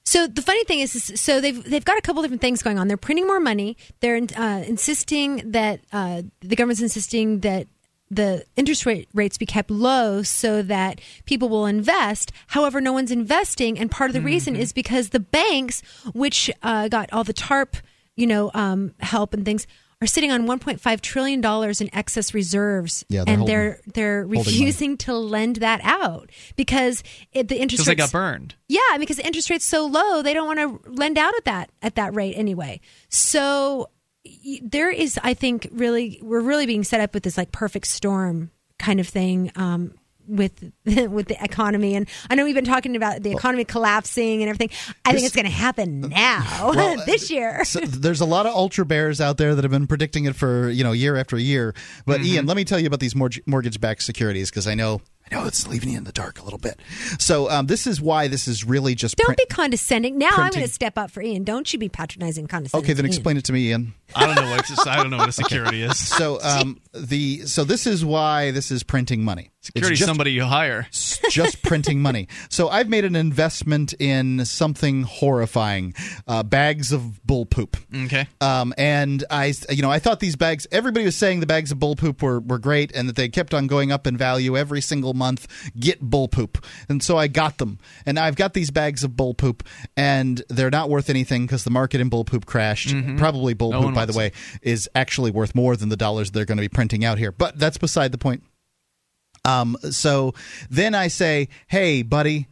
So the funny thing is, is, so they've they've got a couple different things going on. They're printing more money. They're uh, insisting that uh, the government's insisting that the interest rate rates be kept low so that people will invest. However, no one's investing, and part of the reason is because the banks, which uh, got all the TARP, you know, um, help and things. Are sitting on 1.5 trillion dollars in excess reserves, Yeah, they're and holding- they're they're refusing to lend that out because it, the interest Because they rates got burned. yeah, because the interest rate's so low, they don't want to lend out at that at that rate anyway. So there is, I think, really we're really being set up with this like perfect storm kind of thing. Um, with with the economy, and I know we've been talking about the economy collapsing and everything. I think it's going to happen now Well, uh, this year. So there's a lot of ultra bears out there that have been predicting it for you know year after year. But Ian, mm-hmm. let me tell you about these mortgage-backed securities because I know I know it's leaving you in the dark a little bit. So um, this is why this is really just Don't print- be condescending. Now I'm going to step up for Ian. Don't you be patronizing, condescending. Okay, then to Ian. explain it to me, Ian. I don't know what I don't know what a security is. So um, the so this is why this is printing money. Security It's is just- somebody you hire. Just printing money. So I've made an investment in something horrifying: uh, bags of bull poop. Okay. Um, and I, you know, I thought these bags. Everybody was saying the bags of bull poop were, were great, and that they kept on going up in value every single month. Get bull poop, and so I got them, and I've got these bags of bull poop, and they're not worth anything because the market in bull poop crashed. Probably bull No poop, by the way, is actually worth more than the dollars they're going to be printing out here. But that's beside the point. Um, so then I say, hey, buddy,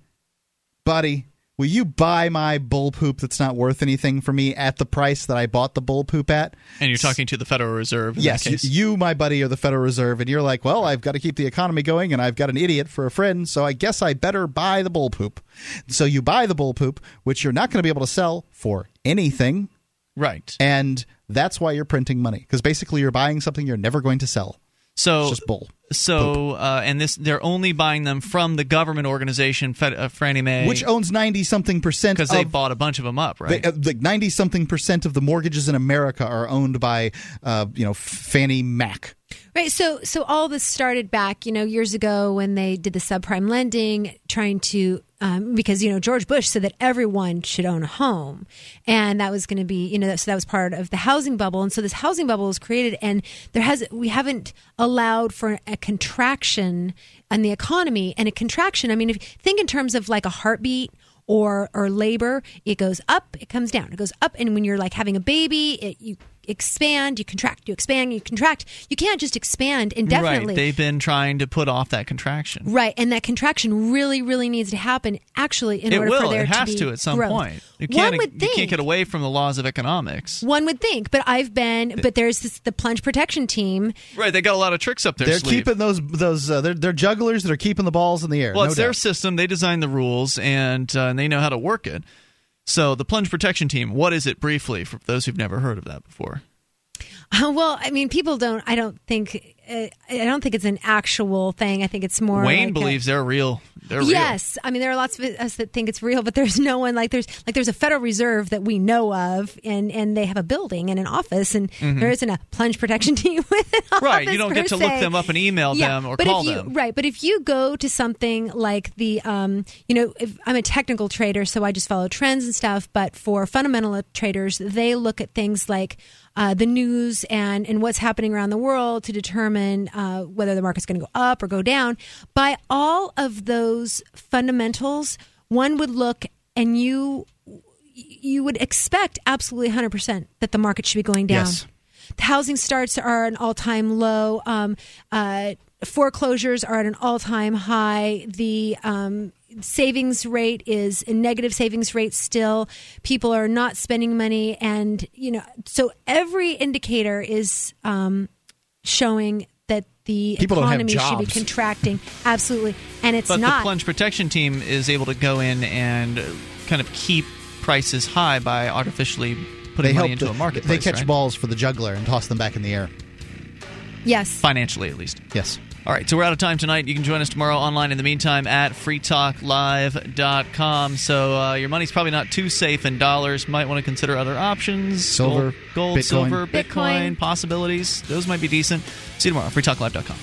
buddy, will you buy my bull poop that's not worth anything for me at the price that I bought the bull poop at? And you're talking to the Federal Reserve. In yes, case. you, my buddy, are the Federal Reserve, and you're like, well, I've got to keep the economy going, and I've got an idiot for a friend, so I guess I better buy the bull poop. So you buy the bull poop, which you're not going to be able to sell for anything, right. and that's why you're printing money because basically you're buying something you're never going to sell. So It's just bull. So, uh, and this, they're only buying them from the government organization, Fed, uh, Fannie Mae, Which owns ninety something percent because they bought a bunch of them up, right? They, uh, like ninety something percent of the mortgages in America are owned by, uh, you know, Fannie Mac. Right. So, so all this started back, you know, years ago when they did the subprime lending, trying to, um, because you know George Bush said that everyone should own a home, and that was going to be, you know, so that was part of the housing bubble, and so this housing bubble was created, and there has we haven't allowed for a contraction in the economy, and a contraction. I mean, if think in terms of like a heartbeat or or labor, it goes up, it comes down, it goes up, and when you're like having a baby, it, you expand, you contract, you expand, you contract. You can't just expand indefinitely. Right. They've been trying to put off that contraction. Right, and that contraction really, really needs to happen. Actually, in it order will. for there it has to, be to at some growth. point. You One can't. would you think. can't get away from the laws of economics. One would think, but I've been. But there's this, the plunge protection team. Right. They got a lot of tricks up their They're sleeve. keeping those those uh, they're, they're jugglers that are keeping the balls in the air. Well, no it's their system. They design the rules, and, uh, and they know how to work it. So the plunge protection team. What is it briefly for those who've never heard of that before? Uh, well, I mean, people don't. I don't think. Uh, I don't think it's an actual thing. I think it's more. Wayne like a- believes they're real. They're real. yes, I mean there are lots of us that think it's real, but there's no one like there's like there's a Federal Reserve that we know of, and and they have a building and an office, and Mhm. there isn't a plunge protection team with an Right. You don't get to look them up and email Yeah, them or but call if you, them. Right, but if you go to something like the, um, you know, if I'm a technical trader, so I just follow trends and stuff. But for fundamental traders, they look at things like uh, the news and and what's happening around the world to determine uh, whether the market's going to go up or go down. By all of those fundamentals, one would look and you you would expect absolutely 100% that the market should be going down. Yes. The housing starts are an all time low. Um, uh, foreclosures are at an all time high. The um, savings rate is a negative savings rate still. People are not spending money, and you know, so every indicator is um, showing that the People economy should be contracting. Absolutely, and it's but not. the plunge protection team is able to go in and kind of keep prices high by artificially putting they money into the- a market. They catch right? balls for the juggler and toss them back in the air. Yes. financially at least. Yes. All right, so we're out of time tonight. You can join us tomorrow online in the meantime at freetalklive.com. So uh, your money's probably not too safe in dollars. Might want to consider other options. Silver, gold, gold Bitcoin. silver, Bitcoin, Bitcoin. possibilities. Those might be decent. See you tomorrow. freetalklive.com.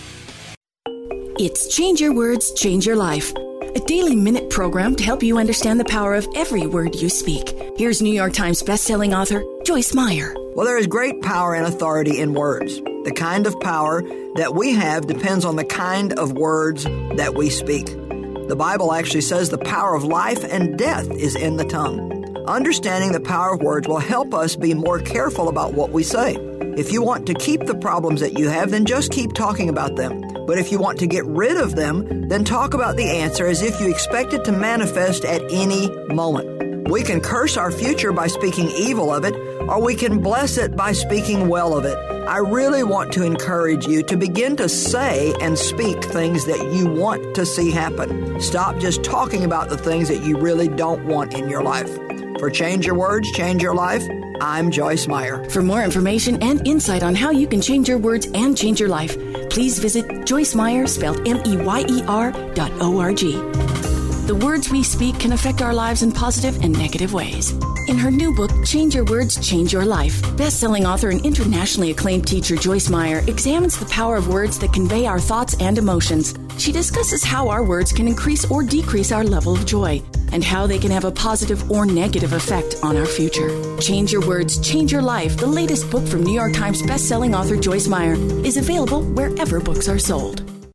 It's Change Your Words, Change Your Life, a daily minute program to help you understand the power of every word you speak. Here's New York Times bestselling author Joyce Meyer. Well, there is great power and authority in words. The kind of power that we have depends on the kind of words that we speak. The Bible actually says the power of life and death is in the tongue. Understanding the power of words will help us be more careful about what we say. If you want to keep the problems that you have, then just keep talking about them. But if you want to get rid of them, then talk about the answer as if you expect it to manifest at any moment. We can curse our future by speaking evil of it, or we can bless it by speaking well of it. I really want to encourage you to begin to say and speak things that you want to see happen. Stop just talking about the things that you really don't want in your life. For Change Your Words, Change Your Life, I'm Joyce Meyer. For more information and insight on how you can change your words and change your life, please visit Joyce Meyer, spelled M E Y E R dot O R G. The words we speak can affect our lives in positive and negative ways. In her new book, Change Your Words, Change Your Life, best-selling author and internationally acclaimed teacher Joyce Meyer examines the power of words that convey our thoughts and emotions. She discusses how our words can increase or decrease our level of joy and how they can have a positive or negative effect on our future. Change Your Words, Change Your Life, the latest book from New York Times best-selling author Joyce Meyer, is available wherever books are sold.